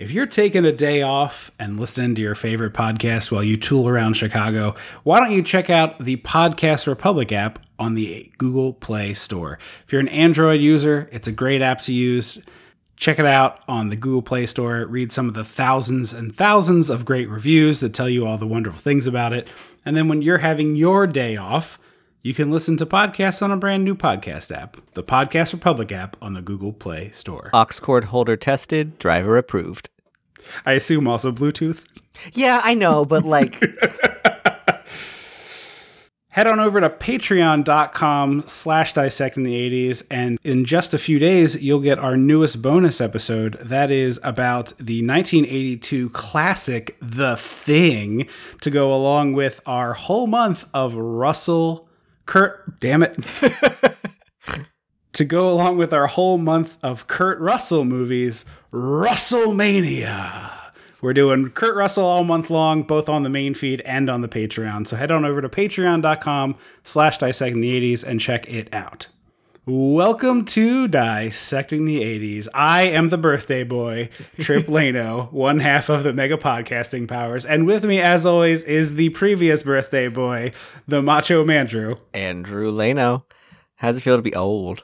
If you're taking a day off and listening to your favorite podcast while you tool around Chicago, why don't you check out the Podcast Republic app on the Google Play Store? If you're an Android user, it's a great app to use. Check it out on the Google Play Store. Read some of the thousands and thousands of great reviews that tell you all the wonderful things about it. And then when you're having your day off, you can listen to podcasts on a brand new podcast app, the Podcast Republic app on the Google Play Store. Aux cord holder tested, driver approved. I assume also Bluetooth. Yeah, I know, but like Head on over to patreon.com slash dissecting the 80s, and in just a few days, you'll get our newest bonus episode. That is about the 1982 classic, The Thing, to go along with our whole month of Russell Kurt, damn it. to go along with our whole month of Kurt Russell movies, Russellmania. We're doing Kurt Russell all month long, both on the main feed and on the Patreon. So head on over to patreon.com slash dissecting the 80s and check it out. Welcome to Dissecting the 80s. I am the birthday boy, Trip Lano, one half of the mega podcasting powers. And with me, as always, is the previous birthday boy, the Macho Mandrew. Andrew Lano. How's it feel to be old?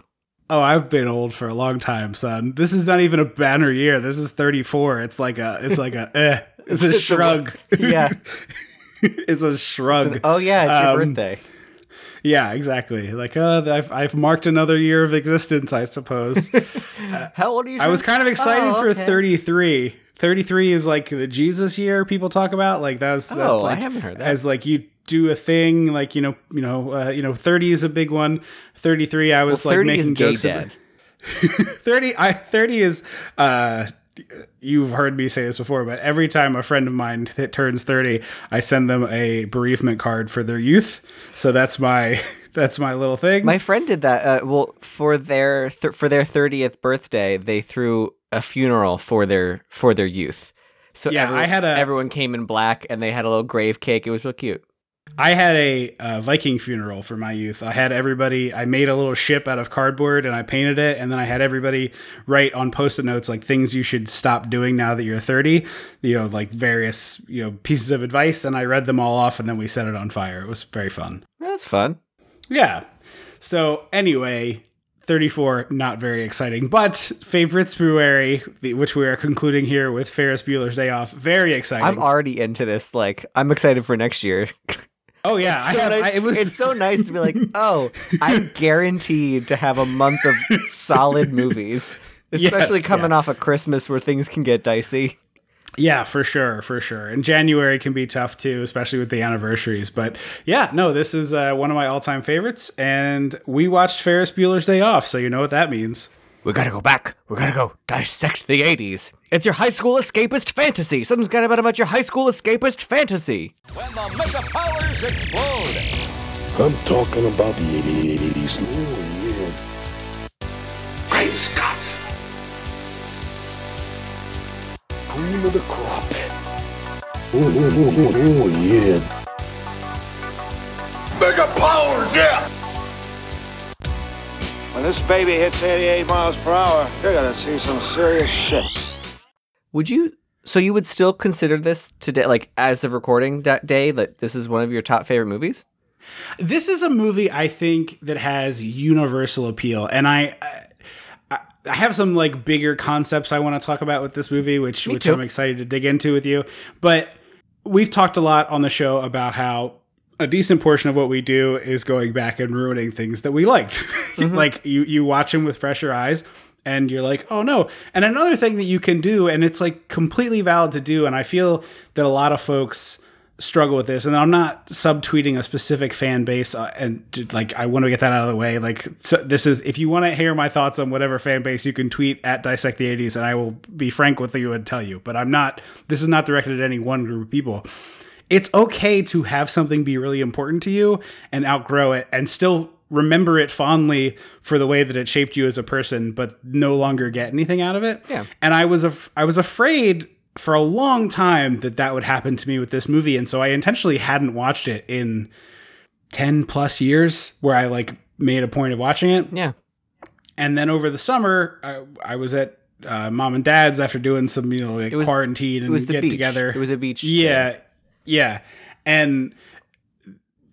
Oh, I've been old for a long time, son. This is not even a banner year. This is 34. It's like a it's like a eh. It's a shrug. Yeah. it's a shrug. Oh yeah, it's your Um, birthday. Yeah, exactly. Like, uh, I've I've marked another year of existence, I suppose. How old are you? I was kind of excited Oh, for 33. 33 is like the Jesus year people talk about. Like that's, Oh, I like, haven't heard that. As like you do a thing, like you know, you know, uh, you know, 30 is a big one. 33, I was Well, like making jokes. About, 30 I 30 is uh you've heard me say this before but every time a friend of mine that turns 30 I send them a bereavement card for their youth so that's my that's my little thing My friend did that. Uh, well, for their th- for their thirtieth birthday, they threw a funeral for their for their youth. So Yeah, I had a- everyone came in black, and they had a little grave cake. It was real cute. I had a uh, Viking funeral for my youth. I had everybody. I made a little ship out of cardboard and I painted it, and then I had everybody write on post-it notes like things you should stop doing now that you're 30. You know, like various you know pieces of advice, and I read them all off, and then we set it on fire. It was very fun. That's fun. Yeah. So anyway, 34, not very exciting, but favorite February, which we are concluding here with Ferris Bueller's Day Off, very exciting. I'm already into this. Like, I'm excited for next year. oh yeah, I So have, nice- I, it was it's so nice to be like, oh, I'm guaranteed to have a month of solid movies, especially Yes, coming yeah. off of Christmas where things can get dicey. Yeah, for sure, for sure. And January can be tough too, especially with the anniversaries. But yeah, no, this is uh, one of my all-time favorites, and we watched Ferris Bueller's Day Off, so you know what that means. We gotta go back. We gotta go dissect the 80s. It's your high school escapist fantasy. Something's got about about your high school escapist fantasy. When the mega powers explode. I'm talking about the 80s. Oh, yeah. Great Scott! Cream of the crop. Oh, oh, oh, oh, oh, yeah. Mega powers, yeah! When this baby hits 88 miles per hour, you're gonna see some serious shit. Would you? So you would still consider this today, like as of recording that day, that this is one of your top favorite movies? This is a movie I think that has universal appeal, and I. I I have some like bigger concepts I want to talk about with this movie, which which too. I'm excited to dig into with you. But we've talked a lot on the show about how a decent portion of what we do is going back and ruining things that we liked. like you you watch them with fresher eyes and you're like, "Oh no." And another thing that you can do and it's like completely valid to do and I feel that a lot of folks struggle with this and I'm not subtweeting a specific fan base uh, and like I want to get that out of the way like so this is if you want to hear my thoughts on whatever fan base you can tweet at dissect the 80s and I will be frank with you and tell you but I'm not this is not directed at any one group of people it's okay to have something be really important to you and outgrow it and still remember it fondly for the way that it shaped you as a person but no longer get anything out of it Yeah. and i was af- i was afraid for a long time that that would happen to me with this movie and so i intentionally hadn't watched it in 10 plus years where i like made a point of watching it Yeah. and then over the summer I, I was at uh, mom and dad's after doing some you know like was- quarantine and get beach. together. It was a beach. Yeah, thing. Yeah, and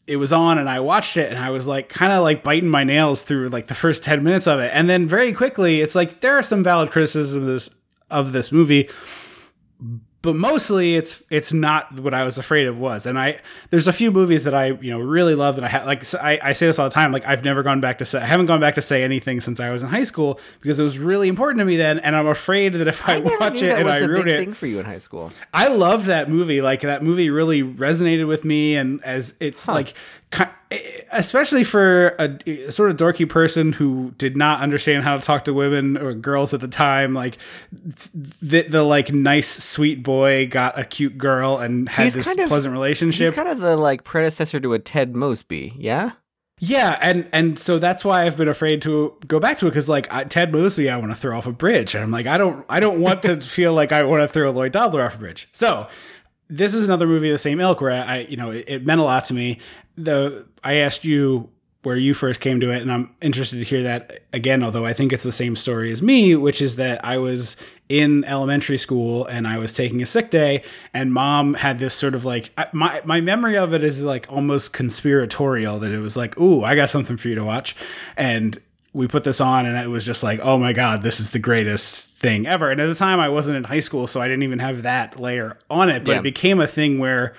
it was on, and I watched it, and I was like, kind of like biting my nails through like the first ten minutes of it, and then very quickly, it's like there are some valid criticisms of this of this movie, but mostly it's it's not what I was afraid of was. And I there's a few movies that I you know really love that I have like I, I say this all the time like I've never gone back to say I haven't gone back to say anything since I was in high school because it was really important to me then, and I'm afraid that if I, I watch it and I ruin it, thing for you in high school. I loved that movie. Like that movie really resonated with me, and as it's like, ki- Eh, especially for a, sort of dorky person who did not understand how to talk to women or girls at the time. Like the the like nice sweet boy got a cute girl and had He's this kind of- pleasant He's relationship. kind of the like predecessor to a Ted Mosby, yeah. Yeah, and and so that's why I've been afraid to go back to it because like I, Ted Mosby, I want to throw off a bridge, and I'm like I don't I don't want to feel like I want to throw a Lloyd Dobler off a bridge. So this is another movie of the same ilk where I you know it, it meant a lot to me. The I asked you where you first came to it, and I'm interested to hear that again. Although I think it's the same story as me, which is that I was in elementary school and I was taking a sick day, and mom had this sort of like my my memory of it is like almost conspiratorial that it was like, "Ooh, I got something for you to watch," and we put this on, and it was just like, "Oh my god, this is the greatest thing ever!" And at the time, I wasn't in high school, so I didn't even have that layer on it, but Yeah. it became a thing where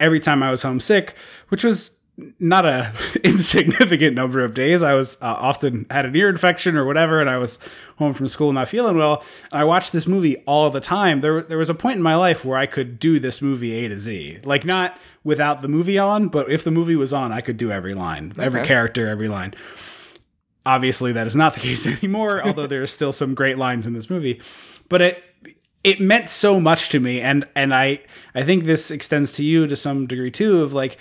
every time I was homesick, which was not a insignificant number of days. I was uh, often had an ear infection or whatever, and I was home from school not feeling well. And I watched this movie all the time. There, there was a point in my life where I could do this movie A to Z, like not without the movie on, but if the movie was on, I could do every line, every character, every line. Obviously, that is not the case anymore. although there are still some great lines in this movie, but it it meant so much to me and and i i think this extends to you to some degree too of like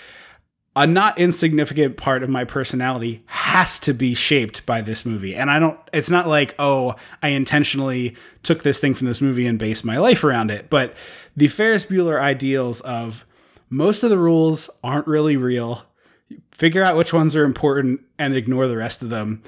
a not insignificant part of my personality has to be shaped by this movie. And i don't it's not like oh i intentionally took this thing from this movie and based my life around it. But the ferris bueller ideals of most of the rules aren't really real. Figure out which ones are important and ignore the rest of them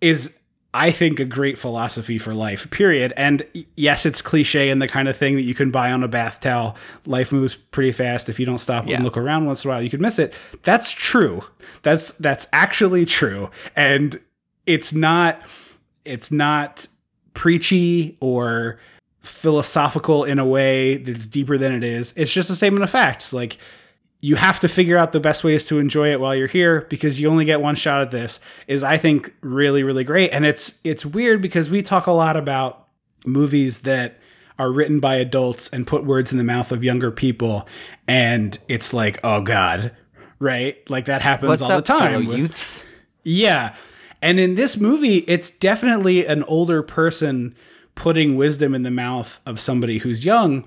is I think a great philosophy for life, period. And yes, it's cliche and the kind of thing that you can buy on a bath towel. Life moves pretty fast. If you don't stop Yeah. and look around once in a while, you could miss it. That's true. That's that's actually true. And it's not it's not preachy or philosophical in a way that's deeper than it is. It's just a statement of facts. Like you have to figure out the best ways to enjoy it while you're here because you only get one shot at this is I think really really great and it's it's weird because we talk a lot about movies that are written by adults and put words in the mouth of younger people and it's like oh god right like that happens What's all the time with- youths? yeah. And in this movie, it's definitely an older person putting wisdom in the mouth of somebody who's young.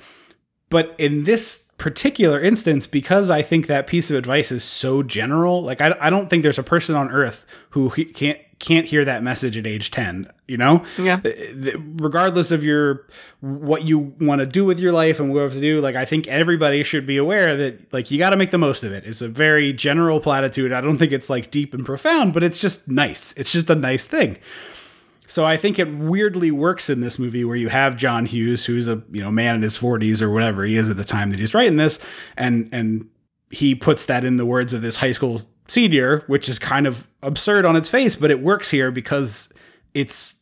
But in this particular instance, because I think that piece of advice is so general, like I, I don't think there's a person on earth who he- can't can't hear that message at age 10 you know? Yeah. Uh, regardless of your what you want to do with your life and what you have to do like i think everybody should be aware that like you got to make the most of it. It's a very general platitude. I don't think it's like deep and profound but it's just nice. It's just a nice thing so I think it weirdly works in this movie where you have John Hughes, who's a you know man in his 40s or whatever he is at the time that he's writing this, and and he puts that in the words of this high school senior, which is kind of absurd on its face, but it works here because it's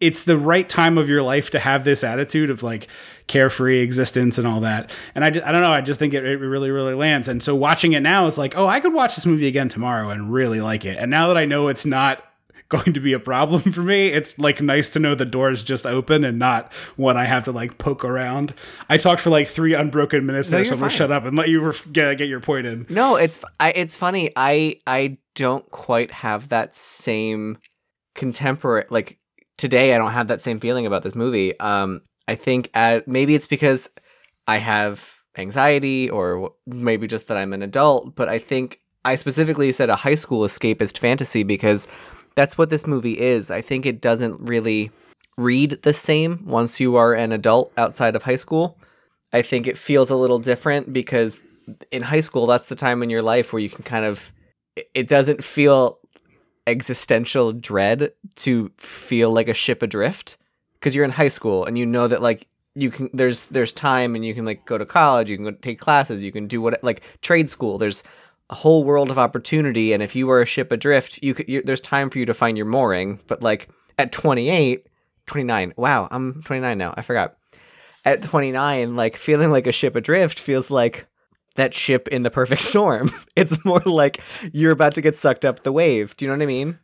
it's the right time of your life to have this attitude of like carefree existence and all that. And I, ju- I don't know, I just think it, it really, really lands. And so watching it now is like, oh, I could watch this movie again tomorrow and really like it. And now that I know it's not going to be a problem for me, it's like nice to know the door's just open and not one I have to like poke around. I talked for like three unbroken minutes No, there, so I'm gonna shut up and let you ref- get, get your point in. No, it's I, it's funny. I I don't quite have that same contemporary like today. I don't have that same feeling about this movie. Um, I think uh, maybe it's because I have anxiety, or maybe just that I'm an adult. But I think I specifically said a high school escapist fantasy because that's what this movie is. I think it doesn't really read the same once you are an adult outside of high school. I think it feels a little different because in high school that's the time in your life where you can kind of it- doesn't feel existential dread to feel like a ship adrift because you're in high school and you know that like you can there's there's time and you can like go to college, you can go take classes, you can do what like trade school. There's a whole world of opportunity, and if you were a ship adrift, you could you, there's time for you to find your mooring. But like at 28, 29, wow, I'm 29 now. I forgot. At 29, like feeling like a ship adrift feels like that ship in the perfect storm. It's more like you're about to get sucked up the wave. Do you know what I mean?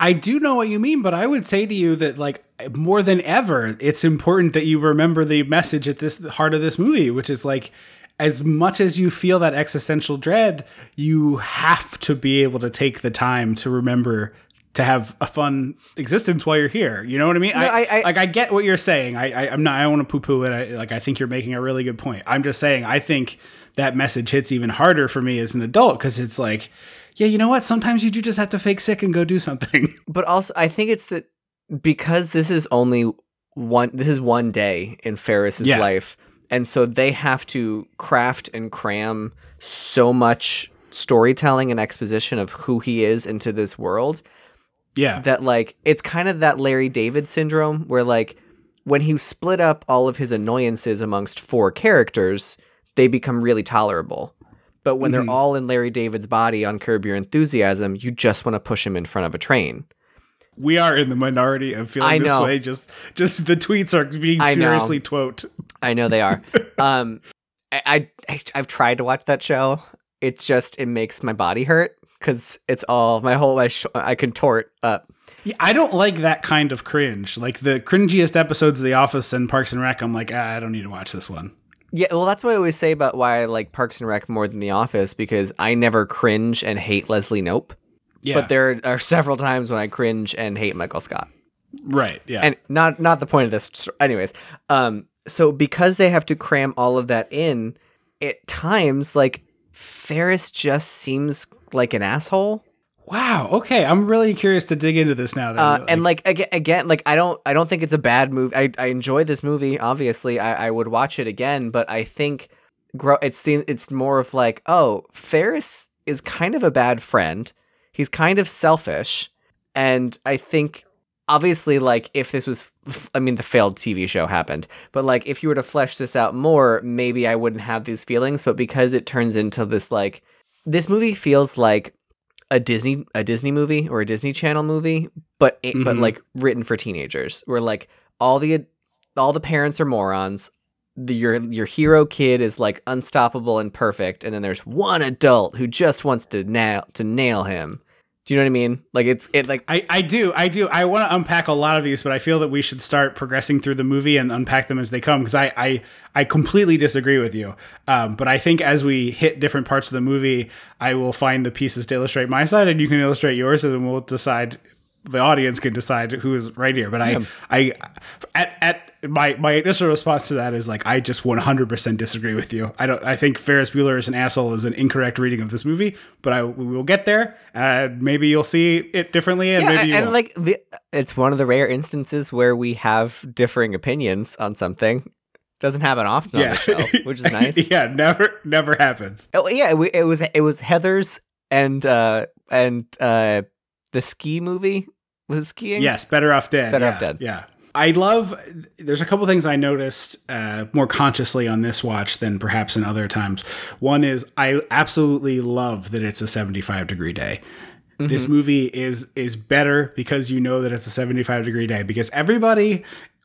I do know what you mean, but I would say to you that like more than ever, it's important that you remember the message at this heart of this movie, which is like as much as you feel that existential dread, you have to be able to take the time to remember to have a fun existence while you're here. You know what I mean? I, I- I- like I get what you're saying. I, I I'm not. I don't want to poo poo it. I, like I think you're making a really good point. I'm just saying. I think that message hits even harder for me as an adult because it's like, yeah, you know what? Sometimes you do just have to fake sick and go do something. But also, I think it's that because this is only one. This is one day in Ferris's Yeah. life, and so they have to craft and cram so much storytelling and exposition of who he is into this world yeah. that like it's kind of that Larry David syndrome where like when he split up all of his annoyances amongst four characters, they become really tolerable. But when Mm-hmm. they're all in Larry David's body on Curb Your Enthusiasm, you just want to push him in front of a train. We are in the minority of feeling I this way. Just, just the tweets are being I know. furiously twote. I know they are. um, I, I I've tried to watch that show. It's just it makes my body hurt because it's all my whole my sh- I contort up. Yeah, I don't like that kind of cringe. Like the cringiest episodes of The Office and Parks and Rec. I'm like, ah, I don't need to watch this one. Yeah, well, that's what I always say about why I like Parks and Rec more than The Office because I never cringe and hate Leslie Knope. Yeah, But there are several times when I cringe and hate Michael Scott. right. Yeah, And not not the point of this. Anyways, um, so because they have to cram all of that in, at times like Ferris just seems like an asshole. wow. Okay, I'm really curious to dig into this now. Then. Uh, and like again, again, like I don't, I don't think it's a bad movie. I, I enjoy this movie. Obviously, I, I would watch it again. But I think, grow. It's it's more of like, oh, Ferris is kind of a bad friend. He's kind of selfish, and I think, obviously, like if this was, f- I mean, the failed TV show happened, but like if you were to flesh this out more, maybe I wouldn't have these feelings. But because it turns into this like, this movie feels like a Disney a Disney movie or a Disney Channel movie, but it, but Mhm. like written for teenagers, where like all the all the parents are morons. The, your your hero kid is like unstoppable and perfect, and then there's one adult who just wants to nail to nail him. Do you know what I mean? Like it's it like I, I do, I do. I want to unpack a lot of these, but I feel that we should start progressing through the movie and unpack them as they come because I, I, I completely disagree with you. Um, but I think as we hit different parts of the movie, I will find the pieces to illustrate my side, and you can illustrate yours, and then we'll decide. The audience can decide who is right here. But I, I, at, at my my initial response to that is like I just 100% disagree with you. I don't. I think Ferris Bueller is an asshole is an incorrect reading of this movie. But I we will get there, and maybe you'll see it differently, and yeah, maybe you and won't. like the, it's one of the rare instances where we have differing opinions on something. Doesn't happen often on the show, which is nice. yeah, never never happens. Oh yeah, it, it was it was Heather's and uh and uh the ski movie was skiing. Yes, better off dead. Better yeah, Off Dead. Yeah. I love there's a couple things I noticed uh, more consciously on this watch than perhaps in other times. One is I absolutely love that it's a 75 degree day. Mm-hmm. This movie is is better because you know that it's a 75 degree day because everybody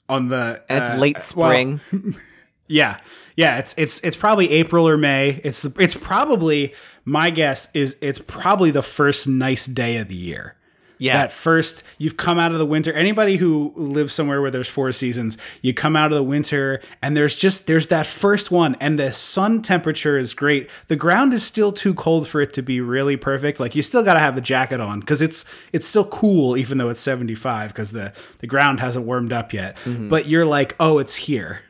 on the and it's uh, late well, spring. yeah, yeah. It's it's it's probably April or May. It's it's probably my guess is it's probably the first nice day of the year. Yeah, That first, you've come out of the winter. Anybody who lives somewhere where there's four seasons, you come out of the winter, and there's just there's that first one, and the sun temperature is great. The ground is still too cold for it to be really perfect. Like you still got to have the jacket on because it's it's still cool even though it's 75 because the the ground hasn't warmed up yet. Mm-hmm. But you're like, oh, it's here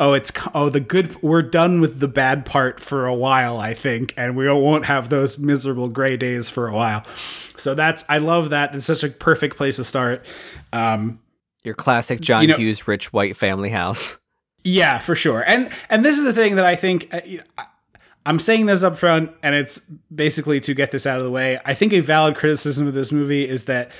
oh it's oh the good we're done with the bad part for a while i think and we won't have those miserable gray days for a while. So that's i love that. It's such a perfect place to start. Um your classic John you know- Hughes rich white family house. yeah for sure. And and this is the thing that i think uh, I- i'm saying this up front and it's basically to get this out of the way. I think a valid criticism of this movie is that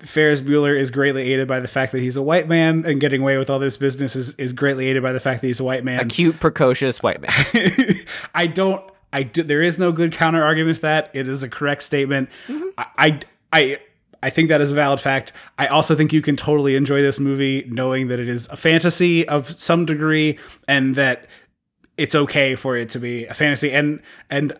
Ferris Bueller is greatly aided by the fact that he's a white man, and getting away with all this business is, is greatly aided by the fact that he's a white man. A cute, precocious white man. I don't. I do, there is no good counter argument to that. It is a correct statement. Mm-hmm. I, I I I think that is a valid fact. I also think you can totally enjoy this movie knowing that it is a fantasy of some degree and that it's okay for it to be a fantasy and and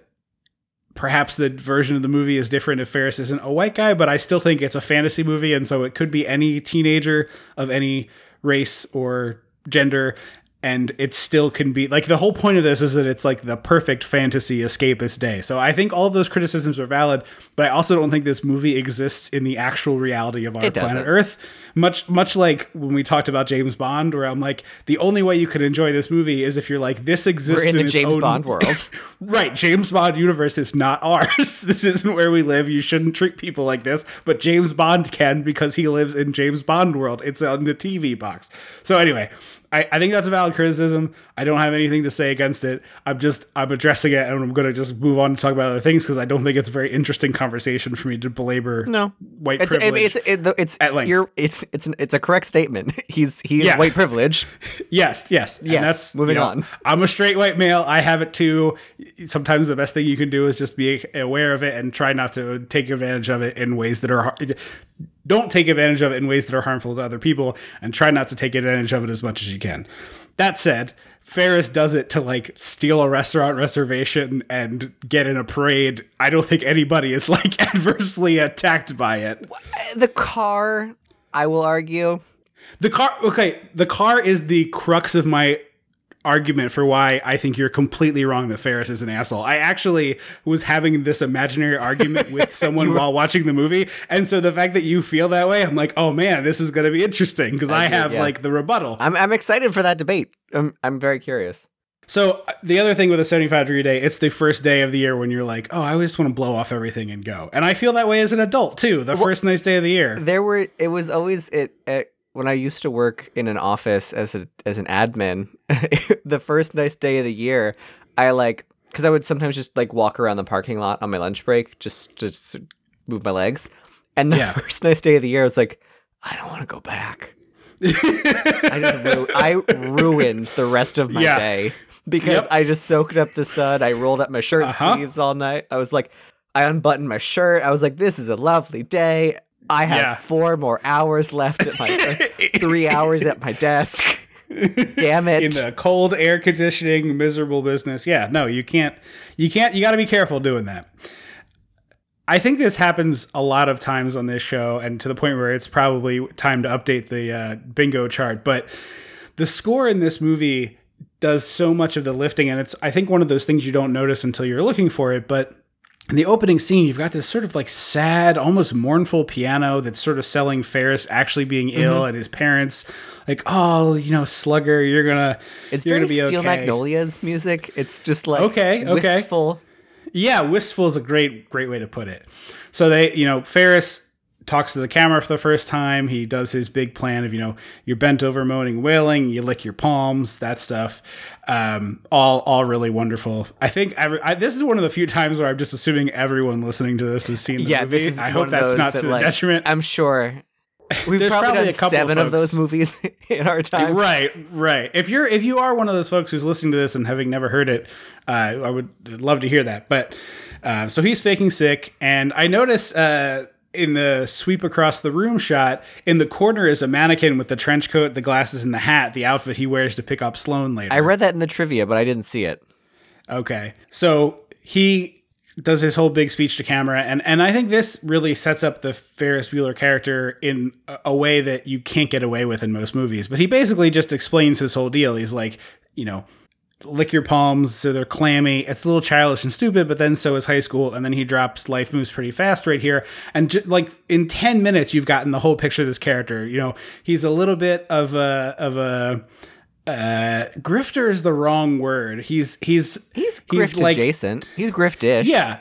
perhaps the version of the movie is different if Ferris isn't a white guy, but I still think it's a fantasy movie and so it could be any teenager of any race or gender and it still can be like the whole point of this is that it's like the perfect fantasy escapist day. So I think all of those criticisms are valid, but I also don't think this movie exists in the actual reality of our planet Earth. Much much like when we talked about James Bond, where I'm like, the only way you can enjoy this movie is if you're like, this exists We're in the its James own- Bond world. right, James Bond universe is not ours. this isn't where we live. You shouldn't treat people like this. But James Bond can because he lives in James Bond world. It's on the TV box. So anyway, I, I think that's a valid criticism. I don't have anything to say against it. I'm just I'm addressing it, and I'm going to just move on to talk about other things because I don't think it's a very interesting conversation for me to belabor. No. white It's privilege. mean, it's it's At length. you're it's it's an, it's a correct statement. He's he is Yeah. white privilege. Yes, yes, and Yes, that's moving you know, on. I'm a straight white male. I have it too. Sometimes the best thing you can do is just be aware of it and try not to take advantage of it in ways that are. har- Don't take advantage of it in ways that are harmful to other people, and try not to take advantage of it as much as you can. That said, Ferris does it to like steal a restaurant reservation and get in a parade. I don't think anybody is like adversely attacked by it. The car, I will argue. The car, okay, the car is the crux of my argument for why I think you're completely wrong that Ferris is an asshole. I actually was having this imaginary argument with someone while watching the movie, and so the fact that you feel that way, I'm like, oh man, this is going to be interesting because I, did, have yeah. like the rebuttal. I'm I'm excited for that debate. I'm I'm very curious. So uh, the other thing with a 75 degree day, it's the first day of the year when you're like, oh, I just want to blow off everything and go, and I feel that way as an adult too. The first nice day of the year. There were it was always it, it when I used to work in an office as a as an admin. the first nice day of the year, I like because I would sometimes just like walk around the parking lot on my lunch break, just just move my legs. And the Yeah. first nice day of the year, I was like, I don't want to go back. I just ru- I ruined the rest of my Yeah. day because Yep. I just soaked up the sun. I rolled up my shirt Uh-huh. sleeves all night. I was like, I unbuttoned my shirt. I was like, this is a lovely day. I have Yeah. four more hours left at my three hours at my desk. Damn it! in the cold air conditioning miserable business yeah no you can't you can't you got to be careful doing that i think this happens a lot of times on this show and to the point where it's probably time to update the uh, bingo chart but the score in this movie does so much of the lifting and it's i think one of those things you don't notice until you're looking for it but in the opening scene, you've got this sort of like sad, almost mournful piano that's sort of selling Ferris actually being Mm-hmm. ill and his parents like, oh, you know, Slugger, you're gonna, it's you're very gonna be Steel okay. Magnolias music. It's just like Okay, okay. wistful. Yeah, wistful is a great, great way to put it. So they, you know, Ferris talks to the camera for the first time. He does his big plan of, you know, you're bent over moaning, wailing, you lick your palms, that stuff. Um, all, all really wonderful. I think every, I, this is one of the few times where I'm just assuming everyone listening to this has seen the Yeah, movie. I hope that's not that, to the like, detriment. I'm sure. We've There's probably, probably done a couple seven of those movies in our time. Right, right. If you're if you are one of those folks who's listening to this and having never heard it, uh, I would love to hear that. But uh, so he's faking sick, and I notice uh, in the sweep across the room shot, in the corner is a mannequin with the trench coat, the glasses, and the hat, the outfit he wears to pick up Sloane later. I read that in the trivia, but I didn't see it. Okay. So he does his whole big speech to camera and and I think this really sets up the Ferris Bueller character in a, a way that you can't get away with in most movies. But he basically just explains his whole deal. He's like, you know, lick your palms so they're clammy. It's a little childish and stupid, but then so is high school. And then he drops life moves pretty fast right here. And ju- like in 10 minutes, you've gotten the whole picture of this character. You know, he's a little bit of a, of a, uh, grifter is the wrong word. He's, he's, He's grift like- adjacent. He's griftish. yeah,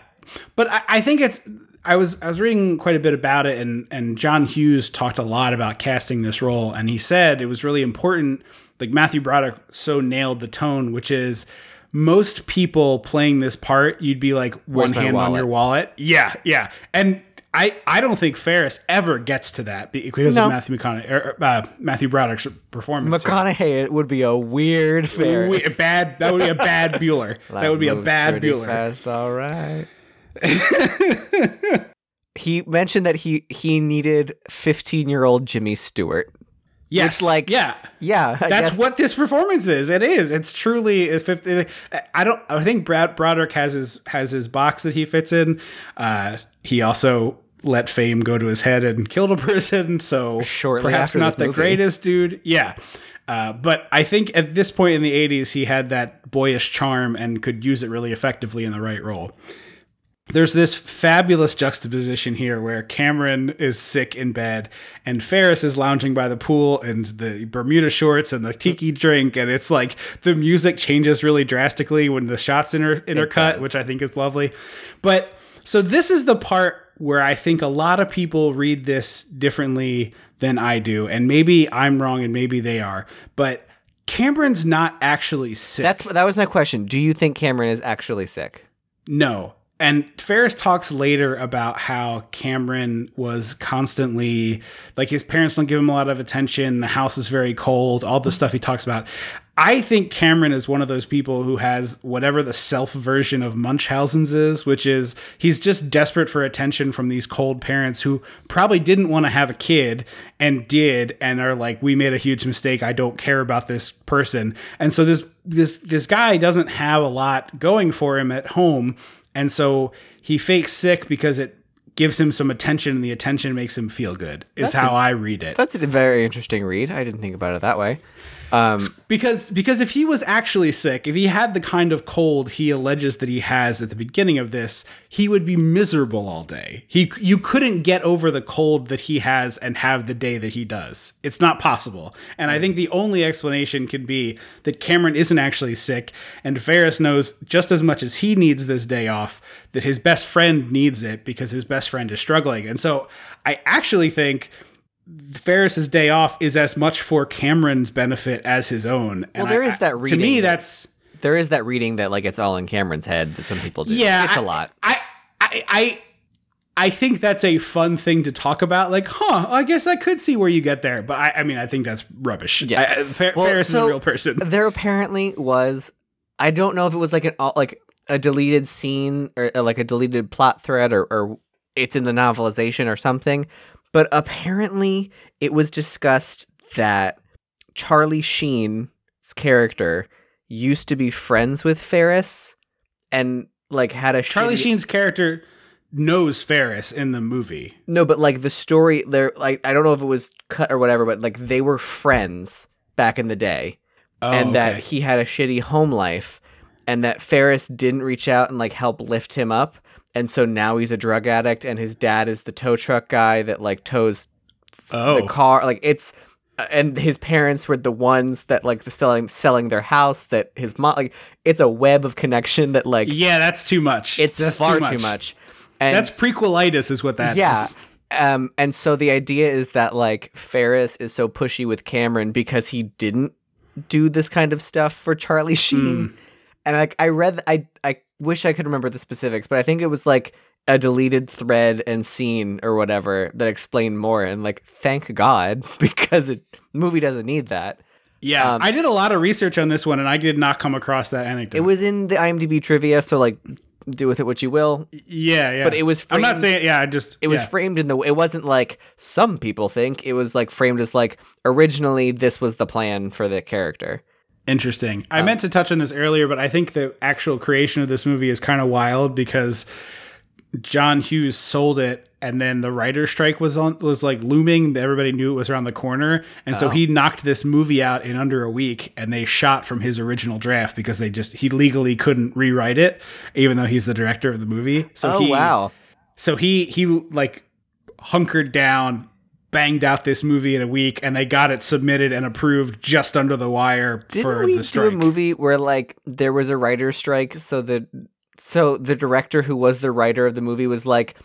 but I, I think it's. I was I was reading quite a bit about it, and and John Hughes talked a lot about casting this role, and he said it was really important. Like Matthew Broderick so nailed the tone, which is most people playing this part, you'd be like one my hand on your wallet. Yeah, yeah, and I, I don't think Ferris ever gets to that because No. of Matthew McConaughey, er, uh, Matthew Broderick's performance. here. McConaughey would be a weird Ferris. We- bad. That would be a bad Bueller. that would be a bad Bueller. Fast, all right. he mentioned that he he needed 15 year old Jimmy Stewart. Yes, Which, like, yeah. Yeah, I That's guess- what this performance is. It is. It's truly. It's 50, I don't. I think Brad Broderick has his has his box that he fits in. Uh, he also let fame go to his head and killed a person. So Shortly perhaps not the movie. greatest dude. Yeah. Uh, but I think at this point in the 80s, he had that boyish charm and could use it really effectively in the right role. There's this fabulous juxtaposition here where Cameron is sick in bed and Ferris is lounging by the pool and the Bermuda shorts and the tiki mm-hmm. drink and it's like the music changes really drastically when the shots inter- intercut, which I think is lovely. But so this is the part where I think a lot of people read this differently than I do and maybe I'm wrong and maybe they are. But Cameron's not actually sick. That's that was my question. Do you think Cameron is actually sick? No. And Ferris talks later about how Cameron was constantly like his parents don't give him a lot of attention. The house is very cold, all the stuff he talks about. I think Cameron is one of those people who has whatever the self version of Munchausen's is, which is he's just desperate for attention from these cold parents who probably didn't want to have a kid and did and are like, we made a huge mistake. I don't care about this person. And so this this this guy doesn't have a lot going for him at home. And so he fakes sick because it gives him some attention and the attention makes him feel good, is how I read it. That's a very interesting read. I didn't think about it that way. Um, Because because if he was actually sick, if he had the kind of cold he alleges that he has at the beginning of this, he would be miserable all day. He you couldn't get over the cold that he has and have the day that he does. It's not possible. And I think the only explanation can be that Cameron isn't actually sick and Ferris knows just as much as he needs this day off that his best friend needs it because his best friend is struggling. And so I actually think Ferris's day off is as much for Cameron's benefit as his own. And there I- is that To me, that- that's there is that reading that like it's all in Cameron's head that some people do. yeah, it's a I- lot. I, I, I, I think that's a fun thing to talk about. Like, huh? I guess I could see where you get there, but I, I mean, I think that's rubbish. Yes. I, Fer- Well, Ferris is a real person. There apparently was. I don't know if it was like an uh, like a deleted scene or, or like a deleted plot thread or, or it's in the novelization or something, but apparently it was discussed that Charlie Sheen's character used to be friends with Ferris and like had a Charlie shitty- Sheen's character knows Ferris in the movie. No, but like the story, there, like I don't know if it was cut or whatever, but like they were friends back in the day, Oh, and that he had a shitty home life, and that Ferris didn't reach out and like help lift him up, and so now he's a drug addict, and his dad is the tow truck guy that like tows Oh. the car, like it's. And his parents were the ones that like the selling selling their house. That his mom like it's a web of connection that like yeah, that's too much. it's That's far too much. And That's prequelitis, is what that is. yeah. Um, and so the idea is that like Ferris is so pushy with Cameron because he didn't do this kind of stuff for Charlie Sheen. And like I read, I I wish I could remember the specifics, but I think it was like a deleted thread and scene or whatever that explained more. And like, thank God because it movie doesn't need that. Yeah, Um, I did a lot of research on this one, and I did not come across that anecdote. It was in the IMDb trivia, so like, do with it what you will. yeah, yeah. but it was I'm not framed- saying. Yeah, I just. It was framed in the. It wasn't like some people think. It was like framed as like originally this was the plan for the character. Interesting. Um, I meant to touch on this earlier, but I think the actual creation of this movie is kind of wild because John Hughes sold it and then the writer strike was on was like looming. Everybody knew it was around the corner. And Oh. so he knocked this movie out in under a week and they shot from his original draft because they just he legally couldn't rewrite it, even though he's the director of the movie. So oh he wow! so he he like hunkered down banged out this movie in a week and they got it submitted and approved just under the wire Didn't for we the do strike a movie where like there was a writer's strike? So the so the director who was the writer of the movie was like,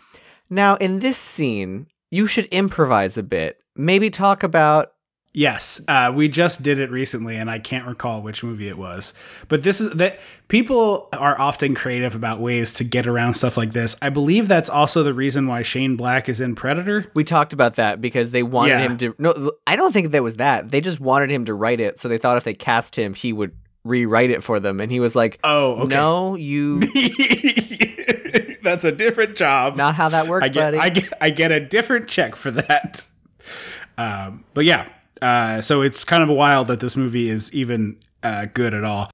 now in this scene you should improvise a bit. Maybe talk about Yes, uh, we just did it recently, and I can't recall which movie it was. But this is that people are often creative about ways to get around stuff like this. I believe that's also the reason why Shane Black is in Predator. We talked about that because they wanted Yeah. him to. No, I don't think that was that. They just wanted him to write it, so they thought if they cast him, he would rewrite it for them. And he was like, Oh, okay. "No, you that's a different job. not how that works, I get, buddy." I get, I get a different check for that. Um, but yeah, uh, so it's kind of wild that this movie is even uh, good at all.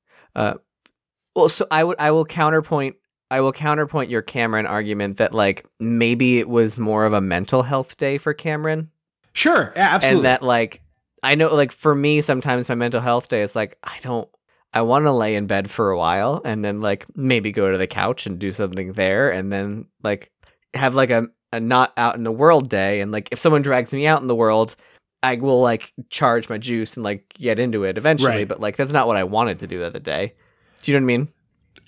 Well, so I would I will counterpoint I will counterpoint your Cameron argument that like maybe it was more of a mental health day for Cameron Sure, yeah, absolutely. and that like I know like for me sometimes my mental health day is like I don't I want to lay in bed for a while and then like maybe go to the couch and do something there and then like have like a, a not out in the world day and like if someone drags me out in the world I will like charge my juice and like get into it eventually Right. but like that's not what I wanted to do the other day. Do you know what I mean?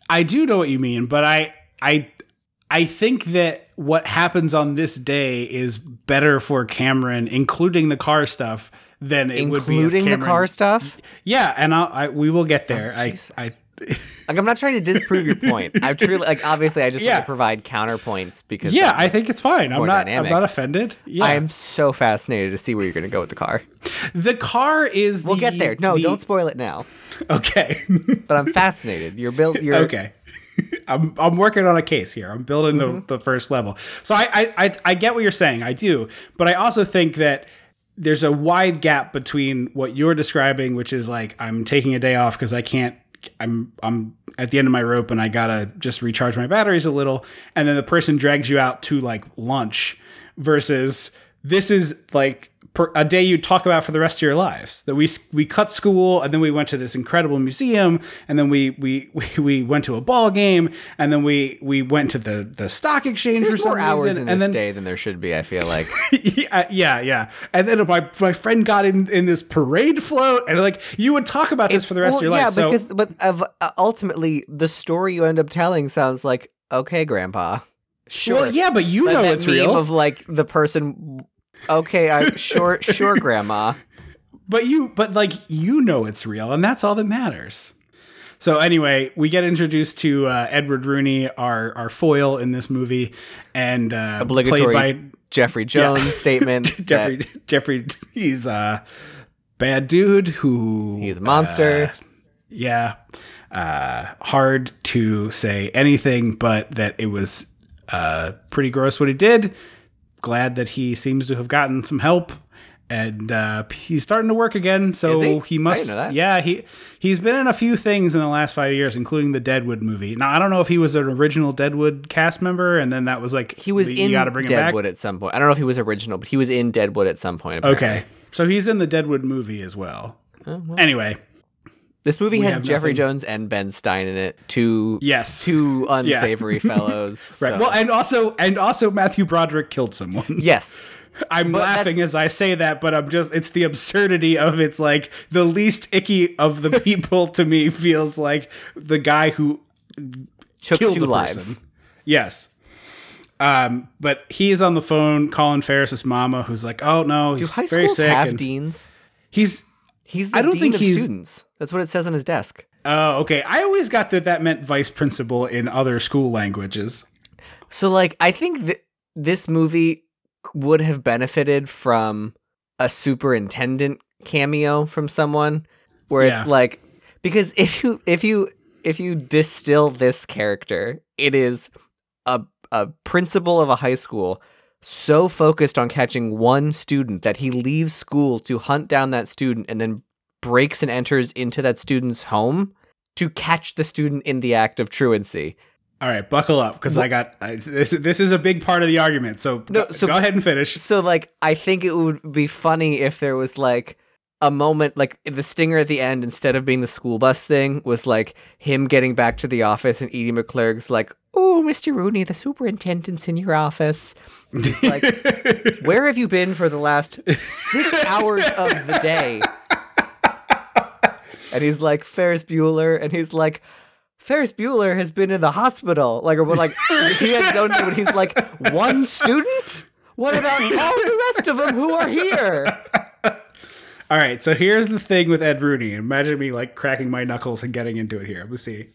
I do know what you mean, but I I I think that what happens on this day is better for Cameron, including the car stuff, than it would be. including the car stuff. Yeah, and I'll, I we will get there. Oh, I I Like I'm not trying to disprove your point. I truly like obviously I just want to provide counterpoints because yeah, I think it's fine. I'm not dynamic. I'm not offended. Yeah, I am so fascinated to see where you're going to go with the car. the car is. We'll the- get there. No, the- don't spoil it now. Okay. But I'm fascinated. You're built. You're okay. I'm I'm working on a case here. I'm building the, Mm-hmm. the first level. So I, I I I get what you're saying. I do, but I also think that there's a wide gap between what you're describing, which is like I'm taking a day off because I can't. I'm I'm at the end of my rope and I gotta just recharge my batteries a little, and then the person drags you out to like lunch, versus this is like per, a day you'd talk about for the rest of your lives. That we we cut school and then we went to this incredible museum and then we we we, we went to a ball game and then we we went to the the stock exchange There's for some more hours reason in and this then day than there should be. I feel like. yeah, yeah, yeah. And then my my friend got in in this parade float and like you would talk about this for the rest well, of your yeah, life. So because but of, uh, ultimately the story you end up telling sounds like okay, Grandpa. Sure. well, yeah, but you That- know it's real. of like the person. Okay, I sure, sure, Grandma. but you but like you know it's real and that's all that matters so anyway we get introduced to uh, edward rooney our our foil in this movie and uh Obligatory played by Jeffrey Jones statement. that jeffrey jeffrey he's a bad dude who He's a monster. uh, yeah uh hard to say anything but that it was uh pretty gross what he did glad that he seems to have gotten some help and uh, he's starting to work again so he? He must know that. yeah he he's been in a few things in the last five years including the deadwood movie now i don't know if he was an original deadwood cast member and then that was like he was you in gotta bring him back Deadwood at some point. I don't know if he was original, but he was in Deadwood at some point. apparently. okay so he's in the deadwood movie as well Oh, anyway This movie We has Jeffrey nothing- Jones and Ben Stein in it. Two Yes. two unsavory fellows. right so- well and also and also matthew broderick killed someone yes. I'm But laughing as I say that, but I'm just, it's the absurdity of it's like the least icky of the people to me feels like the guy who Took killed two lives. person. Yes. Um, but he is on the phone calling Ferris's mama, who's like, "Oh no, Do he's high very schools sick." have and deans? he's He's the I don't dean think of he's- students. That's what it says on his desk. oh okay. I always got that that meant vice principal in other school languages. So like I think that this movie would have benefited from a superintendent cameo from someone where Yeah. it's like because if you if you if you distill this character, it is a a principal of a high school so focused on catching one student that he leaves school to hunt down that student and then breaks and enters into that student's home to catch the student in the act of truancy. All right, buckle up because I got I, this. This is a big part of the argument. So, No, go, so- go ahead and finish. So like I think it would be funny if there was like a moment like the stinger at the end instead of being the school bus thing was like him getting back to the office and Edie McClurg's like, "Oh, Mr. Rooney, the superintendent's in your office." He's like, "Where have you been for the last 6 hours of the day?" And he's like, "Ferris Bueller," and he's like, Ferris Bueller has been in the hospital. Like, or like, he has his own name, and he's like, one student? What about all the rest of them who are here? All right, so here's the thing with Ed Rooney. Imagine me like cracking my knuckles and getting into it here. Let's see.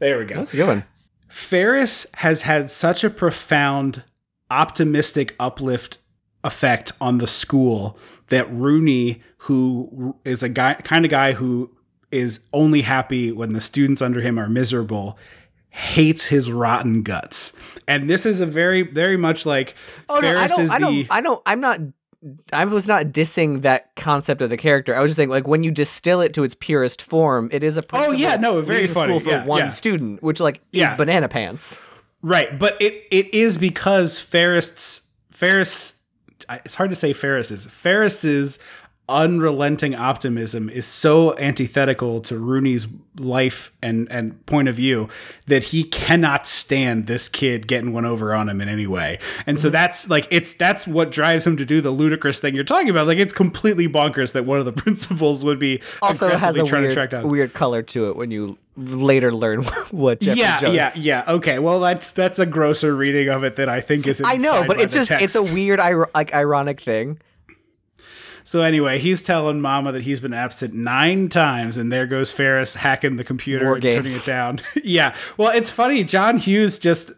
There we go. That's a good one. Ferris has had such a profound, optimistic uplift effect on the school that Rooney, who is a guy, kind of guy who is only happy when the students under him are miserable, hates his rotten guts. And this is a very, very much like Oh no, Ferris I don't. is I the. don't. I don't. I'm not. I was not dissing that concept of the character. I was just saying, like, when you distill it to its purest form, it is a Oh, yeah, no, very funny. school for Yeah, one yeah. student, which like Yeah. is banana pants. Right, but it it is because Ferris Ferris it's hard to say Ferris's Ferris's unrelenting optimism is so antithetical to Rooney's life and and point of view that he cannot stand this kid getting one over on him in any way. And Mm-hmm. so that's like it's that's what drives him to do the ludicrous thing you're talking about. Like it's completely bonkers that one of the principals would be Also, has a trying to track weird, weird color to it when you later learn what Jeffrey yeah, Jones. yeah, yeah. Okay, well, that's that's a grosser reading of it than I think is. I know, but it's just it's a weird, like ironic thing. So anyway, he's telling Mama that he's been absent nine times, and there goes Ferris hacking the computer War and turning it down. yeah, well, it's funny. John Hughes just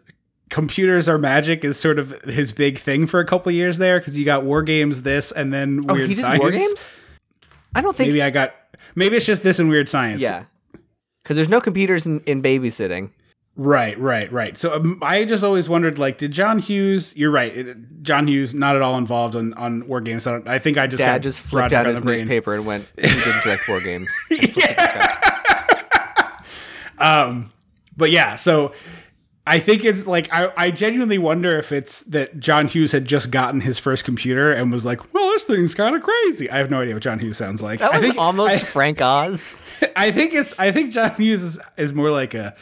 computers are magic is sort of his big thing for a couple years there because you got war games, this, and then Oh, weird he did science. war games. I don't think. Maybe I got. Maybe it's just this and weird science. yeah, because there's no computers in, in babysitting. Right, right, right. So um, I just always wondered, like, did John Hughes? You're right. It, John Hughes not at all involved on on war games. I, don't, I think I just Dad just flipped out his newspaper and went, "He didn't direct war games." and flipped it back up. But yeah, so I think it's like I, I genuinely wonder if it's that John Hughes had just gotten his first computer and was like, "Well, this thing's kind of crazy." I have no idea what John Hughes sounds like. That I was think almost I, Frank Oz. I think it's I think John Hughes is, is more like a.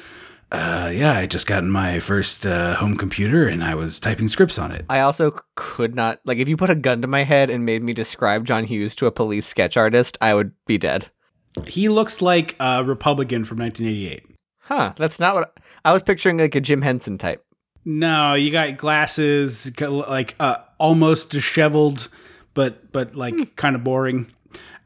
Uh, yeah, I just gotten my first uh, home computer and I was typing scripts on it. I also could not like if you put a gun to my head and made me describe John Hughes to a police sketch artist, I would be dead. He looks like a Republican from 1988. Huh? That's not what I was picturing. Like a Jim Henson type. No, you got glasses, like uh, almost disheveled, but but like kind of boring.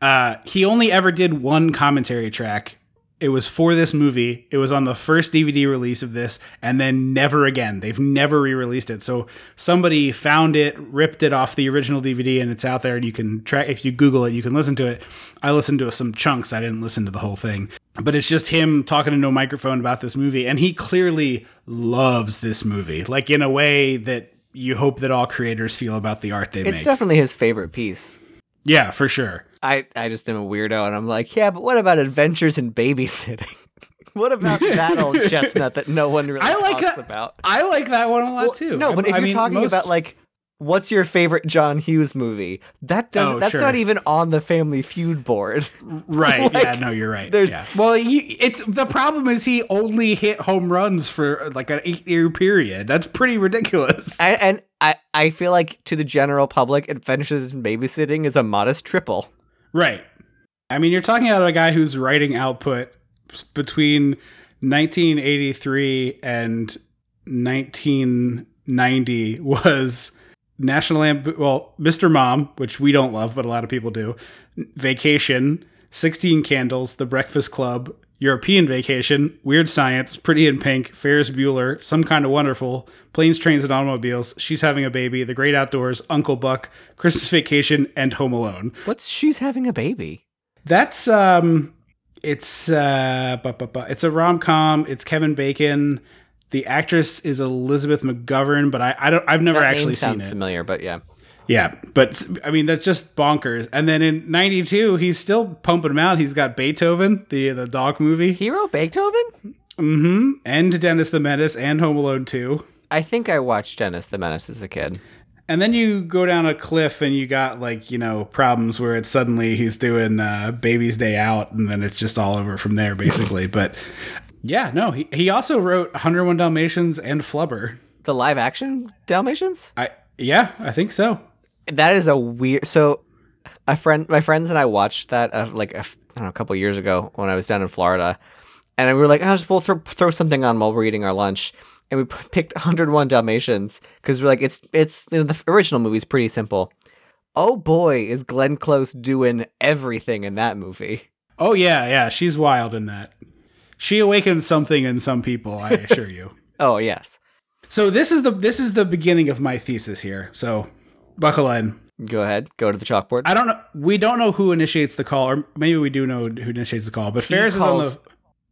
Uh, he only ever did one commentary track. It was for this movie. It was on the first DVD release of this, and then never again. They've never re-released it. So somebody found it, ripped it off the original DVD, and it's out there. And you can track if you Google it, you can listen to it. I listened to some chunks. I didn't listen to the whole thing, but it's just him talking into a microphone about this movie, and he clearly loves this movie, like in a way that you hope that all creators feel about the art they It's make. It's definitely his favorite piece. yeah, for sure. I I just am a weirdo, and I'm like, yeah, but what about Adventures in Babysitting? what about that old chestnut that no one really I like talks that- about? I like that one a lot Well, too. No, but I if you're mean, talking most- about like what's your favorite John Hughes movie, that doesn't Oh, that's sure. not even on the Family Feud board. Right. Like, yeah. No, you're right. there's- yeah. Well, he, it's the problem is he only hit home runs for like an eight year period. That's pretty ridiculous. and, and I I feel like to the general public, Adventures in Babysitting is a modest triple. Right. I mean, you're talking about a guy whose writing output between 1983 and 1990 was National Lamp. Well, Mr. Mom, which we don't love, but a lot of people do. Vacation, 16 Candles, The Breakfast Club, European Vacation, Weird Science, Pretty in Pink, Ferris Bueller, Some Kind of Wonderful, Planes, Trains, and Automobiles, She's Having a Baby, The Great Outdoors, Uncle Buck, Christmas Vacation, and Home Alone. What's she's having a baby? That's um, it's uh, bu- bu- bu- it's a rom com. It's Kevin Bacon. The actress is Elizabeth McGovern, but I, I don't I've never That actually seen it. familiar, but yeah. Yeah, but I mean that's just bonkers. And then in '92, he's still pumping them out. He's got Beethoven, the the dog movie, Hero Beethoven? mm-hmm, and Dennis the Menace, and Home Alone 2. I think I watched Dennis the Menace as a kid. And then you go down a cliff and you got like, you know, problems where it's suddenly he's doing uh, Baby's Day Out and then it's just all over from there, basically. but yeah, no, he, he also wrote 101 Dalmatians and Flubber. The live action Dalmatians? I Yeah, I think so. That is a weird. So, a friend, my friends and I watched that uh, like a, f- I don't know, a couple years ago when I was down in Florida, and we were like, "Oh, just we'll throw, throw something on while we're eating our lunch." And we p- picked 101 Dalmatians because we're like, it's it's you know, the original movie's pretty simple, oh boy, is Glenn Close doing everything in that movie. Oh yeah, yeah, she's wild in that. She awakens something in some people, I assure you. Oh yes. So this is the this is the beginning of my thesis here. So buckle in. Go ahead. Go to the chalkboard. I don't know. We don't know who initiates the call, or maybe we do know who initiates the call. But Ferris is on calls- the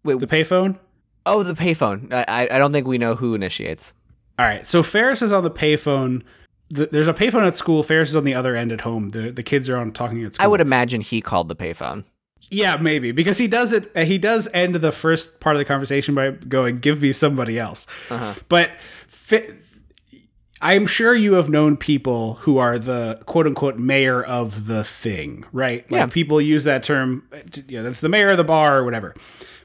Wait, the payphone. oh, the payphone. I, I I don't think we know who initiates. All right. So Ferris is on the payphone. The, there's a payphone at school. Ferris is on the other end at home. The the kids are on talking at school. I would imagine he called the payphone. Yeah, maybe because he does it. He does end the first part of the conversation by going, "Give me somebody else." Uh-huh. But fi- I'm sure you have known people who are the quote unquote mayor of the thing, right? Like Yeah. people use that term. You know, that's the mayor of the bar or whatever.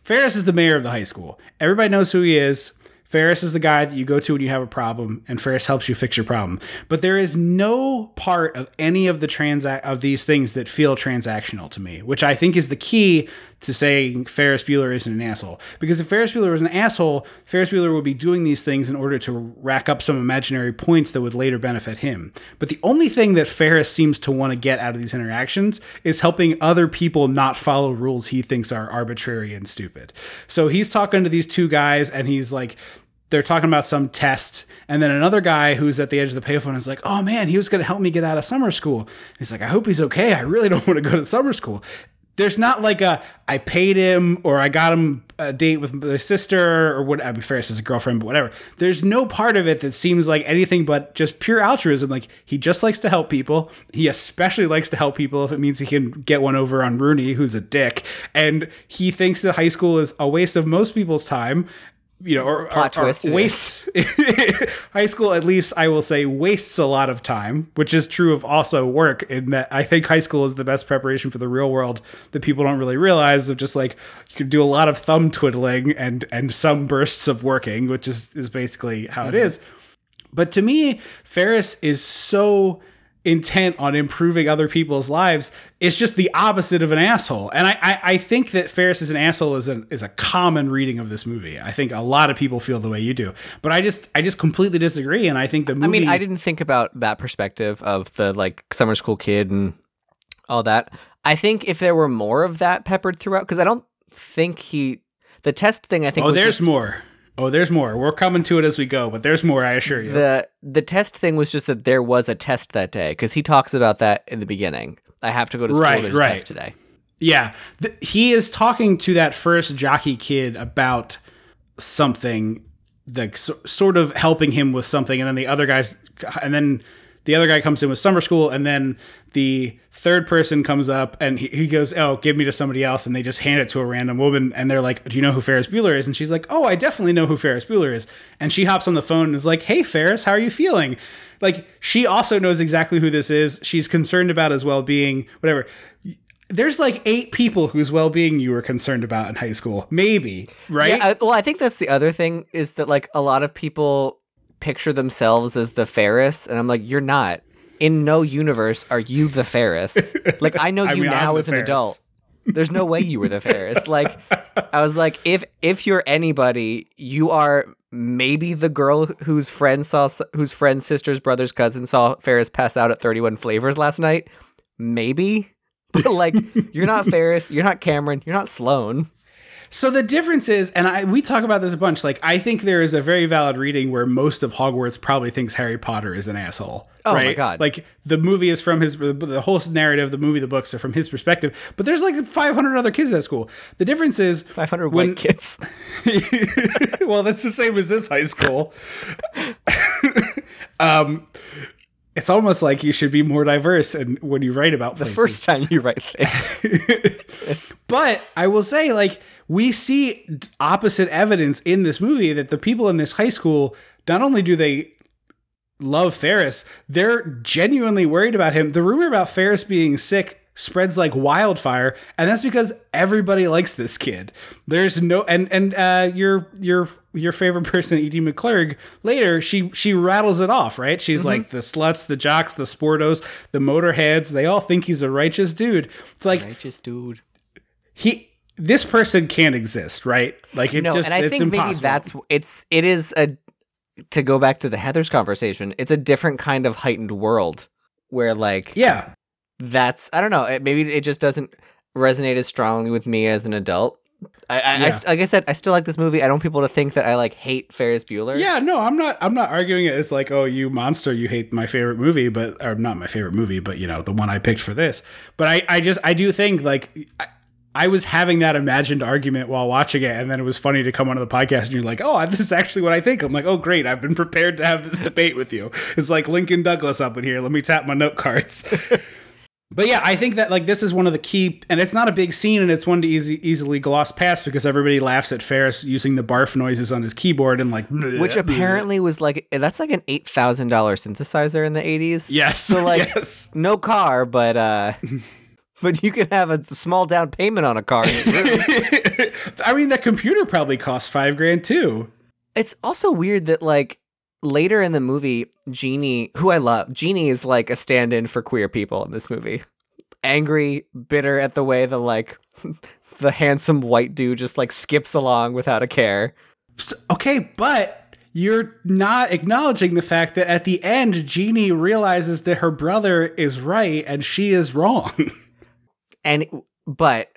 Ferris is the mayor of the high school. Everybody knows who he is. Ferris is the guy that you go to when you have a problem, and Ferris helps you fix your problem. But there is no part of any of the transac of these things that feel transactional to me, which I think is the key to saying Ferris Bueller isn't an asshole. Because if Ferris Bueller was an asshole, Ferris Bueller would be doing these things in order to rack up some imaginary points that would later benefit him. But the only thing that Ferris seems to want to get out of these interactions is helping other people not follow rules he thinks are arbitrary and stupid. So he's talking to these two guys and he's like, they're talking about some test, and then another guy who's at the edge of the payphone is like, "Oh man, he was going to help me get out of summer school." And he's like, "I hope he's okay. I really don't want to go to summer school." There's not like a I paid him or I got him a date with my sister or what. I mean, Ferris is a girlfriend, but whatever. There's no part of it that seems like anything but just pure altruism. Like he just likes to help people. He especially likes to help people if it means he can get one over on Rooney, who's a dick, and he thinks that high school is a waste of most people's time you know, or, Plot or, or wastes high school. At least I will say wastes a lot of time, which is true of also work. In that I think high school is the best preparation for the real world that people don't really realize. Of just like you can do a lot of thumb twiddling and and some bursts of working, which is is basically how it mm-hmm. is. But to me, Ferris is so intent on improving other people's lives. It's just the opposite of an asshole. And I, I, I think that Ferris is an asshole is a, is a common reading of this movie. I think a lot of people feel the way you do. But I just I just completely disagree. And I think the movie I mean, I didn't think about that perspective of the like summer school kid and all that. I think if there were more of that peppered throughout, because I don't think he the test thing. I think Oh, there's just- more. Oh, there's more. We're coming to it as we go, but there's more, I assure you. the the test thing was just that there was a test that day because he talks about that in the beginning. I have to go to school. Right, there's right. a test today. Yeah, Th- he is talking to that first jockey kid about something, like so, sort of helping him with something, and then the other guys, and then the other guy comes in with summer school, and then the third person comes up and he, he goes, "Oh, give me to somebody else," and they just hand it to a random woman, and they're like, "Do you know who Ferris Bueller is?" And she's like, "Oh, I definitely know who Ferris Bueller is," and she hops on the phone and is like, "Hey, Ferris, how are you feeling?" Like she also knows exactly who this is. She's concerned about his well being, whatever there's like eight people whose well-being you were concerned about in high school maybe right Yeah, I, well, I think that's the other thing is that like a lot of people picture themselves as the Ferris, and I'm like, you're not. In no universe are you the Ferris. Like I know I you mean, I'm now as an Ferris. adult. There's no way you were the Ferris. Like I was like, if if you're anybody, you are maybe the girl whose friend saw whose friend's sister's brother's cousin saw Ferris pass out at 31 Flavors last night. Maybe. But like you're not Ferris, you're not Cameron, you're not Sloane. So the difference is and I, we talk about this a bunch like i think there is a very valid reading where most of hogwarts probably thinks harry potter is an asshole Oh my? God. like the movie is from his the whole narrative the movie the books are from his perspective but there's like 500 other kids at school the difference is 500 when- white kids. well that's the same as this high school um it's almost like you should be more diverse and when you write about The places. first time you write things. But I will say, like, we see opposite evidence in this movie that the people in this high school not only do they love Ferris, they're genuinely worried about him. The rumor about Ferris being sick spreads like wildfire, and that's because everybody likes this kid. There's no and and uh, your your your favorite person, Edie McClurg, later she she rattles it off, right? She's like the sluts, the jocks, the sportos, the motorheads. They all think he's a righteous dude. It's like Righteous dude. he this person can't exist, right? Like it impossible. no, just and I think maybe that's it's it is a to go back to the Heather's conversation. It's a different kind of heightened world where like Yeah. that's I don't know. It, maybe it just doesn't resonate as strongly with me as an adult. I, I, I Yeah. st- like I said, I still like this movie. I don't want people to think that I like hate Ferris Bueller. Yeah, no, I'm not. I'm not arguing it as like, oh, you monster, you hate my favorite movie, but or not my favorite movie, but you know the one I picked for this. But I, I just, I do think like I, was having that imagined argument while watching it, and then it was funny to come onto the podcast and you're like, oh, this is actually what I think. I'm like, oh, great, I've been prepared to have this debate with you. It's like Lincoln Douglas up in here. Let me tap my note cards. But yeah, I think that like this is one of the key, and it's not a big scene, and it's one to easy, easily gloss past because everybody laughs at Ferris using the barf noises on his keyboard and like, which apparently was like that's like an eight thousand dollar synthesizer in the eighties. yes, So like yes. no car, but uh, but you can have a small down payment on a car. in your room. I mean, that computer probably cost five grand too. it's also weird that like later in the movie, Jeannie, who I love, Jeannie is like a stand-in for queer people in this movie. Angry, bitter at the way the like the handsome white dude just like skips along without a care. Okay, but you're not acknowledging the fact that at the end, Jeannie realizes that her brother is right and she is wrong. And but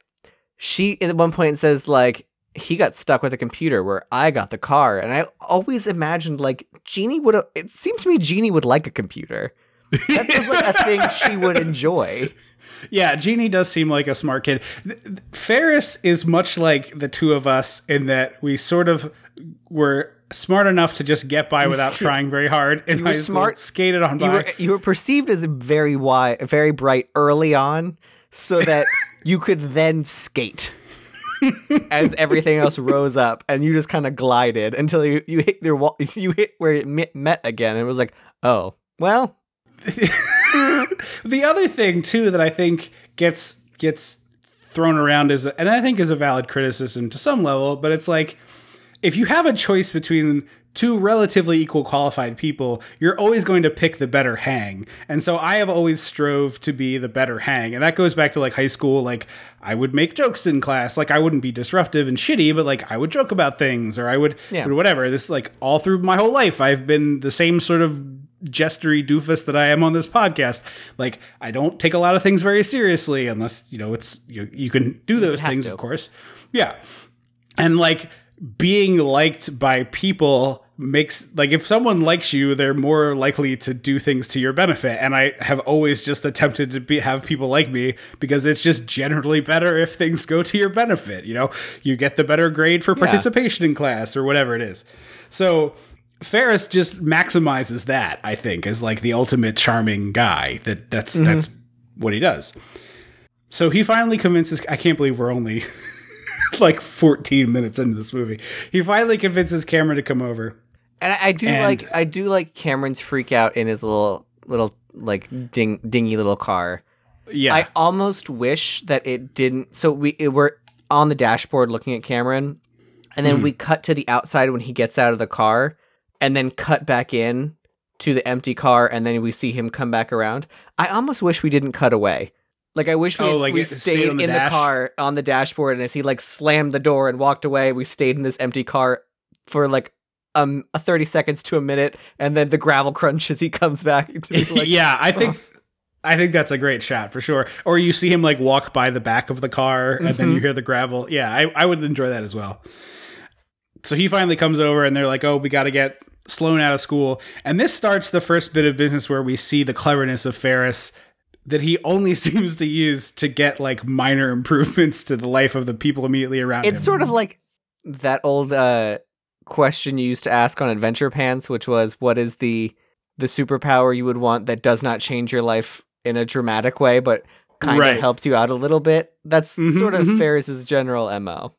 she at one point says like he got stuck with a computer where I got the car, and I always imagined like Jeannie would. It seemed to me Jeannie would like a computer. That feels like a thing she would enjoy. Yeah, Jeannie does seem like a smart kid. Ferris is much like the two of us in that we sort of were smart enough to just get by without sk- trying very hard. And you were smart- skated on by. you were you were perceived as a very wide, very bright early on, so that you could then skate as everything else rose up, and you just kind of glided until you you hit your wall, you hit where it met, again, and it was like, oh well, the other thing too that I think gets gets thrown around is and I think is a valid criticism to some level, but it's like if you have a choice between two relatively equal qualified people, you're always going to pick the better hang. And so I have always strove to be the better hang. And that goes back to like high school. Like I would make jokes in class. Like I wouldn't be disruptive and shitty, but like I would joke about things or I would, Yeah. or whatever. This like all through my whole life, I've been the same sort of jestery doofus that I am on this podcast. Like I don't take a lot of things very seriously unless, you know, it's, you, you can do those things, to. of course. Yeah. And like being liked by people makes like if someone likes you they're more likely to do things to your benefit and i have always just attempted to be have people like me because it's just generally better if things go to your benefit you know you get the better grade for participation in class or whatever it is so Ferris just maximizes that, I think, as like the ultimate charming guy. That that's mm-hmm. that's what he does. So he finally convinces I can't believe we're only like 14 minutes into this movie. He finally convinces Cameron to come over. and I, I do And- like I do like Cameron's freak out in his little little like ding dingy little car. Yeah. I almost wish that it didn't. So we it, we're on the dashboard looking at Cameron, and then hmm. we cut to the outside when he gets out of the car, and then cut back in to the empty car, and then we see him come back around. I almost wish we didn't cut away. Like I wish we, Oh, had- like we stayed stayed the in the car on the dashboard, and as he like slammed the door and walked away, we stayed in this empty car for like um a thirty seconds to a minute, and then the gravel crunch as he comes back. Like, yeah, I think I think that's a great shot for sure. Or you see him like walk by the back of the car and then you hear the gravel. Yeah, I, I would enjoy that as well. So he finally comes over and they're like, "Oh, we got to get Sloane out of school." And this starts the first bit of business where we see the cleverness of Ferris that he only seems to use to get like minor improvements to the life of the people immediately around him. It's sort of like that old uh, question you used to ask on Adventure Pants, which was, "What is the the superpower you would want that does not change your life in a dramatic way, but kind Right. of helped you out a little bit?" That's Mhm, sort of mhm. Ferris's general mo.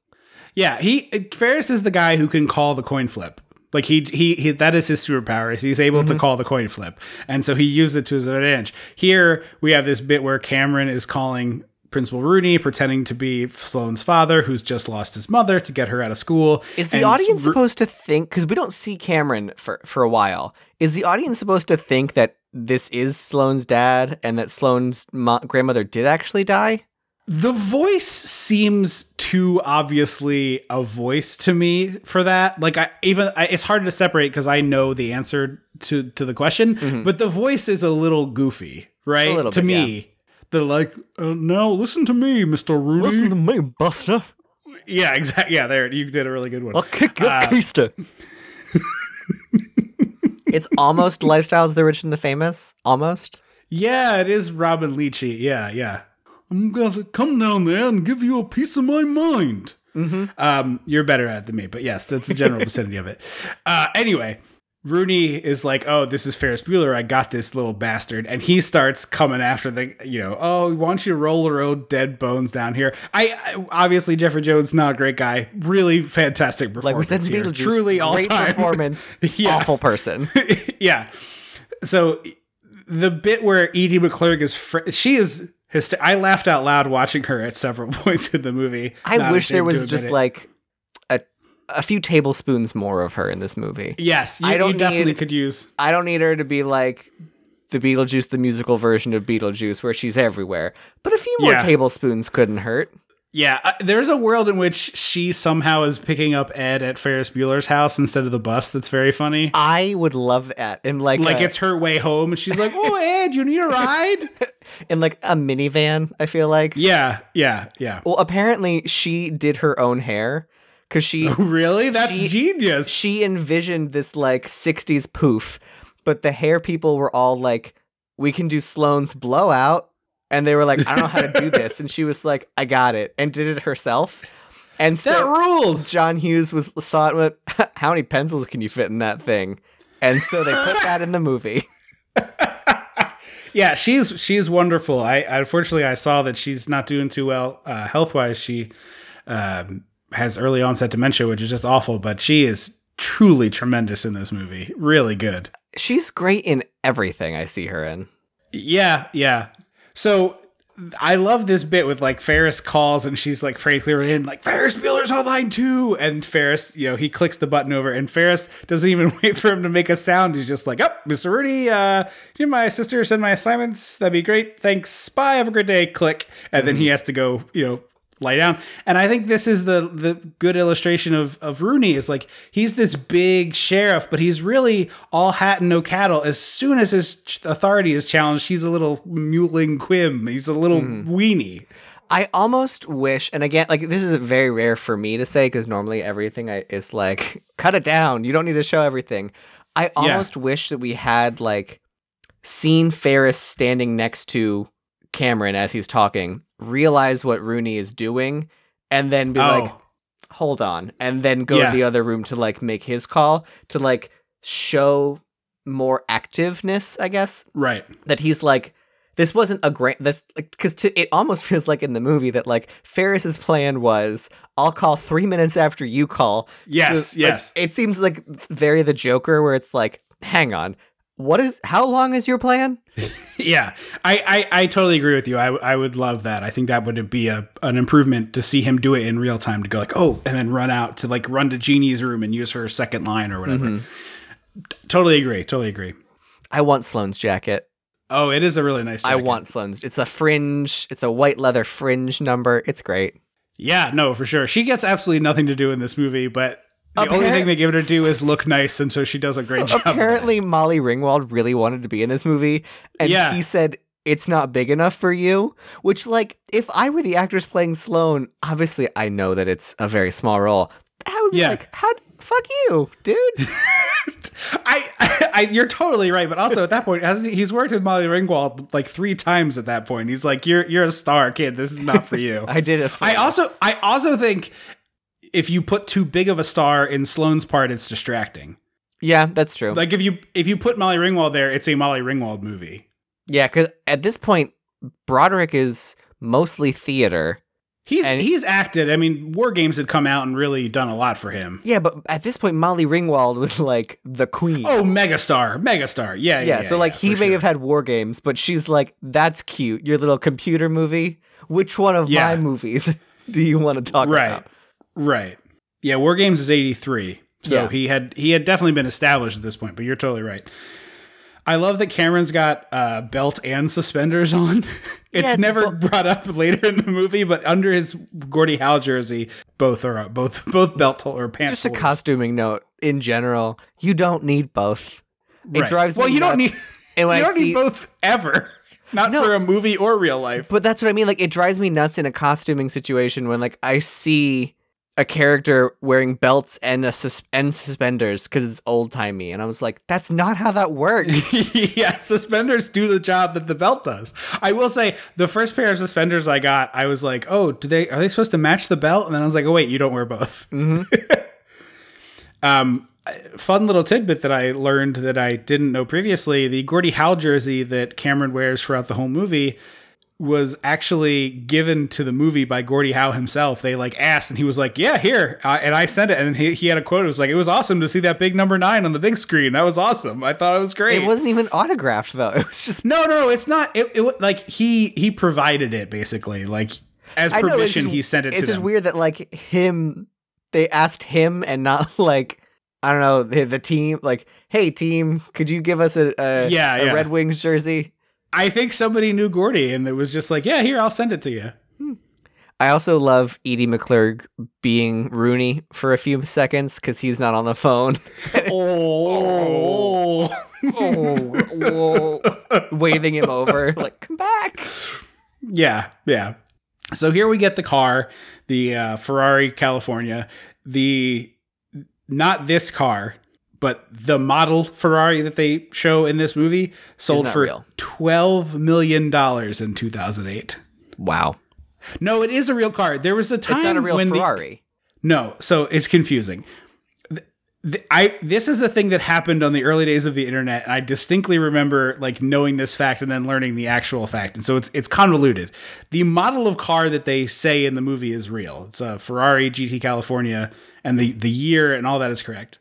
Yeah, he Ferris is the guy who can call the coin flip. Like he he, he that is his superpower. Is he's able to mm-hmm. call the coin flip, and so he used it to his advantage. Here we have this bit where Cameron is calling Principal Rooney, pretending to be Sloane's father, who's just lost his mother, to get her out of school. Is the And audience Ro- supposed to think because we don't see Cameron for for a while? Is the audience supposed to think that this is Sloane's dad and that Sloane's mo- grandmother did actually die? The voice seems too obviously a voice to me for that. Like I even I, it's hard to separate because I know the answer to to the question, Mm-hmm. but the voice is a little goofy, right? A little to bit, me, they're like, uh, "No, listen to me, Mister Rudy." Listen to me, Buster. yeah, exactly. Yeah, there you did a really good one. I'll kick your Uh, keister. it's almost lifestyles of the rich and the famous. Almost. Yeah, it is Robin Leachy. Yeah, yeah. I'm gonna come down there and give you a piece of my mind. Mm-hmm. Um, you're better at it than me, but yes, that's the general vicinity of it. Uh, anyway, Rooney is like, "Oh, this is Ferris Bueller. I got this little bastard," and he starts coming after the, you know, "Oh, we want you to roll the road dead bones down here." I, I obviously Jeffrey Jones not a great guy. Really fantastic performance. Like we said, here. Beetlejuice, truly all great time performance. Yeah. Awful person. yeah. So the bit where Edie McClurg is, fr- she is. Hyster- I laughed out loud watching her at several points in the movie. I wish there was just it. like a a few tablespoons more of her in this movie. yes, you, I don't definitely need- could use. I don't need her to be like the Beetlejuice, the musical version of Beetlejuice, where she's everywhere. But a few more Yeah. tablespoons couldn't hurt. Yeah, uh, there's a world in which she somehow is picking up Ed at Ferris Bueller's house instead of the bus. That's very funny. I would love that And like Like a, it's her way home, and she's like, "Oh, Ed, you need a ride?" in like a minivan. I feel like. yeah, yeah, yeah. Well, apparently she did her own hair because she oh, Really? That's She- genius. she envisioned this like 60s poof, but the hair people were all like, we can do Sloane's blowout. And they were like, I don't know how to do this. And she was like, I got it. And did it herself. And that rules. John Hughes was saw it with, how many pencils can you fit in that thing? And so they put that in the movie. Yeah, she's she's wonderful. I unfortunately I saw that she's not doing too well uh, health wise. She um, has early onset dementia, which is just awful. But she is truly tremendous in this movie. Really good. She's great in everything I see her in. Yeah, yeah. So I love this bit with like Ferris calls and she's like frankly in like Ferris Bueller's on line two, and Ferris, you know, he clicks the button over, and Ferris doesn't even wait for him to make a sound. He's just like, "Up, oh, Mr. Rudy, uh, you my sister send my assignments. That'd be great. Thanks. Bye. Have a great day." Click, and then he has to go, you know. Lie down, and I think this is the the good illustration of of Rooney is like he's this big sheriff, but he's really all hat and no cattle. As soon as his authority is challenged, he's a little muling quim. He's a little hmm. weenie. I almost wish, and again, like this is very rare for me to say because normally everything I, is like, cut it down. You don't need to show everything. I almost wish that we had like seen Ferris standing next to Cameron as he's talking, realize what Rooney is doing, and then be like, Oh. hold on, and then go Yeah. to the other room to like make his call to like show more activeness, I guess, Right. that he's like this wasn't a that's like because it almost feels like in the movie that like ferris's plan was i'll call three minutes after you call Yes, like, yes. it seems like very the joker where it's like hang on what is how long is your plan Yeah, I, I, I totally agree with you. I, I would love that. I think that would be a an improvement to see him do it in real time. To go like, oh, and then run out to like run to Jeannie's room and use her second line or whatever. Mm-hmm. T- Totally agree. Totally agree. i want sloane's jacket Oh, it is a really nice. i want sloane's it's a fringe it's a white leather fringe number it's great Yeah, no, for sure. She gets absolutely nothing to do in this movie, but the only thing they give her to do is look nice, and so she does a great job. apparently molly ringwald really wanted to be in this movie and Yeah. he said it's not big enough for you which like if i were the actress playing sloane obviously i know that it's a very small role i would be Yeah. like how fuck you dude I, I, you're totally right, but also at that point, hasn't he, he's worked with Molly Ringwald like three times at that point. He's like, "You're you're a star, kid. This is not for you." i did it for I also I also think if you put too big of a star in Sloane's part, it's distracting. yeah that's true Like if you if you put Molly Ringwald there, it's a Molly Ringwald movie. yeah because at this point broderick is mostly theater He's And- he's acted. I mean, War Games had come out and really done a lot for him. yeah but at this point molly ringwald was like the queen Oh, megastar, megastar. Yeah, yeah. yeah, so like yeah, he may sure. have had war games, but she's like, "That's cute, your little computer movie. Which one of my movies do you want to talk right, about?" Right. Yeah, War Games is eighty three, so Yeah. he had he had definitely been established at this point. But you're totally right. I love that Cameron's got uh, belt and suspenders on. it's never bo- brought up later in the movie, but under his Gordie Howe jersey, both are both both belt or pants. Just a holders. costuming note in general. You don't need both. It Right. drives Well, you don't nuts. need And when you I don't see, need both ever. not No. for a movie or real life. But that's what I mean. Like, it drives me nuts in a costuming situation when, like, I see a character wearing belts and a sus- and suspenders because it's old timey, and I was like, that's not how that works. yeah, suspenders do the job that the belt does. I will say the first pair of suspenders I got, I was like, "Oh, do they are they supposed to match the belt?" And then I was like, "Oh wait, you don't wear both." um, fun little tidbit that I learned that I didn't know previously: the Gordie Howe jersey that Cameron wears throughout the whole movie was actually given to the movie by Gordie Howe himself. They like asked, and he was like, "Yeah, here," uh, and I sent it, and he, he had a quote. It was like, "It was awesome to see that big number nine on the big screen. That was awesome. I thought it was great." it wasn't even autographed though. It was just No, no, it's not. It, it like he he provided it basically. Like as I know, permission, just- he sent it to me. It's just them. weird that like him, they asked him and not like I don't know the, the team. Like, hey team, could you give us a, a Yeah, a yeah. Red Wings jersey? I think somebody knew Gordie, and it was just like, yeah, here, I'll send it to you. I also love Edie McClurg being Rooney for a few seconds because he's not on the phone. Oh, oh, whoa, waving him over, like, come back. yeah, yeah. So here we get the car, the uh, Ferrari California, the not this car, but the model Ferrari that they show in this movie sold for real. twelve million dollars in two thousand eight. Wow. No, it is a real car. There was a time It's not a real when the- Ferrari. No, so it's confusing. I this is a thing that happened on the early days of the internet, and I distinctly remember like knowing this fact and then learning the actual fact, and so it's it's convoluted. The model of car that they say in the movie is real. It's a Ferrari GT California, and the the year and all that is correct.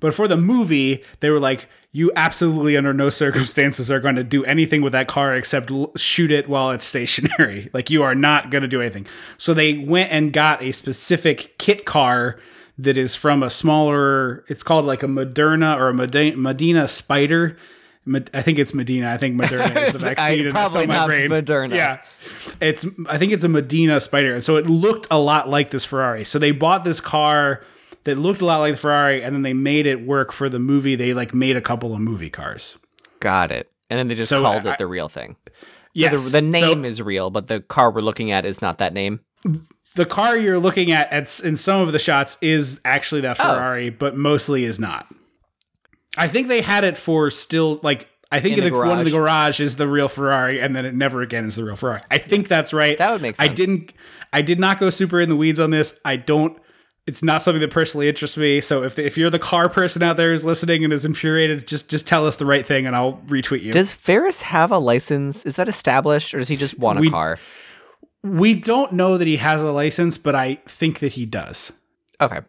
But for the movie, they were like, you absolutely under no circumstances are going to do anything with that car except l- shoot it while it's stationary. like you are not going to do anything. So they went and got a specific kit car that is from a smaller, it's called like a Moderna or a Mede- Medina Spider. I think it's Medina. I think Moderna is the I- vaccine. and that's probably on my not brain. Moderna. Yeah, it's. I think it's a Medina Spider, and so it looked a lot like this Ferrari. So they bought this car that looked a lot like the Ferrari, and then they made it work for the movie. They like made a couple of movie cars. Got it. And then they just So, called I- it the real thing. Yes, The, the name So is real, but the car we're looking at is not that name. the car you're looking at, at in some of the shots is actually that Oh. Ferrari, but mostly is not. I think they had it for still like. I think In the the, one in the garage. garage is the real Ferrari, and then it never again is the real Ferrari. I think that's right. That would make sense. I didn't. I did not go super in the weeds on this. I don't. It's not something that personally interests me. So if if you're the car person out there who's listening and is infuriated, just just tell us the right thing, and I'll retweet you. Does Ferris have a license? Is that established, or does he just want a We- car? we don't know that he has a license, but I think that he does. Okay.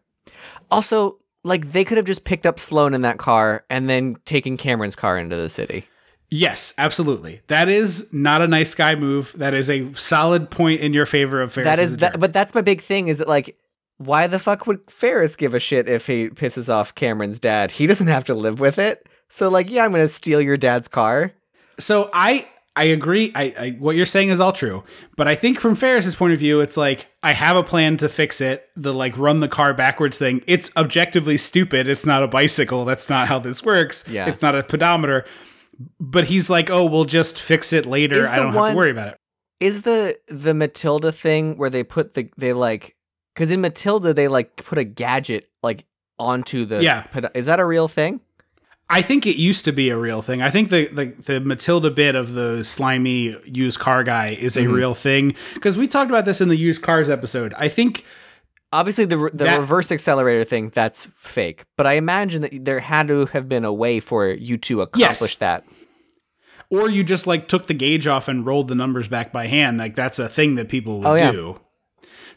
Also, like they could have just picked up Sloane in that car and then taken Cameron's car into the city. Yes, absolutely. That is not a nice guy move. That is a solid point in your favor of Ferris. that is that, but that's my big thing. Is that like, why the fuck would Ferris give a shit if he pisses off Cameron's dad? He doesn't have to live with it. So like, yeah, I'm gonna steal your dad's car. so I I agree. I, I what you're saying is all true, but I think from Ferris's point of view, it's like I have a plan to fix it. The like run the car backwards thing. It's objectively stupid. It's not a bicycle. That's not how this works. Yeah. It's not a pedometer. But he's like, oh, we'll just fix it later. I don't have to worry about it. Is the the Matilda thing where they put the they like because in Matilda they like put a gadget like onto the Yeah. ped- Is that a real thing? I think it used to be a real thing. I think the the, the Matilda bit of the slimy used car guy is Mm-hmm. a real thing because we talked about this in the used cars episode. I think Obviously, the the That- reverse accelerator thing that's fake, but I imagine that there had to have been a way for you to accomplish that. or you just like took the gauge off and rolled the numbers back by hand. Like that's a thing that people would Oh, yeah. do.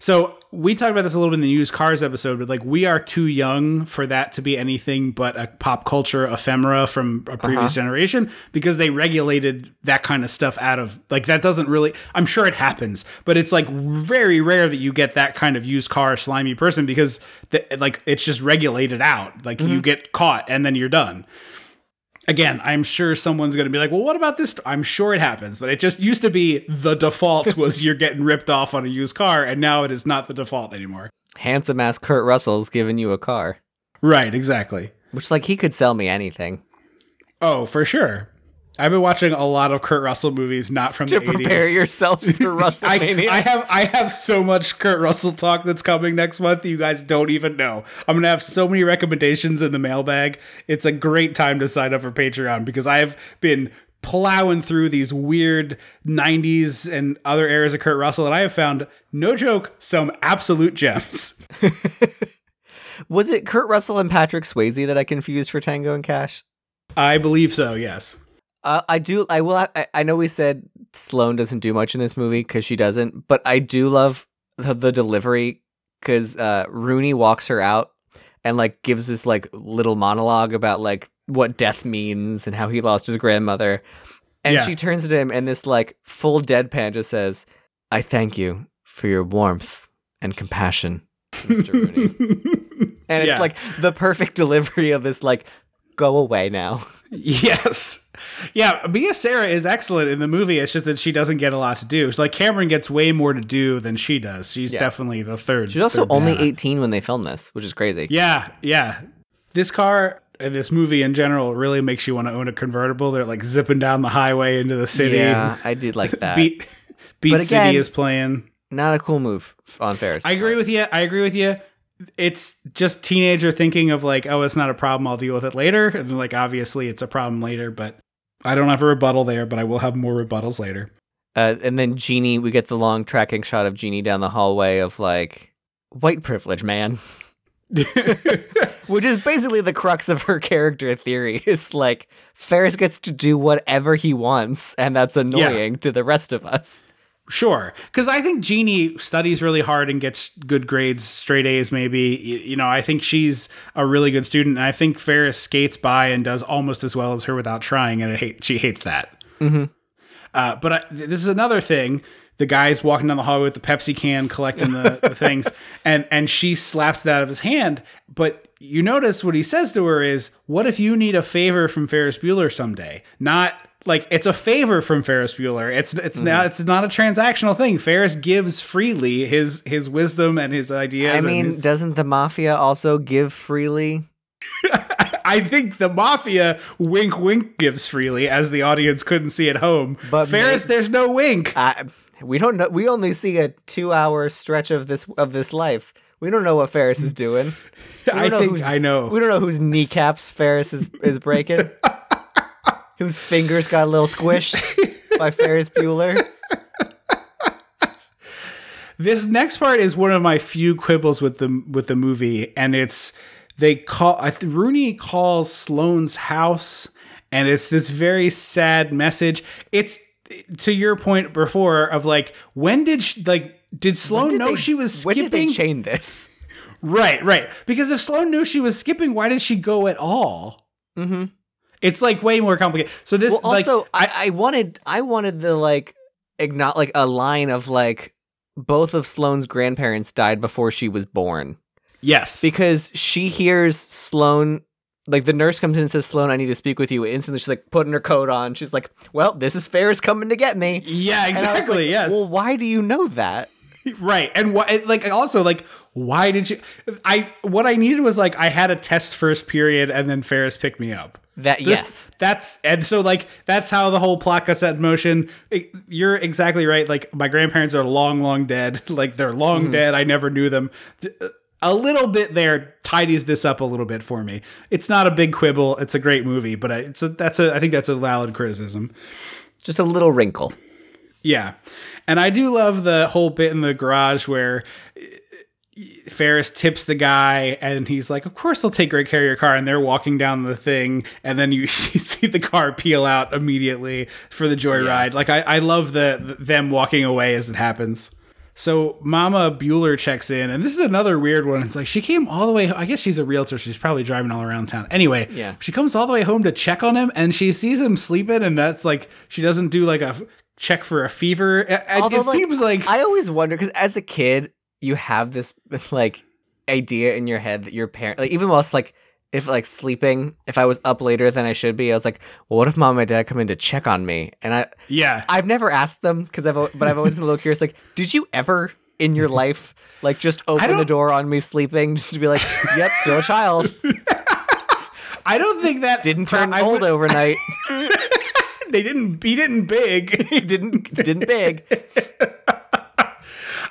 So we talked about this a little bit in the used cars episode, but like we are too young for that to be anything but a pop culture ephemera from a previous Uh-huh. generation because they regulated that kind of stuff out of like that doesn't really I'm sure it happens, but it's like very rare that you get that kind of used car slimy person because the, like it's just regulated out. Like Mm-hmm. you get caught and then you're done again, I'm sure someone's going to be like, well, what about this? I'm sure it happens, but it just used to be the default was you're getting ripped off on a used car, and now it is not the default anymore. Handsome ass Kurt Russell's giving you a car, Right, exactly. which like he could sell me anything. Oh, for sure. I've been watching a lot of Kurt Russell movies, not from the to the prepare 80s. yourself for I, WrestleMania. I have I have so much Kurt Russell talk that's coming next month. You guys don't even know. I'm gonna have so many recommendations in the mailbag. It's a great time to sign up for Patreon because I've been plowing through these weird 90s and other eras of Kurt Russell, and I have found no joke some absolute gems. Was it Kurt Russell and Patrick Swayze that I confused for Tango and Cash? I believe so. Yes. Uh, I do. I will. I, I know we said Sloane doesn't do much in this movie because she doesn't, but I do love the, the delivery because uh, Rooney walks her out and like gives this like little monologue about like what death means and how he lost his grandmother, and Yeah. she turns to him and this like full deadpan just says, "I thank you for your warmth and compassion, Mr. Rooney," and it's Yeah. like the perfect delivery of this like, "Go away now." Yes. Yeah, Mia Sara is excellent in the movie. It's just that she doesn't get a lot to do. So, like Cameron gets way more to do than she does. She's Yeah. definitely the third. She's also third only banana. 18 when they filmed this, which is crazy. Yeah, yeah. This car and this movie in general really makes you want to own a convertible. They're like zipping down the highway into the city. Yeah, I did like that. Beat Beat But City is playing. Not a cool move on Ferris. I agree with you. I agree with you. It's just teenager thinking of like, oh, it's not a problem. I'll deal with it later. And like, obviously, it's a problem later. But I don't have a rebuttal there. But I will have more rebuttals later. Uh, and then Jeannie, we get the long tracking shot of Jeannie down the hallway of like white privilege, man. Which is basically the crux of her character theory. Is like Ferris gets to do whatever he wants, and that's annoying to the rest of us. Sure, because I think Jeannie studies really hard and gets good grades, straight A's maybe. Y- You know, I think she's a really good student, and I think Ferris skates by and does almost as well as her without trying, and hate, she hates that. Mhm. Uh, but I, this is another thing. The guy's walking down the hallway with the Pepsi can, collecting the, the things, and and she slaps it out of his hand. But you notice what he says to her is, "What if you need a favor from Ferris Bueller someday?" Not like it's a favor from Ferris Bueller. It's it's Mm-hmm. not it's not a transactional thing. Ferris gives freely his his wisdom and his ideas. I mean, his- doesn't the mafia also give freely? I think the mafia wink wink gives freely, as the audience couldn't see at home. But Ferris, may- there's no wink. I, we don't know. We only see a two-hour stretch of this of this life. We don't know what Ferris is doing. I know think I know. We don't know whose kneecaps Ferris is, is breaking. whose fingers got a little squished by Ferris Bueller. This next part is one of my few quibbles with the with the movie, and it's they call Rooney calls Sloane's house, and it's this very sad message. It's to your point before of like when did she, like did Sloane know they- she was When did they skipping? chain this? right, right. Because if Sloane knew she was skipping, why did she go at all? Mm-hmm. It's like way more complicated. So this Well, like also, I, I wanted I wanted the like acknowledge like a line of like both of Sloane's grandparents died before she was born. yes, because she hears Sloane like the nurse comes in and says, Sloane, I need to speak with you. Instantly she's like putting her coat on. She's like, Well, this is Ferris coming to get me. yeah, And I was exactly. like, yes, Well, why do you know that? right and why like also like why did you i what i needed was like i had a test first period and then ferris picked me up That This- yes. that's and so like that's how the whole plot got set in motion It- you're exactly right like my grandparents are long long dead like they're long Mm-hmm. dead i never knew them a little bit there tidies this up a little bit for me it's not a big quibble it's a great movie but I, it's a, that's a i think that's a valid criticism Just a little wrinkle. yeah. And I do love the whole bit in the garage where uh, Ferris tips the guy and he's like, Of course they'll take great care of your car. And they're walking down the thing. And then you, you see the car peel out immediately for the joyride. Like, I, I love the them walking away as it happens. So Mama Bueller checks in, and this is another weird one. It's like she came all the way. I guess she's a realtor. She's probably driving all around town. Anyway, Yeah. she comes all the way home to check on him, and she sees him sleeping, and that's like she doesn't do like a check for a fever. It, it- Although, it seems like I always wonder because as a kid, you have this like idea in your head that your parent, like even while it's like if like sleeping, if I was up later than I should be, I was like, well, what if mom and dad come in to check on me? And I, yeah, I've never asked them because I've, but I've always been a little curious. Like, did you ever in your life like just open the door on me sleeping just to be like, yep, still a child, I don't think that didn't turn old would- overnight. they didn't he didn't big. He didn't didn't big.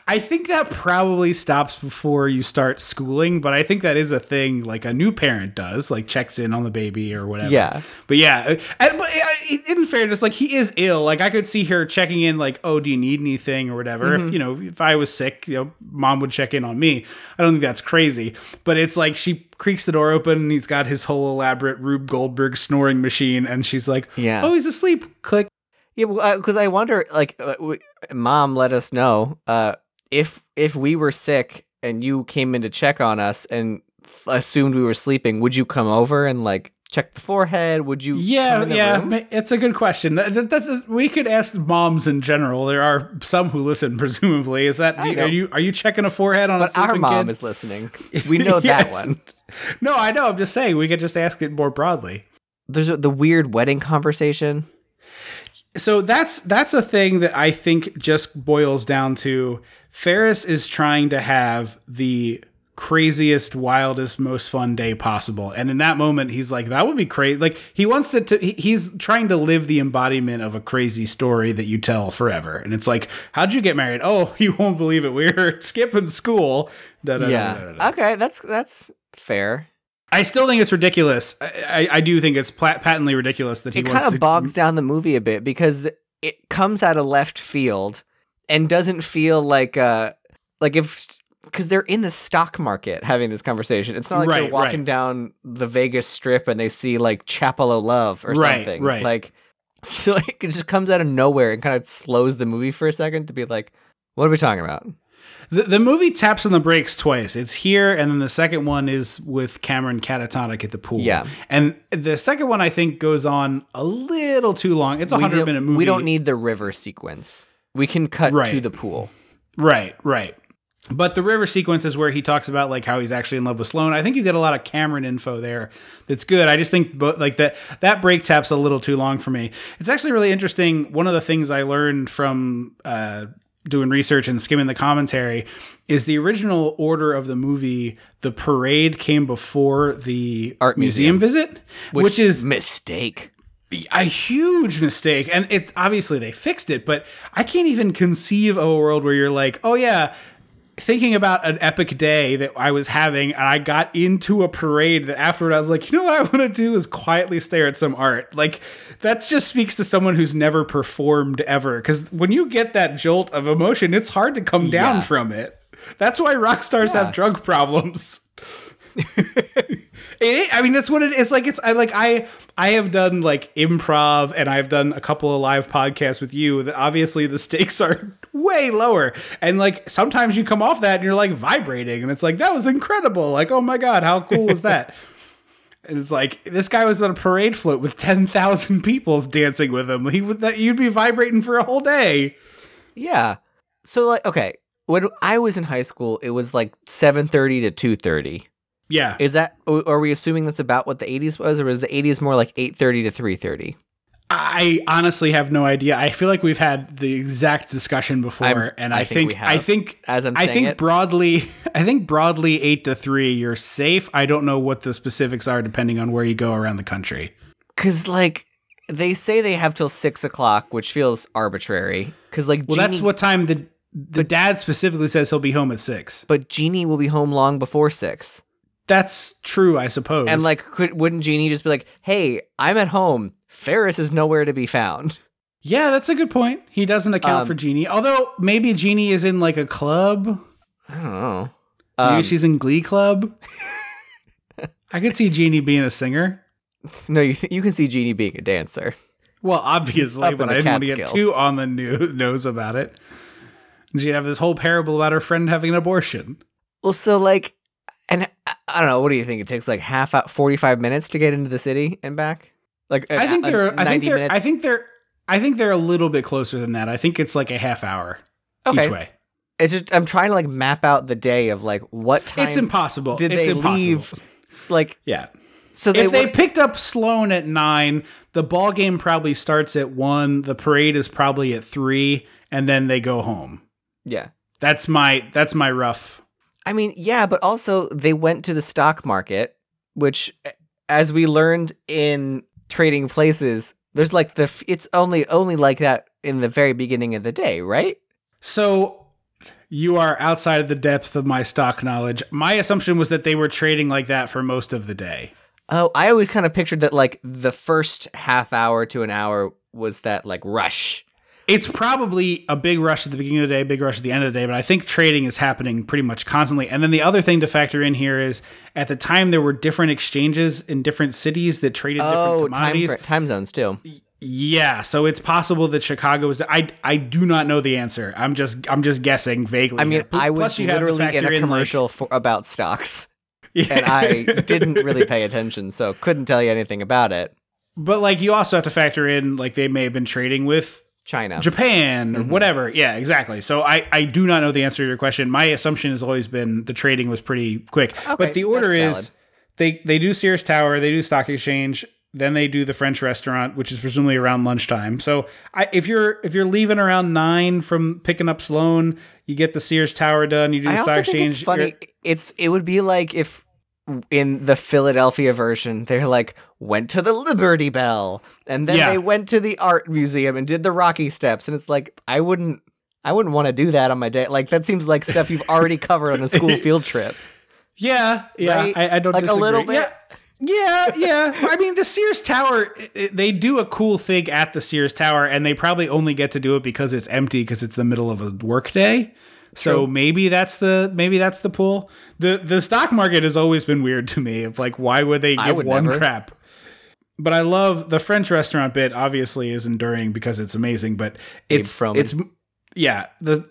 I think that probably stops before you start schooling, but I think that is a thing like a new parent does, like checks in on the baby or whatever. Yeah. But yeah, uh, and- but uh, in fairness, like he is ill. Like I could see her checking in, like, "Oh, do you need anything?" or whatever. If you know, if I was sick, you know, mom would check in on me. I don't think that's crazy, but it's like she creaks the door open and he's got his whole elaborate Rube Goldberg snoring machine, and she's like, Yeah. oh, he's asleep." Click. Yeah, because I wonder, like, uh, w- mom, let us know uh, if if we were sick and you came in to check on us and f- assumed we were sleeping, would you come over and like check the forehead? Would you? Yeah, yeah, room? it's a good question. That- that- That's a, we could ask moms in general. There are some who listen, presumably. Is that you, are you are you checking a forehead on a But our mom kid? is listening. We know that one. No, I know. I'm just saying we could just ask it more broadly. There's a, the weird wedding conversation. So that's that's a thing that I think just boils down to Ferris is trying to have the craziest, wildest, most fun day possible. And in that moment, he's like, that would be crazy. Like he wants it to, he- he's trying to live the embodiment of a crazy story that you tell forever. And it's like, how'd you get married? Oh, you won't believe it. We were skipping school. Da, da, da, da, da, Yeah. da. Okay, that's that's fair. I still think it's ridiculous. I, I, I do think it's pla- patently ridiculous that he it kind to of bogs down the movie a bit because it comes out of left field and doesn't feel like uh like if because they're in the stock market having this conversation. It's not like Right, they're walking right. down the Vegas Strip and they see like Chapel of Love or Right, something. right. Like so like, it just comes out of nowhere and kind of slows the movie for a second to be like, what are we talking about? The, the movie taps on the brakes twice. It's here, and then the second one is with Cameron catatonic at the pool. Yeah. and the second one I think goes on a little too long. It's a hundred minute movie. We don't need the river sequence. We can cut to the pool. right, right. But the river sequence is where he talks about like how he's actually in love with Sloane. I think you get a lot of Cameron info there. That's good. I just think but like that that break tap's a little too long for me. It's actually really interesting. One of the things I learned from uh, doing research and skimming the commentary is the original order of the movie. The parade came before the Art museum, visit, which, is mistake. a huge mistake and it obviously they fixed it but i can't even conceive of a world where you're like oh yeah thinking about an epic day that i was having and i got into a parade that afterward i was like you know what i want to do is quietly stare at some art like that just speaks to someone who's never performed ever because when you get that jolt of emotion it's hard to come down Yeah. from it that's why rock stars Yeah. have drug problems it, I mean, that's what it is. Like, it's I like I I have done like improv, and I've done a couple of live podcasts with you. That obviously the stakes are way lower, and like sometimes you come off that and you're like vibrating, and it's like that was incredible. Like, oh my god, how cool was that? And it's like this guy was on a parade float with ten thousand people dancing with him. He would that you'd be vibrating for a whole day. Yeah. So like okay, when I was in high school, it was like 7:30 to 2:30. Yeah, Is that or are we assuming that's about what the 80s was or was the 80s more like 8:30 to 3:30? I honestly have no idea. I feel like we've had the exact discussion before, I'm- and I I, think think, I think As I'm I saying think it. broadly, I think broadly eight to three, you're safe. I don't know what the specifics are depending on where you go around the country. Cuz like they say they have till 6 o'clock, which feels arbitrary. Cuz like Well, Jeannie, that's what time the the dad specifically says he'll be home at six. but Jeannie will be home long before 6. That's true, I suppose. And like could wouldn't Jeannie just be like, "Hey, I'm at home. Ferris is nowhere to be found." yeah, that's a good point. He doesn't account Um, for Jeannie, although maybe Jeannie is in like a club. I don't know. Maybe Um, she's in Glee Club. I could see Jeannie being a singer. no, you th- you can see Jeannie being a dancer. Well, obviously, Up but I didn't want to get too on the new- nose about it. And she'd have this whole parable about her friend having an abortion. Well, so like, and I- I don't know. What do you think? It takes like half out, forty five minutes to get into the city and back. Like, I think uh, they're. I think they're. minutes? I think they're. I think they're a little bit closer than that. I think it's like a half hour okay. each way. It's just I'm trying to like map out the day of like what time It's impossible. did it's they impossible. leave? Like, Yeah. so they if they were- picked up Sloane at nine, the ball game probably starts at one. The parade is probably at three, and then they go home. yeah. That's my. That's my rough. I mean, yeah, but also they went to the stock market, which, as we learned in Trading Places, There's like the f- it's only only like that in the very beginning of the day, right? So you are outside of the depth of my stock knowledge. My assumption was that they were trading like that for most of the day. Oh, I always kind of pictured that like the first half hour to an hour was that like rush. It's probably a big rush at the beginning of the day, big rush at the end of the day, but I think trading is happening pretty much constantly. And then the other thing to factor in here is at the time there were different exchanges in different cities that traded Oh, different time commodities. fr- time zones too. Yeah, so it's possible that Chicago was. I I do not know the answer. I'm just I'm just guessing vaguely. I mean. I was you have to literally in a like- commercial for, about stocks, Yeah. and I didn't really pay attention, so couldn't tell you anything about it. but like you also have to factor in like they may have been trading with China. Japan Mm-hmm. or whatever. Yeah, exactly. So I I do not know the answer to your question. My assumption has always been the trading was pretty quick. Okay, but the order is they they do Sears Tower, they do Stock Exchange, then they do the French restaurant, which is presumably around lunchtime. So I, if you're if you're leaving around nine from picking up Sloane, you get the Sears Tower done, you do the I Stock also Exchange. think it's funny. you're- It's it would be like if in the Philadelphia version they're like went to the Liberty Bell and then Yeah. they went to the art museum and did the Rocky Steps and it's like I wouldn't I wouldn't want to do that on my day. Like that seems like stuff you've already covered on a school field trip. Yeah, yeah, Right? I, I don't Like a little bit. Yeah. Yeah, yeah. I mean, the Sears Tower, they do a cool thing at the Sears Tower, and they probably only get to do it because it's empty because it's the middle of a workday. So maybe that's the maybe that's the pull. the The stock market has always been weird to me. Of like, why would they give would one never. crap? But I love the French restaurant bit. Obviously, is enduring because it's amazing. But it's from it's yeah the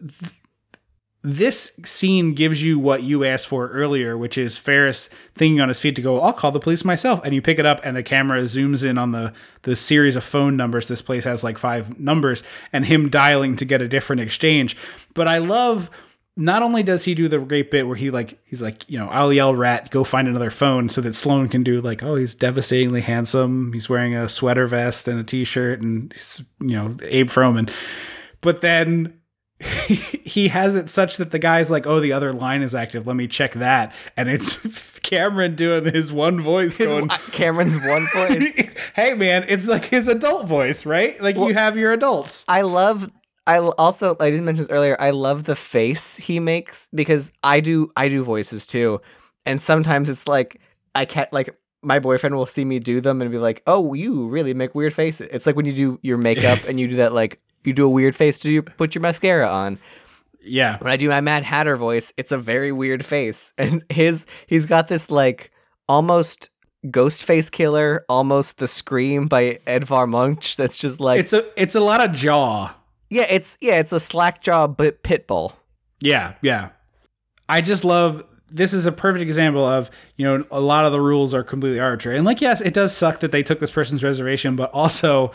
this scene gives you what you asked for earlier, which is Ferris thinking on his feet to go, I'll call the police myself. And you pick it up and the camera zooms in on the, the series of phone numbers. This place has like five numbers and him dialing to get a different exchange. But I love not only does he do the great bit where he like he's like, you know, I'll yell rat, go find another phone so that Sloane can do like, oh, he's devastatingly handsome. He's wearing a sweater vest and a t-shirt and you know, Abe Froman. But then he has it such that the guy's like, "Oh, the other line is active. Let me check that." And it's Cameron doing his one voice, His, going, Cameron's one voice. "Hey, man, it's like his adult voice, right? Like you have your adults." I love I also I didn't mention this earlier. I love the face he makes because I do I do voices too. And sometimes it's like I can't like my boyfriend will see me do them and be like, "Oh, you really make weird faces." It's like when you do your makeup and you do that like you do a weird face to you put your mascara on. Yeah, When I do my Mad Hatter voice, it's a very weird face. And his he's got this like almost ghost face Killer, almost the Scream by Edvard Munch. That's just like it's a it's a lot of jaw. yeah, it's yeah, it's a slack jaw but pit bull. Yeah, yeah. I just love this is a perfect example of, you know, a lot of the rules are completely arbitrary. And like yes, it does suck that they took this person's reservation, but also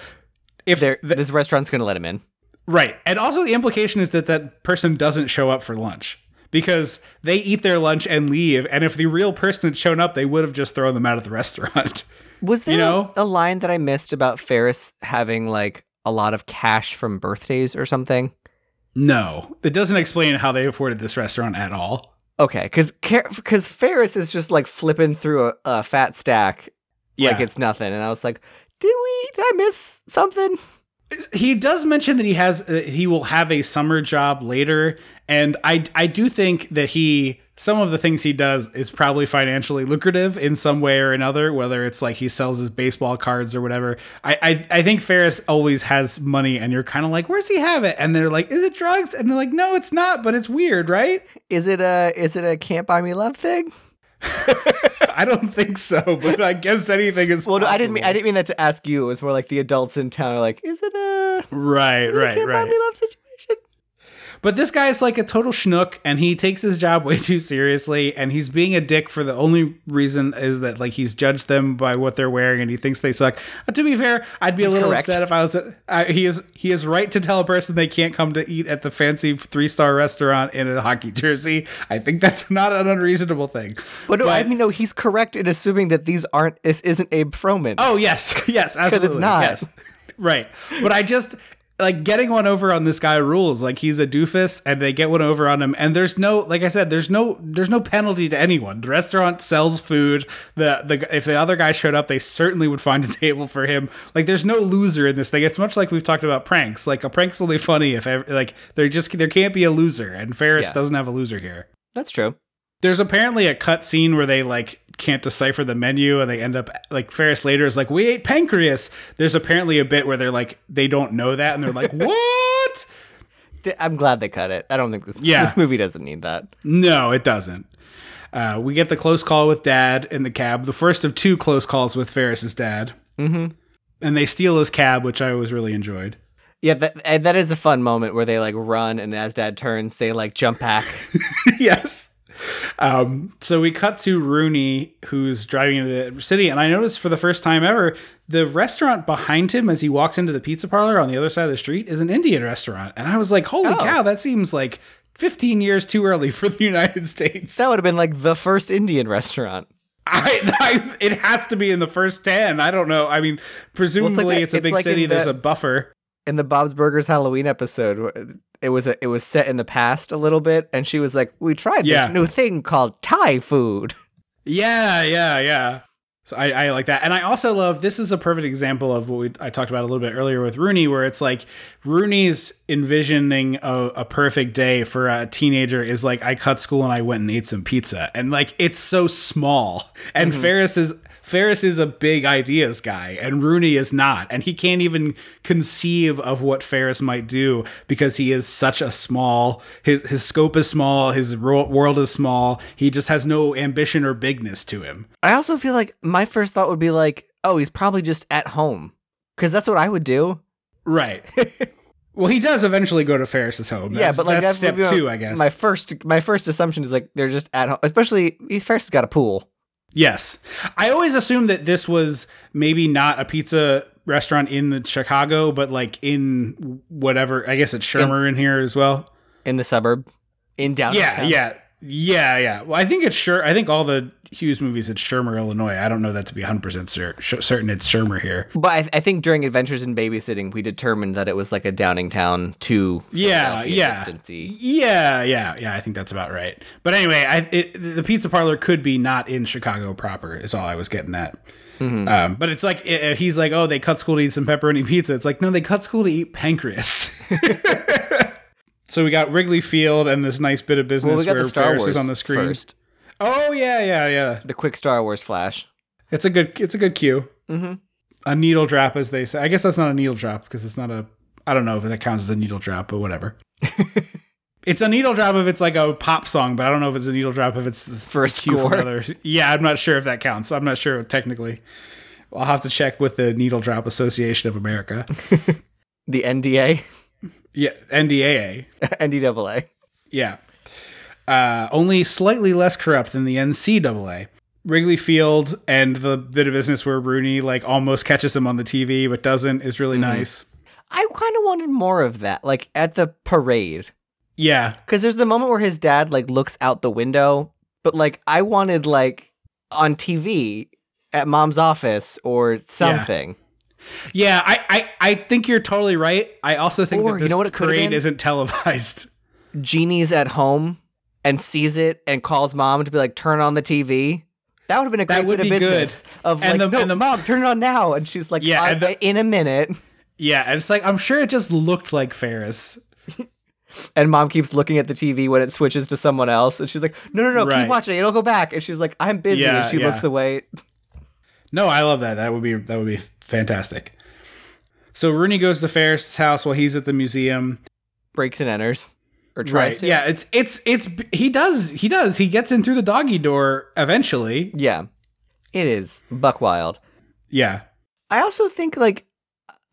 if the- this restaurant's gonna let him in. Right. And also the implication is that that person doesn't show up for lunch because they eat their lunch and leave. And if the real person had shown up, they would have just thrown them out of the restaurant. Was there You know? a, a line that I missed about Ferris having like a lot of cash from birthdays or something? no, it doesn't explain how they afforded this restaurant at all. Okay, because because Ferris is just like flipping through a, a fat stack Yeah. like it's nothing, and I was like, did we? Did I miss something? he does mention that he has uh, he will have a summer job later and i i do think that he some of the things he does is probably financially lucrative in some way or another whether it's like he sells his baseball cards or whatever i i, I think ferris always has money and you're kind of like where's he have it and they're like is it drugs and they're like no it's not but it's weird right Is it a is it a can't buy me love thing? i don't think so but i guess anything is Well, no, I didn't mean I didn't mean that to ask you. It was more like the adults in town are like, is it a, right is it a right can't buy right me love situation? But this guy's like a total schnook and he takes his job way too seriously and he's being a dick for the only reason is that like he's judged them by what they're wearing and he thinks they suck. Uh, to be fair, I'd be a little correct. upset if I was uh, he is he is right to tell a person they can't come to eat at the fancy three-star restaurant in a hockey jersey. I think that's not an unreasonable thing. But no, I mean, no, he's correct in assuming that these aren't. This isn't Abe Froman. Oh yes, yes, absolutely. Because it's not. Yes. Right. But I just like getting one over on this guy rules. Like he's a doofus, and they get one over on him. And there's no, like I said, there's no, there's no penalty to anyone. The restaurant sells food. The the if the other guy showed up, they certainly would find a table for him. Like there's no loser in this thing. It's much like we've talked about pranks. Like a prank's only funny if ev- like there just there can't be a loser, and Ferris Yeah. doesn't have a loser here. That's true. There's apparently a cut scene where they like can't decipher the menu and they end up like Ferris later is like, We ate pancreas. There's apparently a bit where they're like they don't know that and they're like, What? I'm glad they cut it. I don't think this Yeah. this movie doesn't need that. No, it doesn't. Uh, we get the close call with dad in the cab, the first of two close calls with Ferris's dad. Mm-hmm. And they steal his cab, which I always really enjoyed. Yeah, that that is a fun moment where they like run and as dad turns, they like jump back. yes. Um, so we cut to Rooney, who's driving into the city, and I noticed for the first time ever, the restaurant behind him as he walks into the pizza parlor on the other side of the street is an Indian restaurant. And I was like, holy Oh. cow, that seems like 15 years too early for the United States. that would have been like the first Indian restaurant. I, I, it has to be in the first 10. I don't know. I mean, presumably that- it's a it's big like city, there's the- a buffer. In the Bob's Burgers Halloween episode, it was a, it was set in the past a little bit, and she was like, "We tried Yeah. this new thing called Thai food." Yeah, yeah, yeah. So I, I like that, and I also love this is a perfect example of what we, I talked about a little bit earlier with Rooney, where it's like Rooney's envisioning a, a perfect day for a teenager is like I cut school and I went and ate some pizza, and like it's so small, and mm-hmm. Ferris is Ferris is a big ideas guy, and Rooney is not, and he can't even conceive of what Ferris might do because he is such a small. His his scope is small. His world is small. He just has no ambition or bigness to him. I also feel like my first thought would be like, "Oh, he's probably just at home," because that's what I would do. Right. well, he does eventually go to Ferris's home. yeah, but like that's that step would be my- two, I guess. My first my first assumption is like they're just at home, especially Ferris has got a pool. Yes. I always assumed that this was maybe not a pizza restaurant in the Chicago, but like in whatever. I guess it's Shermer in, here as well. in the suburb in downtown. Yeah, yeah, yeah, yeah. Well, I think it's sure. I think all the Hughes movies it's Shermer, Illinois. I don't know that to be 100 percent cer- certain. It's Shermer here. But I, I think during Adventures in Babysitting, we determined that it was like a Downingtown to Yeah, yeah, distancy. yeah, yeah, yeah. I think that's about right. But anyway, I, it, the pizza parlor could be not in Chicago proper. Is all I was getting at. Mm-hmm. Um, but it's like i- i- he's like, oh, they cut school to eat some pepperoni pizza. It's like, no, they cut school to eat pancreas. so we got Wrigley Field and this nice bit of business Well, we got where the Star Ferris Wars is on the screen. first. Oh yeah, yeah, yeah. The quick Star Wars flash. It's a good, it's a good cue. Mm-hmm. A needle drop, as they say. I guess that's not a needle drop because it's not a. I don't know if that counts as a needle drop, but whatever. it's a needle drop if it's like a pop song, but I don't know if it's a needle drop if it's the First cue score. another. Yeah, I'm not sure if that counts. I'm not sure technically. I'll have to check with the Needle Drop Association of America. The NDA, Yeah, NDAA. NDAA. Yeah. Uh, only slightly less corrupt than the NCAA. Wrigley Field and the bit of business where Rooney like almost catches him on the TV but doesn't is really nice. I kind of wanted more of that, like at the parade, Yeah. because there's the moment where his dad like looks out the window, but like I wanted like on TV at mom's office or something. Yeah, I, I, I think you're totally right. I also think Or, that you know what it parade isn't televised. Jeannie's at home and sees it and calls mom to be like, turn on the TV. That would have been a great bit of be good. business. Of And like, the- no, and the- mom, turn it on now. And she's like, Yeah, "Uh, and the- in a minute. Yeah, and it's like I'm sure it just looked like Ferris. And mom keeps looking at the TV when it switches to someone else. And she's like, no, no, no, Right. keep watching. It'll go back. And she's like, I'm busy. Yeah, and she yeah. looks away. No, I love that. That would be that would be fantastic. So Rooney goes to Ferris's house while he's at the museum. Breaks and enters. Or tries Right. to. Yeah, it's it's it's he does he does he gets in through the doggy door eventually. Yeah. It is buck wild. Yeah. I also think like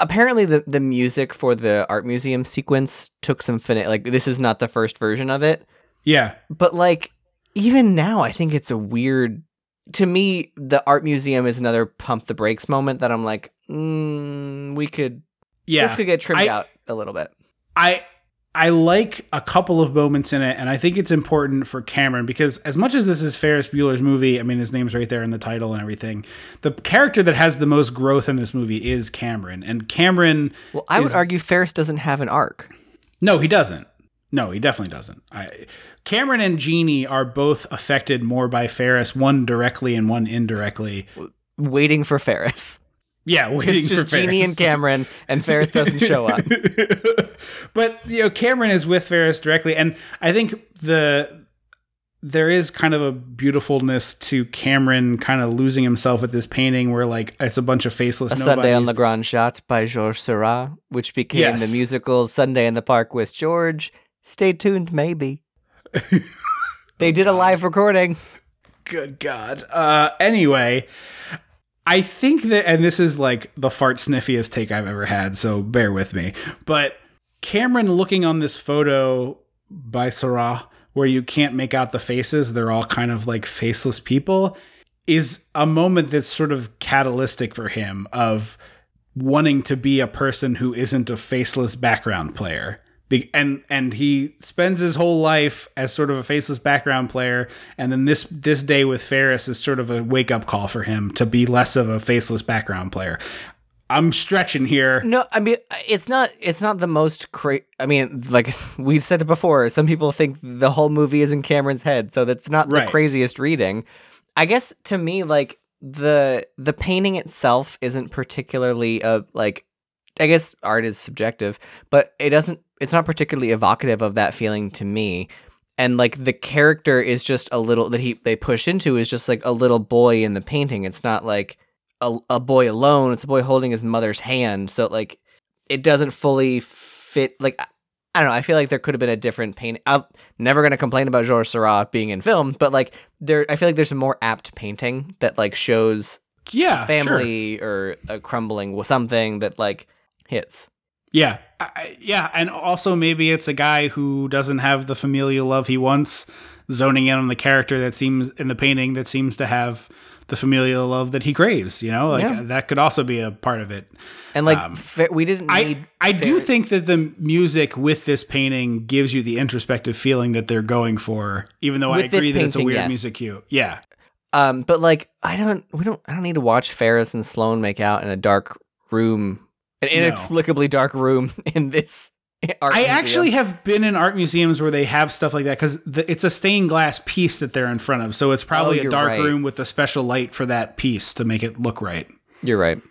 apparently the the music for the art museum sequence took some fin like this is not the first version of it, Yeah. but like even now I think it's a weird to me the art museum is another pump the brakes moment that I'm like mm, we could Yeah. this could get trimmed I- out a little bit. I I like a couple of moments in it, and I think it's important for Cameron because as much as this is Ferris Bueller's movie, I mean his name's right there in the title and everything. The character that has the most growth in this movie is Cameron, and Cameron. Well, I would argue Ferris doesn't have an arc. No, he doesn't. No, he definitely doesn't. I, Cameron and Jeannie are both affected more by Ferris, one directly and one indirectly. Waiting for Ferris. Yeah, waiting It's just for Jeannie Ferris. and Cameron, and Ferris doesn't show up. but you know, Cameron is with Ferris directly, and I think the there is kind of a beautifulness to Cameron kind of losing himself at this painting where like it's a bunch of faceless A Sunday on the Grande Jatte by Georges Seurat, which became Yes. the musical Sunday in the Park with George. Stay tuned, maybe. They did a live recording. Good God. Uh, anyway, I think that, and this is like the fart sniffiest take I've ever had, so bear with me. But Cameron looking on this photo by Seurat, where you can't make out the faces, they're all kind of like faceless people, is a moment that's sort of catalytic for him of wanting to be a person who isn't a faceless background player. And and he spends his whole life as sort of a faceless background player, and then this this day with Ferris is sort of a wake up call for him to be less of a faceless background player. I'm stretching here. No, I mean it's not. It's not the most cra I mean, like we've said it before. Some people think the whole movie is in Cameron's head, so that's not Right. the craziest reading. I guess to me, like the the painting itself isn't particularly a like. I guess art is subjective, but it doesn't. It's not particularly evocative of that feeling to me. And like the character is just a little that he they push into is just like a little boy in the painting. It's not like a, a boy alone. It's a boy holding his mother's hand. So like it doesn't fully fit. Like I- don't know. I feel like there could have been a different paint. I'm never gonna complain about Georges Seurat being in film, but like there, I feel like there's a more apt painting that like shows Yeah, sure. family or a crumbling something that like hits. Yeah, I, I- yeah, and also maybe it's a guy who doesn't have the familial love he wants, zoning in on the character that seems in the painting that seems to have the familial love that he craves. You know, like Yeah. that could also be a part of it. And like Um, fa- we didn't need. I I do think that the music with this painting gives you the introspective feeling that they're going for, even though I With this agree that it's a weird yes. music cue. Yeah, Um, but like I don't, we don't, I don't need to watch Ferris and Sloane make out in a dark room, an No. inexplicably dark room in this. Art I museum. actually have been in art museums where they have stuff like that because it's a stained glass piece that they're in front of, so it's probably oh, a Oh, you're dark right. room with a special light for that piece to make it look right. You're right.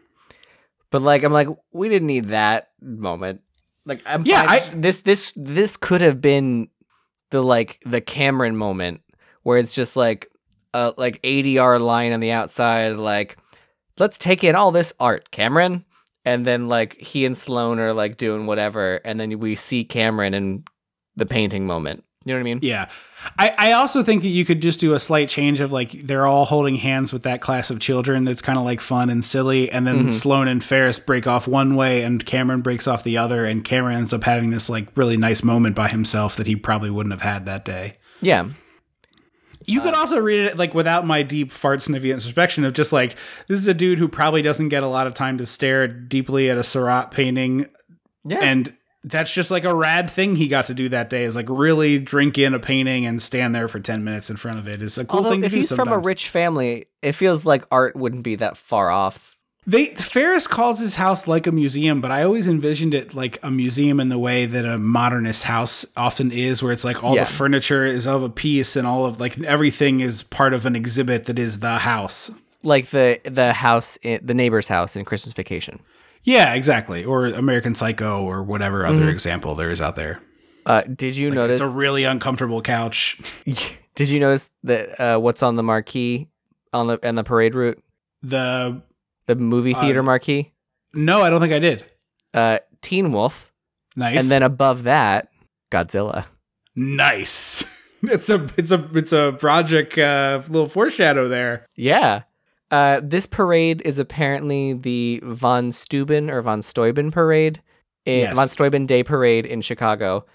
But like I'm like we didn't need that moment. Like I'm Yeah, fine- this this this could have been the like the Cameron moment where it's just like a like ADR line on the outside like let's take in all this art, Cameron. And then like he and Sloane are like doing whatever and then we see Cameron in the painting moment. You know what I mean? Yeah. I, I also think that you could just do a slight change of like they're all holding hands with that class of children that's kind of like fun and silly. And then Mm-hmm. Sloane and Ferris break off one way and Cameron breaks off the other. And Cameron ends up having this like really nice moment by himself that he probably wouldn't have had that day. Yeah. You Uh, could also read it like without my deep fart sniffy introspection of just like this is a dude who probably doesn't get a lot of time to stare deeply at a Seurat painting Yeah. and that's just like a rad thing he got to do that day is like really drink in a painting and stand there for 10 minutes in front of it. it is a cool Although thing to if do he's from a rich family, it feels like art wouldn't be that far off. They ferris calls his house like a museum but i always envisioned it like a museum in the way that a modernist house often is where it's like all Yeah. the furniture is of a piece and all of like everything is part of an exhibit that is the house like the the house in, the neighbor's house in Christmas Vacation. yeah exactly or american psycho or whatever other Mm-hmm. example there is out there Uh, did you notice? it's a really uncomfortable couch did you notice that uh, what's on the marquee on the and the parade route, the the movie theater Uh, marquee? no i don't think i did Uh, Teen Wolf, nice and then above that, Godzilla. Nice. It's a it's a it's a project uh, little foreshadow there. Yeah. Uh, this parade is apparently the von Steuben or von Steuben parade, in, Yes. von Steuben Day parade in Chicago,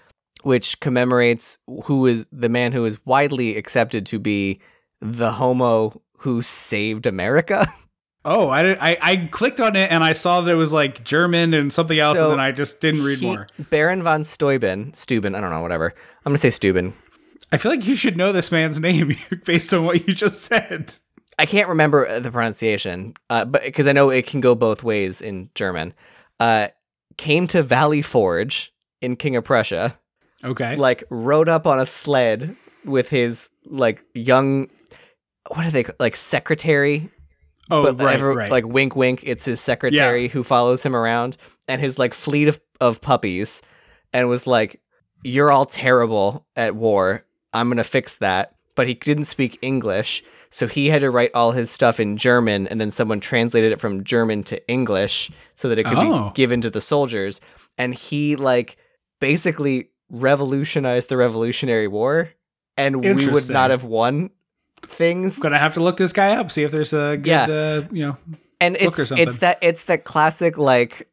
which commemorates who is the man who is widely accepted to be the homo who saved America. Oh, I, did, I I clicked on it and I saw that it was like German and something else, So, and then I just didn't read He- more. Baron von Steuben, Steuben, I don't know, whatever. I'm gonna say Steuben. I feel like you should know this man's name based on what you just said. I can't remember uh, the pronunciation, uh, but because I know it can go both ways in German. Uh, came to Valley Forge in King of Prussia, Okay. like rode up on a sled with his like young, what are they like secretary? Oh, but right, ever- right. like wink, wink. It's his secretary who follows him around, and his like fleet of of puppies, and was like, "You're all terrible at war. I'm gonna fix that." But he didn't speak English, so he had to write all his stuff in German, and then someone translated it from German to English so that it could Oh. be given to the soldiers. And he like basically revolutionized the Revolutionary War, and we would not have won things gonna have to look this guy up, see if there's a good, Yeah. uh, you know. and book it's or something. it's that it's that classic like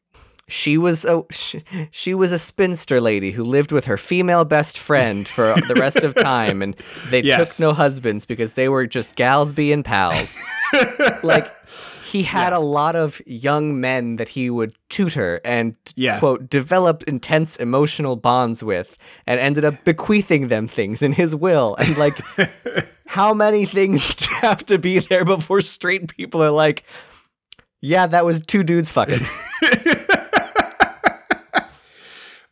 she was a she, she was a spinster lady who lived with her female best friend for the rest of time and they Yes. took no husbands because they were just gals being pals like he had a lot of young men that he would tutor and Yeah. quote develop intense emotional bonds with and ended up bequeathing them things in his will and like how many things have to be there before straight people are like yeah, that was two dudes fucking.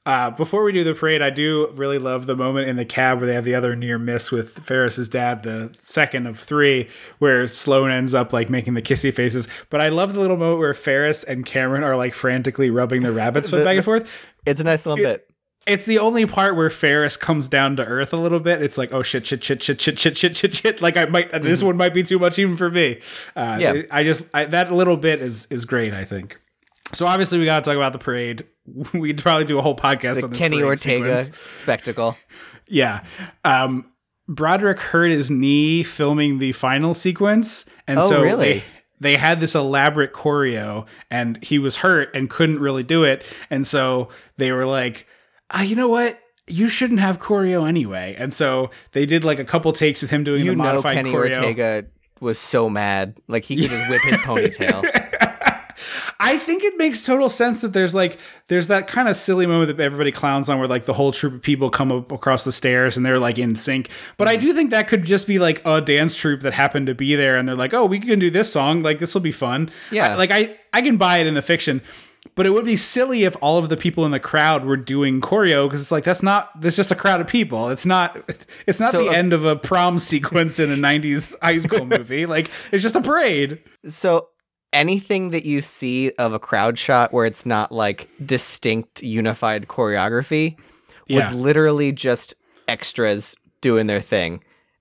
Uh, before we do the parade, I do really love the moment in the cab where they have the other near miss with Ferris's dad, the second of three, where Sloane ends up like making the kissy faces. But I love the little moment where Ferris and Cameron are like frantically rubbing their rabbit's foot back and forth. It's a nice little bit. It's the only part where Ferris comes down to earth a little bit. It's like, oh shit, shit, shit, shit, shit, shit, shit, shit, shit. Like I might, this one might be too much even for me. Uh, Yeah. I just I, that little bit is is great. I think. So obviously we got to talk about the parade. We'd probably do a whole podcast The on this Kenny Ortega sequence. spectacle. Yeah. Um, Broderick hurt his knee filming the final sequence, and Oh, so really? they they had this elaborate choreo, and he was hurt and couldn't really do it, and so they were like, ah, you know what? You shouldn't have choreo anyway, and so they did like a couple takes with him doing You the know modified Kenny choreo. Ortega was so mad. Like he could just whip his ponytail. I think it makes total sense that there's like there's that kind of silly moment that everybody clowns on where like the whole troop of people come up across the stairs and they're like in sync. But I do think that could just be like a dance troupe that happened to be there and they're like, "Oh, we can do this song. Like this will be fun." Yeah. I- like I I can buy it in the fiction. But it would be silly if all of the people in the crowd were doing choreo because it's like that's not there's just a crowd of people. It's not it's not So, the uh, end of a prom sequence in a 90s high school movie. Like it's just a parade. So anything that you see of a crowd shot where it's not like distinct unified choreography was Yeah. literally just extras doing their thing.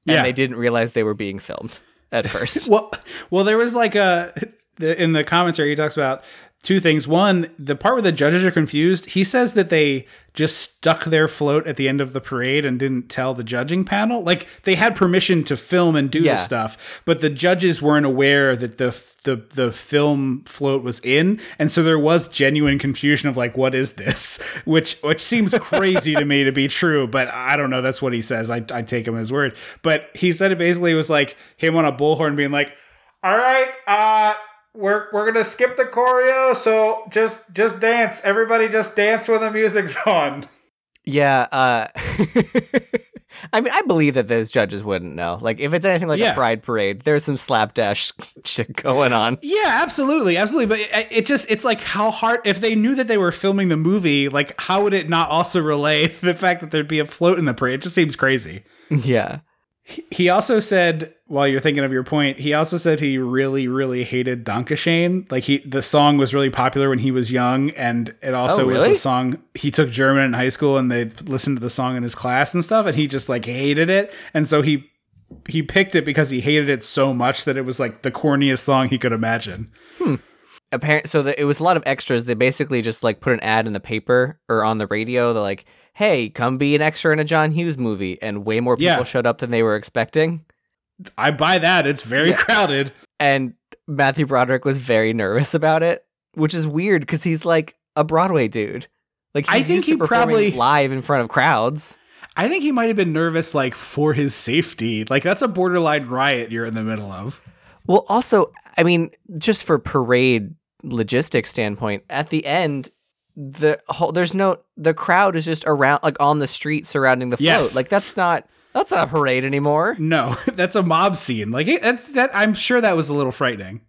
And Yeah. they didn't realize they were being filmed at first. Well, well, there was like a in the commentary he talks about two things. One, the part where the judges are confused. He says that they just stuck their float at the end of the parade and didn't tell the judging panel. Like they had permission to film and do Yeah. this stuff, but the judges weren't aware that the the the film float was in, and so there was genuine confusion of like, what is this? Which which seems crazy to me to be true, but I don't know. That's what he says. I I take him as word. But he said it basically was like him on a bullhorn being like, "All right, uh." We're, we're gonna skip the choreo, so just just dance. Everybody just dance when the music's on. yeah, uh I mean, I believe that those judges wouldn't know. Like, if it's anything like Yeah. a pride parade, there's some slapdash shit going on. Yeah, absolutely, absolutely. But it, it just it's like how hard if they knew that they were filming the movie, like how would it not also relay the fact that there'd be a float in the parade? It just seems crazy. Yeah. He also said, while you're thinking of your point, he also said he really, really hated Dankeschön. Like he, the song was really popular when he was young, and it also Oh, was a song he took German in high school, and they listened to the song in his class and stuff, and he just like hated it, and so he he picked it because he hated it so much that it was like the corniest song he could imagine. Hmm. apparent so that it was a lot of extras they basically just like put an ad in the paper or on the radio they're like hey come be an extra in a john hughes movie and way more people Yeah. showed up than they were expecting I buy that. It's very Yeah. crowded. and matthew broderick was very nervous about it which is weird because he's like a broadway dude like he's I think used to he probably- live in front of crowds I think he might have been nervous, like for his safety. Like that's a borderline riot you're in the middle of. Well, also, I mean, just for parade logistics standpoint, at the end, the whole there's no the crowd is just around like on the street surrounding the float. Yes. Like that's not that's not a parade anymore. No, that's a mob scene. Like that's that. I'm sure that was a little frightening.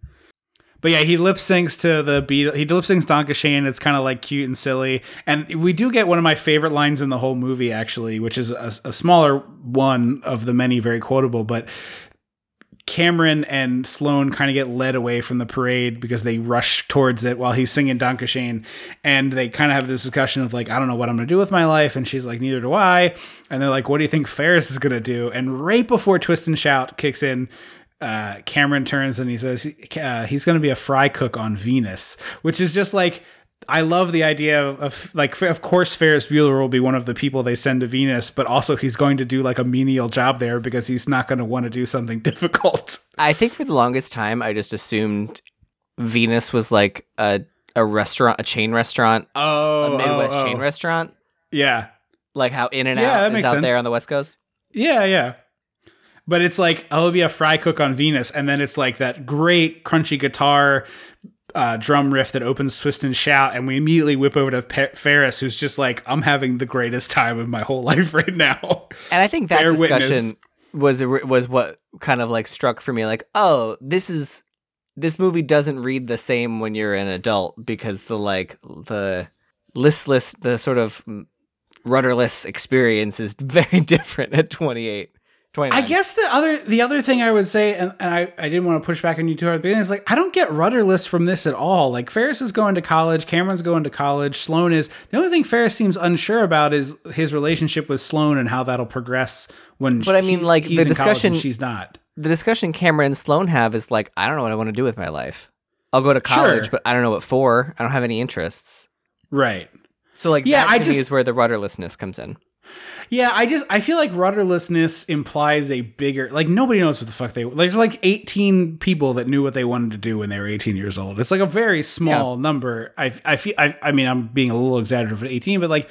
But yeah, he lip syncs to the beat. He lip syncs Danke Schoen. It's kind of like cute and silly. And we do get one of my favorite lines in the whole movie, actually, which is a, a smaller one of the many very quotable. But Cameron and Sloane kind of get led away from the parade because they rush towards it while he's singing Danke Schoen. And they kind of have this discussion of like, I don't know what I'm going to do with my life. And she's like, neither do I. And they're like, what do you think Ferris is going to do? And right before Twist and Shout kicks in, uh, Cameron turns and he says uh, he's going to be a fry cook on Venus, which is just like I love the idea of, of like of course Ferris Bueller will be one of the people they send to Venus, but also he's going to do like a menial job there because he's not going to want to do something difficult. I think for the longest time, I just assumed Venus was like a a restaurant, a chain restaurant, Oh, a Midwest oh, oh. chain restaurant, Yeah, like how In and Yeah, Out is out sense. there on the West Coast. yeah, yeah. But it's like I'll be a fry cook on Venus, and then it's like that great crunchy guitar uh, drum riff that opens Twist and Shout, and we immediately whip over to Pe- Ferris, who's just like, "I'm having the greatest time of my whole life right now." And I think that Bear discussion witness. was was what kind of like struck for me. Like, oh, this is this movie doesn't read the same when you're an adult because the like the listless, the sort of mm, rudderless experience is very different at 28. 29. I guess the other the other thing I would say, and, and I, I didn't want to push back on you too hard at the beginning, is like I don't get rudderless from this at all. Like Ferris is going to college, Cameron's going to college, Sloane is the only thing Ferris seems unsure about is his relationship with Sloane and how that'll progress when But I mean, like, the in college and discussion- she's not. the discussion Cameron and Sloane have is like, I don't know what I want to do with my life. I'll go to college, Sure. but I don't know what for. I don't have any interests. Right. So like, Yeah, that to I me just- is where the rudderlessness comes in. Yeah, I just I feel like rudderlessness implies a bigger like nobody knows what the fuck they like. There's like 18 people that knew what they wanted to do when they were 18 years old. It's like a very small number. I I feel I, I mean I'm being a little exaggerated for 18, but like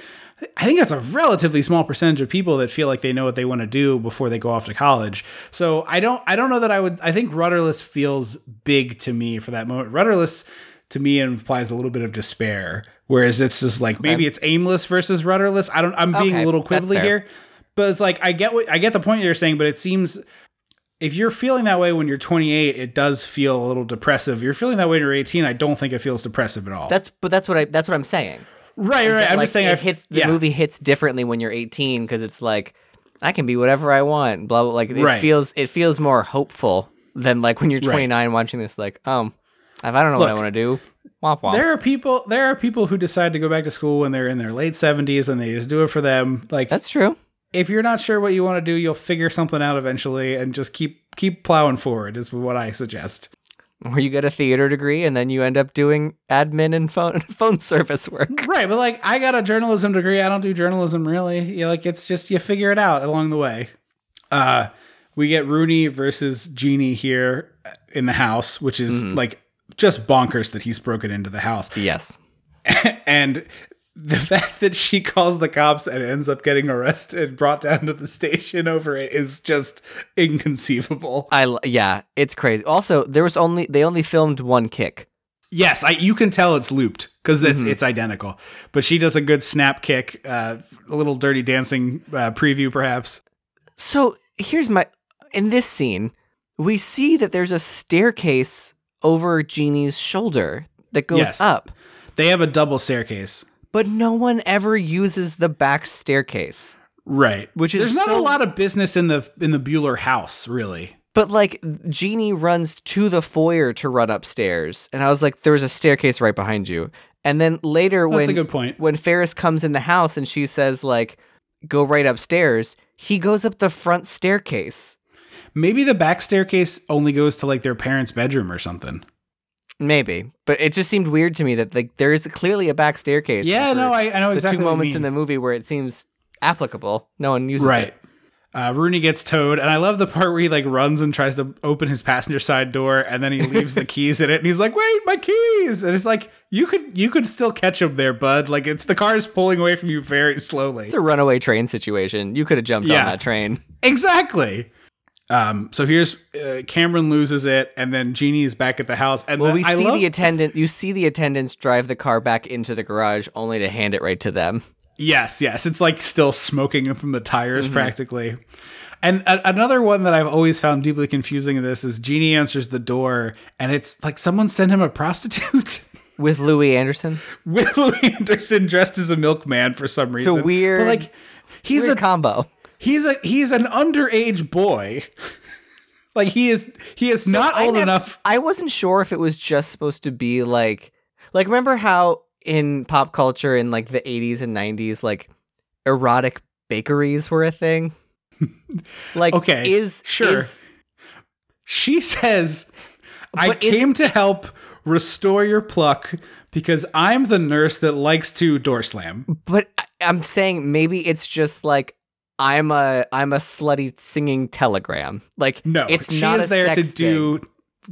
I think that's a relatively small percentage of people that feel like they know what they want to do before they go off to college. So I don't I don't know that I would I think rudderless feels big to me for that moment. Rudderless to me implies a little bit of despair. Whereas it's just like maybe it's aimless versus rudderless. I don't I'm being Okay, a little quibbly here. But it's like I get what I get the point you're saying, but it seems if you're feeling that way when you're 28, it does feel a little depressive. If you're feeling that way when you're 18, I don't think it feels depressive at all. That's but that's what I that's what I'm saying. right, right. I'm like, just saying it I hits the yeah. movie hits differently when you're 18 because it's like I can be whatever I want. Blah blah. Like it Right. feels it feels more hopeful than like when you're Right. 29 watching this. Like um, I don't know what I want to do, womp womp. There are people. There are people who decide to go back to school when they're in their late 70s and they just do it for them. Like That's true. if you're not sure what you want to do, you'll figure something out eventually, and just keep keep plowing forward. Is what I suggest. Or you get a theater degree and then you end up doing admin and phone phone service work. Right, but like I got a journalism degree. I don't do journalism really. You like it's just you figure it out along the way. Uh we get Rooney versus Jeannie here in the house, which is like just bonkers that he's broken into the house. Yes. and the fact that she calls the cops and ends up getting arrested, brought down to the station over it is just inconceivable. I yeah, it's crazy. Also, there was only they only filmed one kick. Yes, I, you can tell it's looped because Mm-hmm. it's it's identical. But she does a good snap kick, uh, a little dirty dancing uh, preview, perhaps. So here's my in this scene, we see that there's a staircase over Jeannie's shoulder that goes Yes. up, They have a double staircase, but no one ever uses the back staircase. right? Which is there's not a lot of business in the in the Bueller house, really. But like Jeannie runs to the foyer to run upstairs, and I was like, "There was a staircase right behind you." And then later, That's when a good point. when Ferris comes in the house and she says like, "Go right upstairs," he goes up the front staircase. Maybe the back staircase only goes to like their parents' bedroom or something. Maybe, but it just seemed weird to me that like there is clearly a back staircase. Yeah, no, I, I know the exactly two moments in the movie where it seems applicable. No one uses right. it. Uh, Rooney gets towed, and I love the part where he like runs and tries to open his passenger side door, and then he leaves the keys in it, and he's like, "Wait, my keys!" And it's like you could you could still catch him there, bud. Like it's the car's pulling away from you very slowly. It's a runaway train situation. You could have jumped Yeah. on that train. Exactly. Um, so here's uh, Cameron loses it, and then Jeannie is back at the house. And Well, we I see love- the attendant. You see the attendants drive the car back into the garage, only to hand it right to them. Yes, yes. It's like still smoking from the tires Mm-hmm. practically. And a- another one that I've always found deeply confusing in this is Jeannie answers the door and it's like someone sent him a prostitute With Louie Anderson, with Louie Anderson dressed as a milkman for some reason. It's weird- But like he's weird a combo. He's a he's an underage boy. like he is he is not I old enough. I wasn't sure if it was just supposed to be like, like remember how in pop culture in like the 80s and 90s, like erotic bakeries were a thing. like, Okay, is sure. is- She says, I came to help restore your pluck because I'm the nurse that likes to door slam. but I'm saying maybe it's just like I'm a I'm a slutty singing telegram. Like, No, it's she not is there to sex thing. do.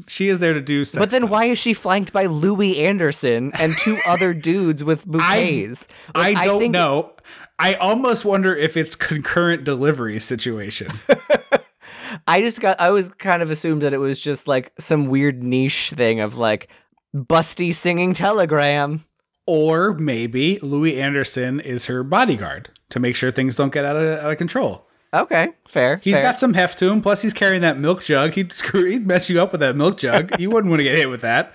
She is there to do. But then stuff. why is she flanked by Louie Anderson and two other dudes with bouquets? Like, I don't think- know. I almost wonder if it's concurrent delivery situation. I just got I was kind of assumed that it was just like some weird niche thing of like busty singing telegram. or maybe Louie Anderson is her bodyguard to make sure things don't get out of, out of control. Okay, fair. He's fair. got some heft to him. Plus, he's carrying that milk jug. He'd screw. He'd mess you up with that milk jug. you wouldn't want to get hit with that.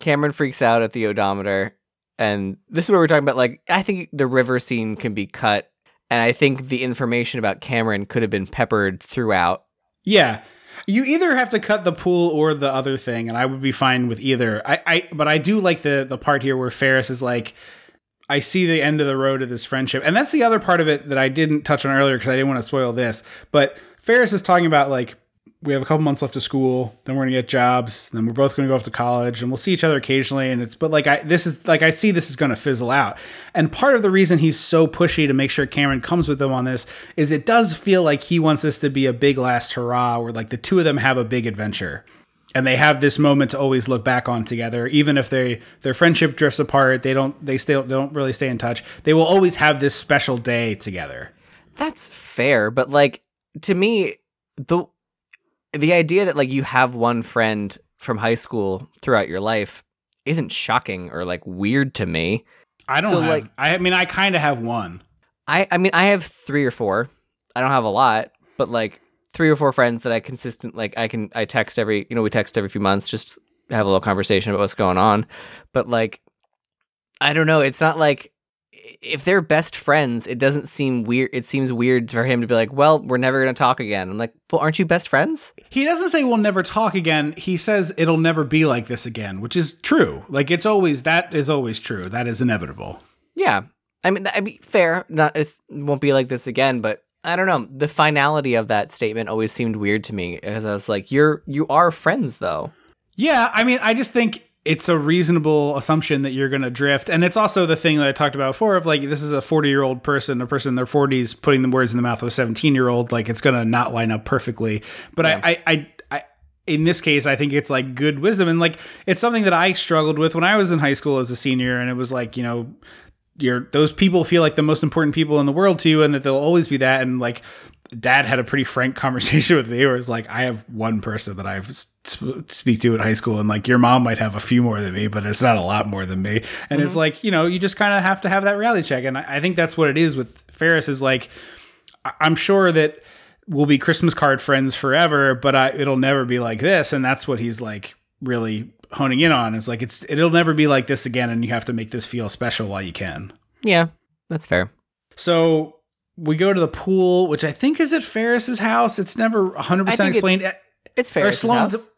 Cameron freaks out at the odometer, and this is where we're talking about. Like, I think the river scene can be cut, and I think the information about Cameron could have been peppered throughout. Yeah. You either have to cut the pool or the other thing, and I would be fine with either. I, I but I do like the the part here where Ferris is like, I see the end of the road of this friendship. And that's the other part of it that I didn't touch on earlier because I didn't want to spoil this. But Ferris is talking about like we have a couple months left of school, then we're gonna get jobs, then we're both gonna go off to college, and we'll see each other occasionally. And it's but like I this is like I see this is gonna fizzle out. And part of the reason he's so pushy to make sure Cameron comes with them on this is it does feel like he wants this to be a big last hurrah where like the two of them have a big adventure and they have this moment to always look back on together even if they their friendship drifts apart they don't they still don't really stay in touch they will always have this special day together That's fair, but like to me, the the idea that like you have one friend from high school throughout your life isn't shocking or like weird to me. i don't So, have like- i mean i kind of have one I I mean I have three or four. I don't have a lot, but like three or four friends that I consistent like I can I text every you know we text every few months just have a little conversation about what's going on. But like I don't know, it's not like if they're best friends, it doesn't seem weird. It seems weird for him to be like, "Well, we're never going to talk again." I'm like, "Well, aren't you best friends?" he doesn't say we'll never talk again he says it'll never be like this again which is true like it's always that is always true that is inevitable Yeah. I mean, I mean, fair. Not it won't be like this again, but I don't know. The finality of that statement always seemed weird to me because I was like, "You're you are friends, though." Yeah, I mean, I just think it's a reasonable assumption that you're going to drift. And it's also the thing that I talked about before of like, this is a 40 year old person, a person in their 40s putting the words in the mouth of a 17 year old. Like, it's going to not line up perfectly. But I, I, I, I, in this case, I think it's like good wisdom. And like, it's something that I struggled with when I was in high school as a senior. And it was like, you know, you're, those people feel like the most important people in the world to you and that they'll always be that. And like, dad had a pretty frank conversation with me where it's like i have one person that i sp- speak to in high school and like your mom might have a few more than me but it's not a lot more than me. And it's mm-hmm. like you know you just kind of have to have that reality check. And I, I think that's what it is with ferris is like I- i'm sure that we'll be christmas card friends forever but I, it'll never be like this. And that's what he's like really honing in on is like it's it'll never be like this again and you have to make this feel special while you can Yeah, that's fair. so we go to the pool, which I think is at Ferris's house. It's never 100% I think it's explained. It's fair. Or Sloane's.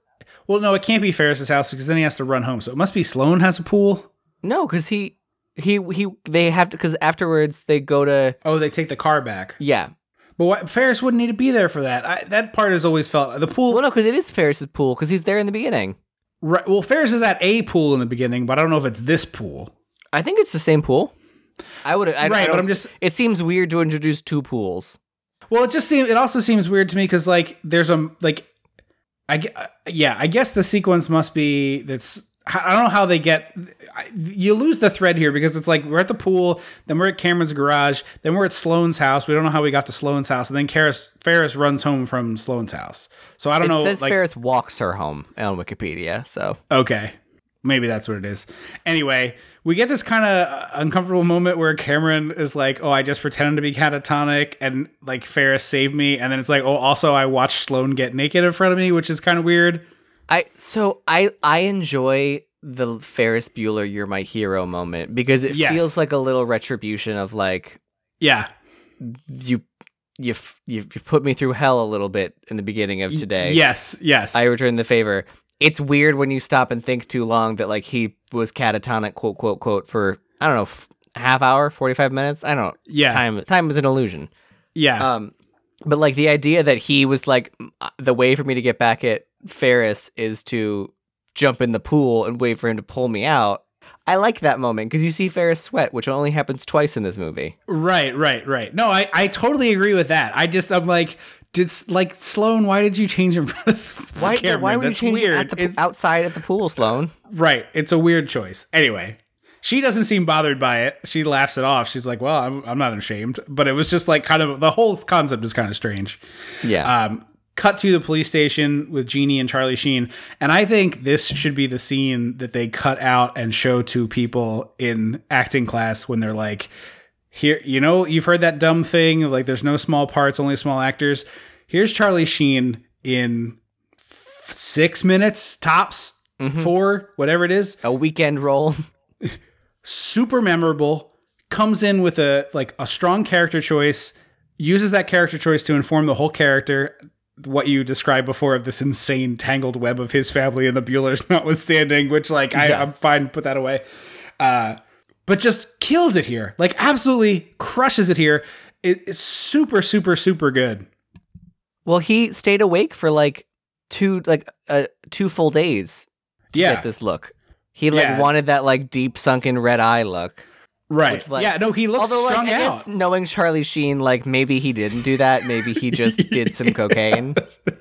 Well, no, it can't be Ferris's house because then he has to run home. So it must be Sloane has a pool. No, because he he he they have to because afterwards they go to Oh, they take the car back. yeah. But what, Ferris wouldn't need to be there for that. I, that part has always felt the pool. Well, no, because it is Ferris's pool because he's there in the beginning. Right, well, Ferris is at a pool in the beginning, but I don't know if it's this pool. I think it's the same pool. I would I, Right, I but I'm just- It seems weird to introduce two pools. Well, it just seems. It also seems weird to me because like there's a like, I uh, yeah, I guess the sequence must be that's. I don't know how they get. You lose the thread here because it's like we're at the pool, then we're at Cameron's garage, then we're at Sloane's house. We don't know how we got to Sloane's house, and then Ferris Ferris runs home from Sloane's house. So I don't It know. It says like, Ferris walks her home on Wikipedia. So Okay. Maybe that's what it is. Anyway, we get this kind of uncomfortable moment where Cameron is like, "Oh, I just pretended to be catatonic," and like Ferris saved me, and then it's like, "Oh, also I watched Sloane get naked in front of me," which is kind of weird. I so I I enjoy the Ferris Bueller "You're My Hero" moment because it Yes. feels like a little retribution of like Yeah, you you you you put me through hell a little bit in the beginning of today. Yes, yes. I return the favor. It's weird when you stop and think too long that like he was catatonic quote quote quote for I don't know f- half hour, forty five minutes. I don't. Yeah. time time was an illusion. yeah, Um, but like the idea that he was like uh, the way for me to get back at Ferris is to jump in the pool and wait for him to pull me out. I like that moment because you see Ferris sweat, which only happens twice in this movie. right, right, right. No, I I totally agree with that. I just I'm like, did like Sloane? Why did you change him? Why? Cameron? why were you That's changing weird. at the, outside at the pool, Sloane? Right. It's a weird choice. Anyway, she doesn't seem bothered by it. She laughs it off. She's like, "Well, I'm, I'm not ashamed." But it was just like kind of the whole concept is kind of strange. Yeah. Um, cut to the police station with Jeannie and Charlie Sheen, and I think this should be the scene that they cut out and show to people in acting class when they're like, "Here, you know, you've heard that dumb thing of like, there's no small parts, only small actors." Here's Charlie Sheen in f- six minutes tops, mm-hmm. four, whatever it is a weekend role. super memorable comes in with a like a strong character choice uses that character choice to inform the whole character what you described before of this insane tangled web of his family and the Bueller's notwithstanding which like I, Yeah. I'm fine put that away uh but just kills it here like absolutely crushes it here it, it's super super super good Well, he stayed awake for like two like uh, two full days to Yeah. get this look. He like Yeah. wanted that like deep sunken red eye look. Right Which, like- yeah no he looks Although, like, strung I out guess knowing Charlie Sheen, like maybe he didn't do that. Maybe he just did some cocaine,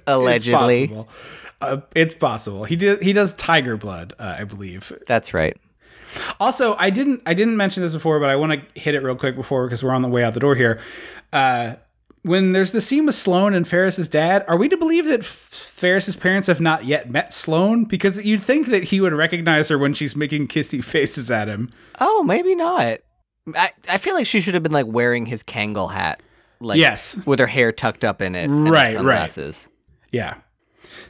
allegedly. it's possible uh, it's possible he did he does tiger blood uh, i believe That's right. Also, I didn't I didn't mention this before, but I want to hit it real quick before because we're on the way out the door here. Uh, when there's the scene with Sloane and Ferris's dad, are we to believe that F- Ferris's parents have not yet met Sloane? Because you'd think that he would recognize her when she's making kissy faces at him. Oh, maybe not. I, I feel like she should have been like wearing his Kangol hat, like Yes. with her hair tucked up in it, Right, right. Yeah.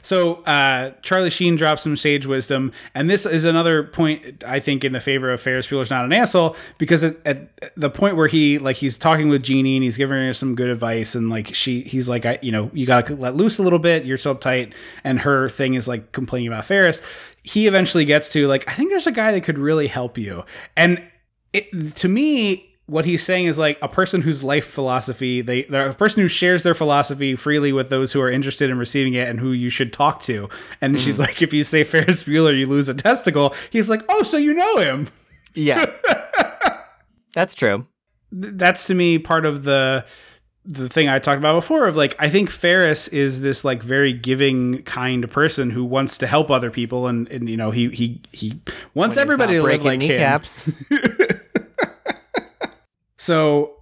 So uh, Charlie Sheen drops some sage wisdom, and this is another point I think in the favor of Ferris Bueller's not an asshole because at, at the point where he like he's talking with Jeannie and he's giving her some good advice, and like she he's like I you know you gotta let loose a little bit, you're so uptight, and her thing is like complaining about Ferris. He eventually gets to like I think there's a guy that could really help you, and it, to me what he's saying is like a person whose life philosophy they a person who shares their philosophy freely with those who are interested in receiving it and who you should talk to. And she's mm-hmm. like if you say ferris bueller you lose a testicle. He's like oh so you know him. Yeah, that's true. That's to me part of the the thing I talked about before of like I think Ferris is this like very giving kind person who wants to help other people and and you know he he he wants When everybody to live like him. So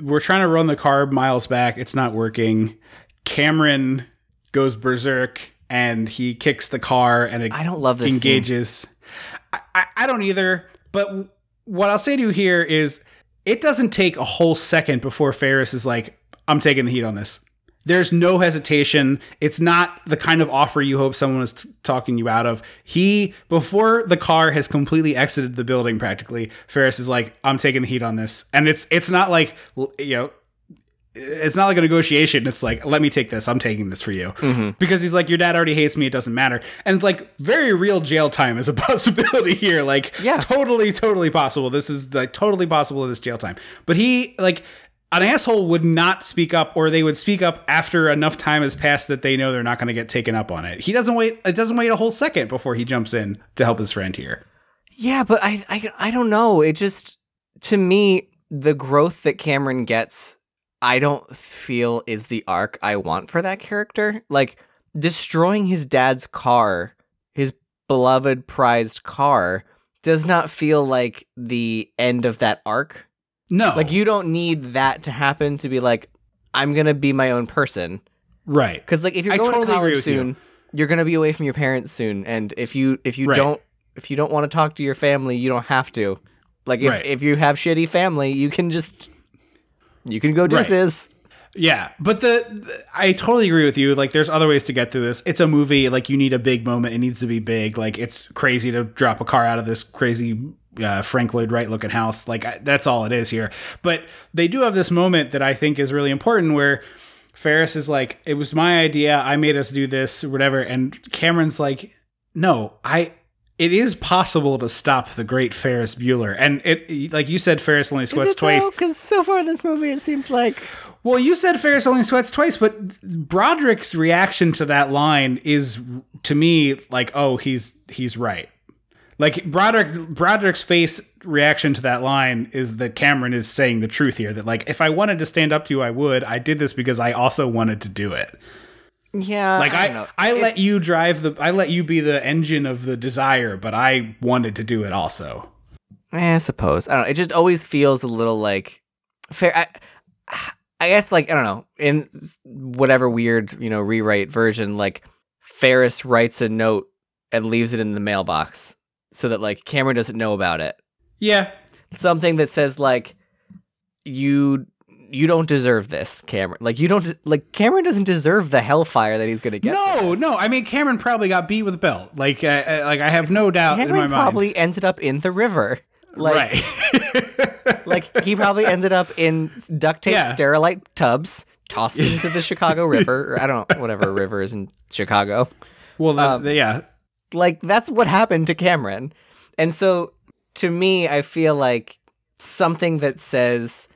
we're trying to run the car miles back. It's not working. Cameron goes berserk and he kicks the car and it I don't love this. engages. I, I, I don't either. But what I'll say to you here is it doesn't take a whole second before Ferris is like, I'm taking the heat on this. There's no hesitation. It's not the kind of offer you hope someone is t- talking you out of. He, before the car has completely exited the building, practically, Ferris is like, "I'm taking the heat on this," and it's it's not like you know, it's not like a negotiation. It's like, "Let me take this. I'm taking this for you," mm-hmm. because he's like, "Your dad already hates me. It doesn't matter," and it's like very real jail time is a possibility here. Like, Yeah. totally, totally possible. This is like totally possible. In this jail time, but he like an asshole would not speak up or they would speak up after enough time has passed that they know they're not going to get taken up on it. He doesn't wait it doesn't wait a whole second before he jumps in to help his friend here. Yeah, but I, I I don't know. It just to me the growth that Cameron gets, I don't feel is the arc I want for that character. Like destroying his dad's car, his beloved prized car does not feel like the end of that arc. No, Like you don't need that to happen to be like I'm going to be my own person. right? Cuz like if you're I going totally to college soon, you. are to be away from your parents soon and if you if you Right. don't if you don't want to talk to your family, you don't have to. Like if, Right. if you have shitty family, you can just you can go Right. disses. Yeah, but the, the- I totally agree with you. Like, there's other ways to get through this. It's a movie. Like, you need a big moment. It needs to be big. Like, it's crazy to drop a car out of this crazy uh, Frank Lloyd Wright looking house. Like, I, that's all it is here. But they do have this moment that I think is really important where Ferris is like, "It was my idea. I made us do this, or whatever." And Cameron's like, "No, I." It is possible to stop the great Ferris Bueller, and it, like you said, Ferris only sweats twice. Because so far in this movie, it seems like Well, you said Ferris only sweats twice, but Broderick's reaction to that line is to me like, oh, he's he's right. Like Broderick Broderick's face reaction to that line is that Cameron is saying the truth here. That like, if I wanted to stand up to you, I would. I did this because I also wanted to do it. yeah. Like I, I. I, If- let you drive the, I let you be the engine of the desire, but I wanted to do it also. I suppose. I don't know. It just always feels a little like fair. I, I guess like I don't know in whatever weird you know rewrite version, like Ferris writes a note and leaves it in the mailbox so that like Cameron doesn't know about it. Yeah, Something that says like you you don't deserve this, Cameron. Like you don't like Cameron doesn't deserve the hellfire that he's gonna get. no, no. I mean, Cameron probably got beat with a belt. Like, uh, uh, like I have no doubt in my Cameron mind. probably ended up in the river. Like, right. like he probably ended up in duct tape Yeah. sterilite tubs tossed into the Chicago River or I don't know whatever river is in Chicago. well, the, um, the- yeah, Like that's what happened to Cameron. And so to me I feel like something that says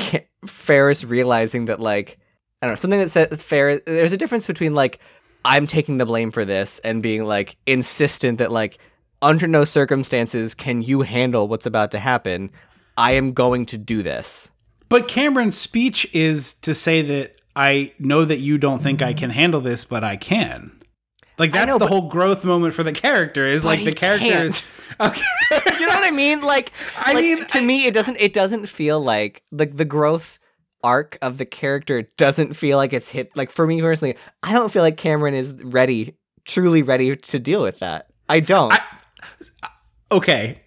Ca- Ferris realizing that like I don't know something that says Ferris there's a difference between like I'm taking the blame for this and being like insistent that like under no circumstances can you handle what's about to happen. I am going to do this. but Cameron's speech is to say that I know that you don't think I can handle this, but I can. Like that's know, the whole growth moment for the character. Is like the character can't. is okay. you know what I mean? Like, I like, mean, to me, it doesn't. It doesn't feel like like the growth arc of the character doesn't feel like it's hit. Like for me personally, I don't feel like Cameron is ready, truly ready to deal with that. I don't. okay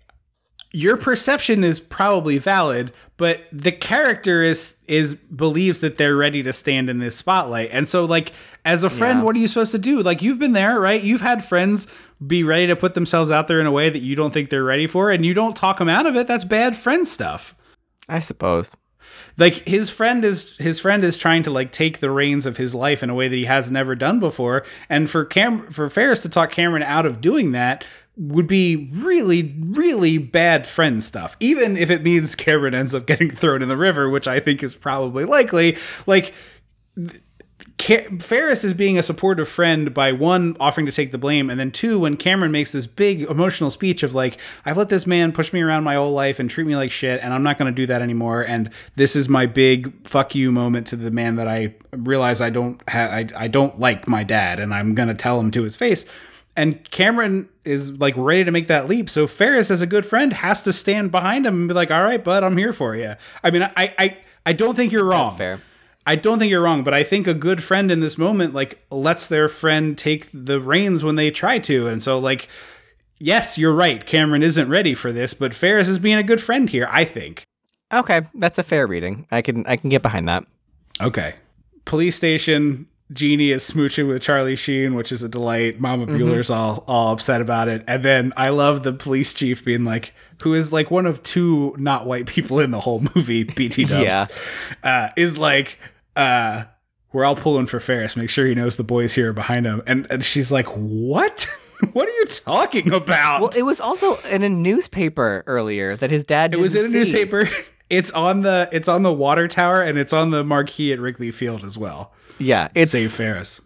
your perception is probably valid but the character is is believes that they're ready to stand in this spotlight. And so like as a friend Yeah. what are you supposed to do? Like you've been there right? You've had friends be ready to put themselves out there in a way that you don't think they're ready for and you don't talk them out of it. That's bad friend stuff. I suppose. like his friend is his friend is trying to like take the reins of his life in a way that he has never done before. And for Cam for Ferris to talk Cameron out of doing that would be really really bad friend stuff even if it means Cameron ends up getting thrown in the river which I think is probably likely like Ca- Ferris is being a supportive friend by one offering to take the blame, and then two when Cameron makes this big emotional speech of like, "I've let this man push me around my whole life and treat me like shit, and I'm not going to do that anymore." And this is my big fuck you moment to the man that I realize I don't ha- I, I don't like my dad, and I'm going to tell him to his face. And Cameron is like ready to make that leap. So Ferris, as a good friend, has to stand behind him and be like, "All right, bud, I'm here for you." I mean, I I I don't think you're wrong. That's fair. I don't think you're wrong, but I think a good friend in this moment like lets their friend take the reins when they try to. And so like yes, you're right. Cameron isn't ready for this, but Ferris is being a good friend here, I think. Okay, that's a fair reading. I can I can get behind that. Okay. Police station Jeannie is smooching with Charlie Sheen, which is a delight. Mama Bueller's all all upset about it. And then I love the police chief being like, who is like one of two not white people in the whole movie, BT Dubs, Yeah. uh, is like, uh, we're all pulling for Ferris. Make sure he knows the boys here are behind him. And and she's like, What? what are you talking about? Well, it was also in a newspaper earlier that his dad. it was in a see. newspaper. It's on the it's on the water tower and it's on the marquee at Wrigley Field as well. Yeah, it's Save Ferris.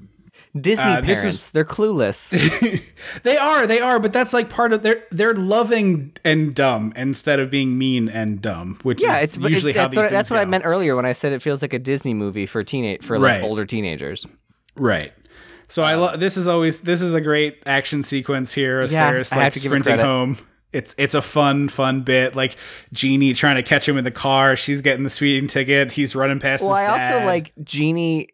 Disney Uh, parents. is- They're clueless. They are, they are, but that's like part of they're they're loving and dumb instead of being mean and dumb, which yeah, is it's usually it's, how that's these what, that's what I meant earlier when I said it feels like a Disney movie for teenage for like Right. older teenagers. Right. So I love this is always this is a great action sequence here. with Yeah, Ferris like to give her sprinting home. It's it's a fun fun bit. Like Jeannie trying to catch him in the car. She's getting the speeding ticket. He's running past. Well, I also like Jeannie,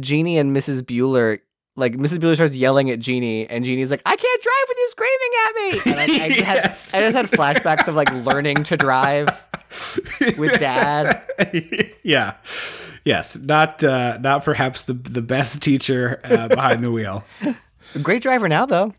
Jeannie and Mrs. Bueller. Like Mrs. Bueller starts yelling at Jeannie, and Jeannie's like, "I can't drive with you screaming at me." And I, I, just, Yes. had, I just had flashbacks of like learning to drive with dad. yeah, yes, not uh, not perhaps the the best teacher uh, behind the wheel. Great driver now, though.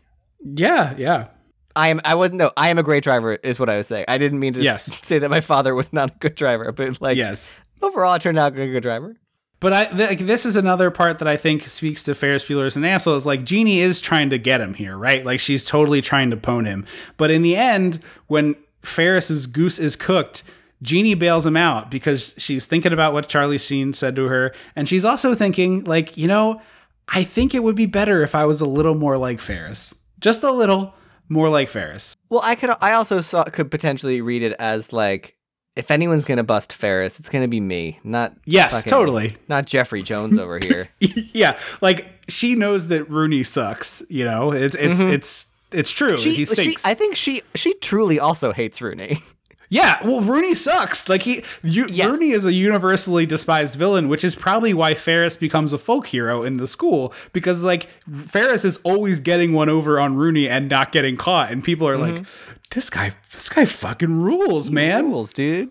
Yeah, yeah. I am. I wasn't. No, I am a great driver. Is what I was saying. I didn't mean to Yes. say that my father was not a good driver, but like, yes. overall, it turned out like a good driver. But I th- like, this is another part that I think speaks to Ferris Bueller as an asshole. Is like Jeannie is trying to get him here, right? Like she's totally trying to pwn him. But in the end, when Ferris's goose is cooked, Jeannie bails him out because she's thinking about what Charlie Sheen said to her, and she's also thinking, like, you know, I think it would be better if I was a little more like Ferris, just a little more like Ferris. Well, I could. I also saw could potentially read it as like, if anyone's gonna bust Ferris, it's gonna be me, not Yes, fucking- totally. not Jeffrey Jones over here. yeah, like she knows that Rooney sucks. You know, it's it's it's it's true. Mm-hmm. She, he she. I think she, she truly also hates Rooney. Yeah, well, Rooney sucks. Like he, you, Yes. Rooney is a universally despised villain, which is probably why Ferris becomes a folk hero in the school because like Ferris is always getting one over on Rooney and not getting caught, and people are like, "This guy, this guy fucking rules, man." Rules, dude.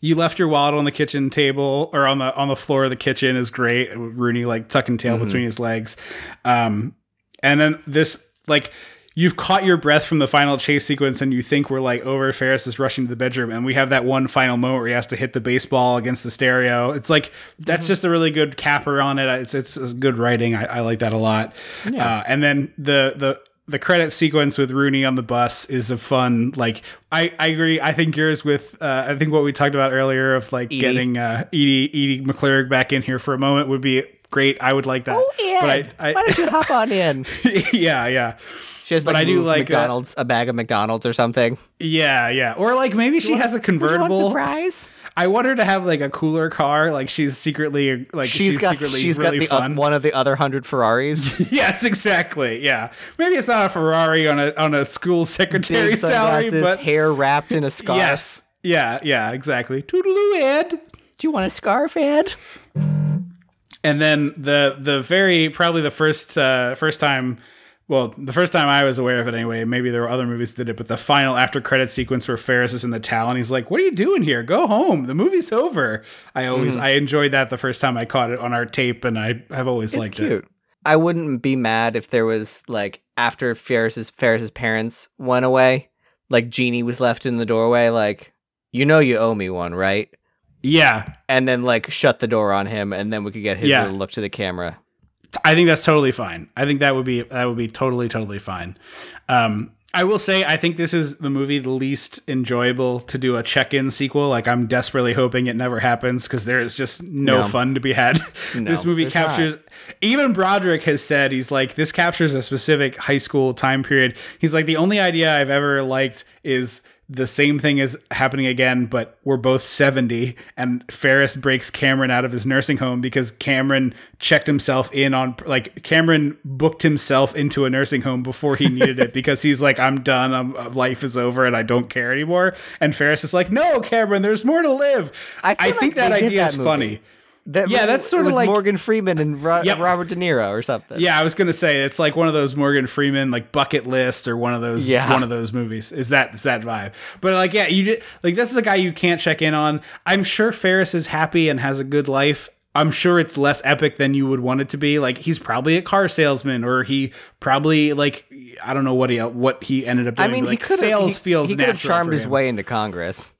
You left your wallet on the kitchen table or on the on the floor of the kitchen is great. Rooney like tucking tail between his legs, um, and then this like you've caught your breath from the final chase sequence and you think we're like over. Ferris is rushing to the bedroom, and we have that one final moment where he has to hit the baseball against the stereo. It's like that's just a really good capper on it. It's it's, it's good writing. I, I like that a lot. Uh, and then the the the credit sequence with Rooney on the bus is a fun like I, I agree I think yours with uh, I think what we talked about earlier of like Edie. getting uh, Edie Edie McClurg back in here for a moment would be great I would like that but I, I, why don't you hop on in? yeah yeah She has But like I do like, uh, McDonald's, a bag of McDonald's or something. yeah yeah or like maybe she has a convertible fries? I want her to have like a cooler car like she's secretly like she's, she's got secretly she's really got the, uh, one of the other hundred Ferraris. yes exactly yeah maybe it's not a Ferrari on a on a school secretary Big salary but hair wrapped in a scarf. Yes. Yeah, yeah, exactly. Toodaloo, Ed. Do you want a scarf, Ed? And then the the very probably the first uh first time well, the first time I was aware of it anyway, maybe there were other movies that did it, but the final after credit sequence where Ferris is in the towel and he's like, What are you doing here? Go home. The movie's over. I always Mm-hmm. I enjoyed that the first time I caught it on our tape and I have always It's liked it. I wouldn't be mad if there was like after Ferris's Ferris's parents went away, like Jeannie was left in the doorway, like you know you owe me one, right? Yeah. And then like shut the door on him, and then we could get his Yeah. little look to the camera. I think that's totally fine. I think that would be that would be totally totally fine. Um, I will say I think this is the movie the least enjoyable to do a check-in sequel. Like I'm desperately hoping it never happens because there is just no, No. fun to be had. No, this movie there's not. captures. Even Broderick has said he's like this captures a specific high school time period. He's like the only idea I've ever liked is the same thing is happening again, but we're both 70 and Ferris breaks Cameron out of his nursing home because Cameron checked himself in on like Cameron booked himself into a nursing home before he needed it because he's like, I'm done. I'm, uh, life is over and I don't care anymore. And Ferris is like, no, Cameron, there's more to live. I think like that idea that is movie. funny. That Yeah, that's sorta was like- Morgan Freeman and Ro- Yep. Robert De Niro or something. Yeah, I was gonna say it's like one of those Morgan Freeman like bucket list or one of those Yeah. one of those movies. Is that is that vibe? But like yeah, you just, like this is a guy you can't check in on. I'm sure Ferris is happy and has a good life. I'm sure it's less epic than you would want it to be. Like he's probably a car salesman, or he probably like I don't know what he what he ended up doing. I mean, like, sales he, feels he could have charmed his way into Congress.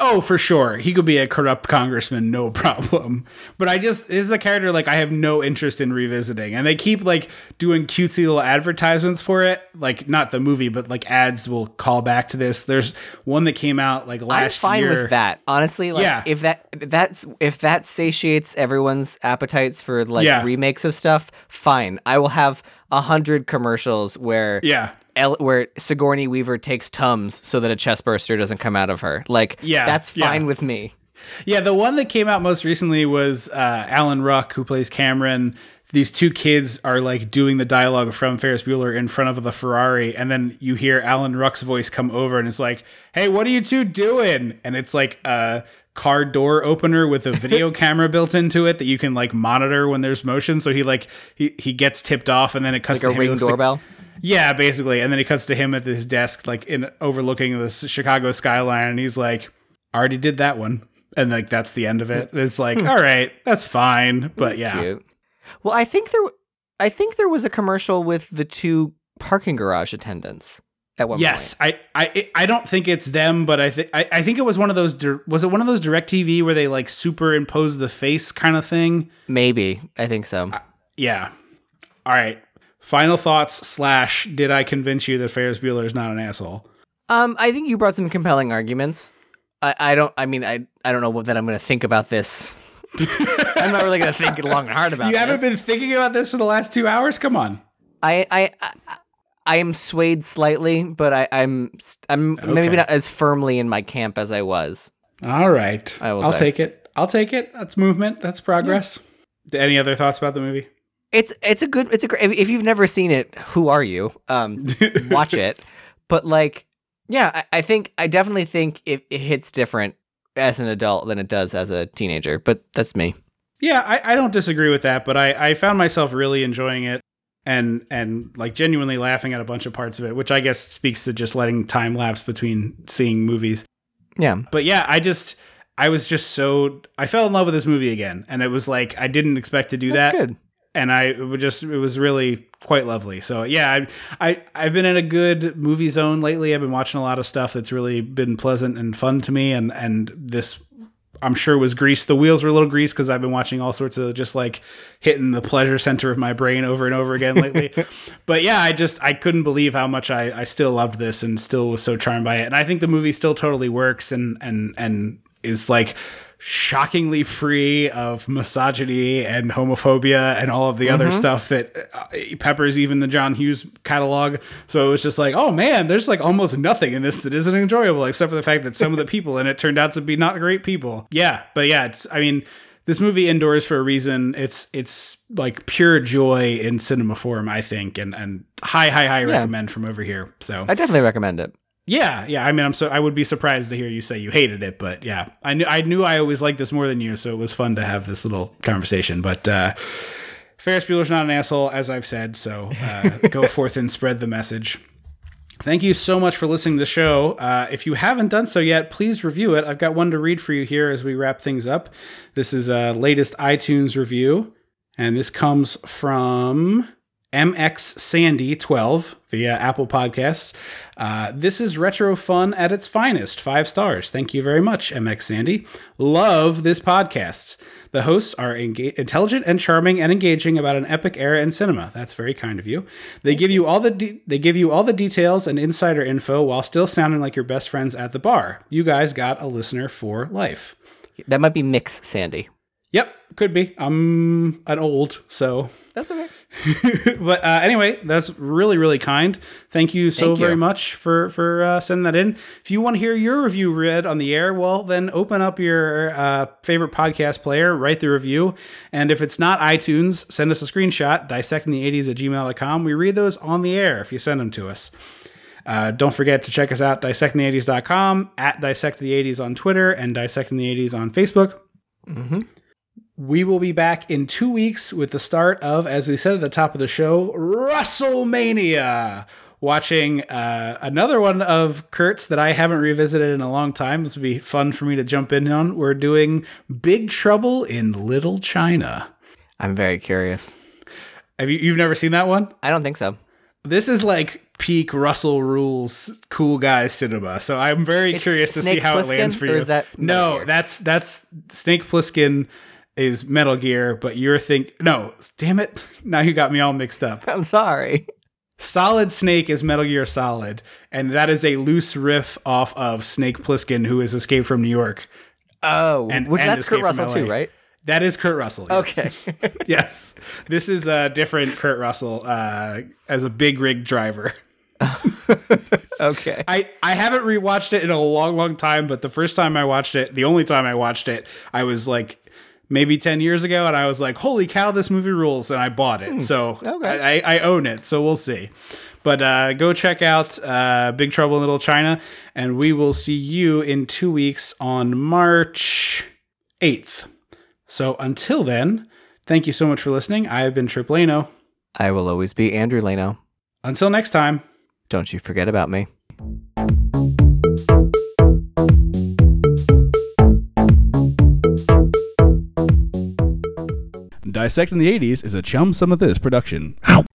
Oh, for sure. He could be a corrupt congressman, no problem. But I just this is a character like I have no interest in revisiting. And they keep like doing cutesy little advertisements for it. Like not the movie, but like ads will call back to this. There's one that came out like last year. I'm fine year. with that. Honestly, like Yeah. if that that's if that satiates everyone's appetites for like Yeah. remakes of stuff, fine. I will have a hundred commercials where Yeah. El- where Sigourney Weaver takes Tums so that a chest burster doesn't come out of her. Like, Yeah, that's yeah. fine with me. Yeah, the one that came out most recently was uh, Alan Ruck, who plays Cameron, these two kids are like doing the dialogue from Ferris Bueller in front of the Ferrari, and then you hear Alan Ruck's voice come over, and it's like, "Hey, what are you two doing?" And it's like a car door opener with a video camera built into it that you can like monitor when there's motion. So he like he he gets tipped off, and then it cuts Like a to him. Ring looks like- doorbell. Yeah, basically. And then he cuts to him at his desk, like in overlooking the Chicago skyline, and he's like, I "Already did that one," and like that's the end of it. It's like, hmm. all right, that's fine, but yeah, Cute. Well, I think there, I think there was a commercial with the two parking garage attendants at one yes, point. I, I, I don't think it's them, but I think I, I think it was one of those. dir- Was it one of those DirecTV where they like superimpose the face kind of thing? Maybe I think so. Yeah. All right. Final thoughts slash. Did I convince you that Ferris Bueller is not an asshole? Um, I think you brought some compelling arguments. I, I don't. I mean, I, I don't know what that I'm going to think about this. I'm not really going to think long and hard about. you haven't been thinking about this for the last two hours. Come on. I, I, I, I am swayed slightly, but I, I'm, I'm Okay. maybe not as firmly in my camp as I was. All right. I will I'll take it. I'll take it. That's movement. That's progress. Any other thoughts about the movie? It's, it's a good, it's a great. If you've never seen it, who are you? Um, watch it. But like, yeah, I, I think I definitely think it, it hits different as an adult than it does as a teenager. But that's me. Yeah, I, I don't disagree with that, but I, I found myself really enjoying it and and like genuinely laughing at a bunch of parts of it, which I guess speaks to just letting time lapse between seeing movies. Yeah. But yeah, I just I was just so I fell in love with this movie again, and it was like I didn't expect to do That's that. good. And I it would just it was really quite lovely. So yeah, I, I I've been in a good movie zone lately. I've been watching a lot of stuff that's really been pleasant and fun to me, and and this I'm sure was grease. The wheels were a little greased because I've been watching all sorts of just like hitting the pleasure center of my brain over and over again lately. but yeah, I just I couldn't believe how much I I still loved this and still was so charmed by it. And I think the movie still totally works and and and is like shockingly free of misogyny and homophobia and all of the other stuff that uh, peppers even the John Hughes catalog. So it was just like, oh man, there's like almost nothing in this that isn't enjoyable, except for the fact that some of the people in it turned out to be not great people. Yeah, but yeah, it's I mean. This movie endures for a reason. It's it's like pure joy in cinema form, I think, and and high high high recommend from over here. So I definitely recommend it. Yeah, yeah. I mean, I'm so I would be surprised to hear you say you hated it, but yeah, I knew I knew I always liked this more than you, so it was fun to have this little conversation. But uh, Ferris Bueller's not an asshole, as I've said. So uh, go forth and spread the message. Thank you so much for listening to the show. Uh, if you haven't done so yet, please review it. I've got one to read for you here as we wrap things up. This is a latest iTunes review, and this comes from MX Sandy 12 via Apple Podcasts. Uh, this is retro fun at its finest. Five stars. Thank you very much, MX Sandy. Love this podcast. The hosts are intelligent and charming and engaging about an epic era in cinema. That's very kind of you. They give you all the de- they give you all the details and insider info while still sounding like your best friends at the bar. You guys got a listener for life. That might be Mix Sandy. Yep, could be. I'm an old, so That's okay. but uh, anyway, that's really really kind. Thank you so Thank you. very much for for uh, sending that in. If you want to hear your review read on the air, well then open up your uh, favorite podcast player, write the review, and if it's not iTunes, send us a screenshot Dissecting the '80s at gmail.com. We read those on the air if you send them to us. Uh, don't forget to check us out dissectingthe80s.com at dissectthe80s on Twitter and dissectingthe80s on Facebook. We will be back in two weeks with the start of, as we said at the top of the show, Russellmania. Watching uh, another one of Kurt's that I haven't revisited in a long time. This would be fun for me to jump in on. We're doing Big Trouble in Little China. I'm very curious. Have you? You've never seen that one? I don't think so. This is like peak Russell Rules cool guy cinema. So I'm very It's curious to see Snake how it lands for you. that no, that's that's Snake Plissken is Metal Gear, but you're think no, damn it. Now you got me all mixed up. I'm sorry. Solid Snake is Metal Gear Solid, and that is a loose riff off of Snake Plissken, who has escaped from New York. Oh, And- which and that's Kurt Escape Russell too, right? That is Kurt Russell. yes. Okay. yes, this is a different Kurt Russell uh, as a big rig driver. okay. I, I haven't rewatched it in a long, long time, but the first time I watched it, the only time I watched it, I was like maybe 10 years ago and I was like, holy cow, this movie rules. And I bought it. So Okay. I, I own it. So we'll see. But uh, go check out uh, Big Trouble in Little China. And we will see you in two weeks on March 8th. So until then, thank you so much for listening. I have been Trip Lano. I will always be Andrew Leno. Until next time. Don't you forget about me. Dissecting the 80s is a Chum Some of This production. Ow.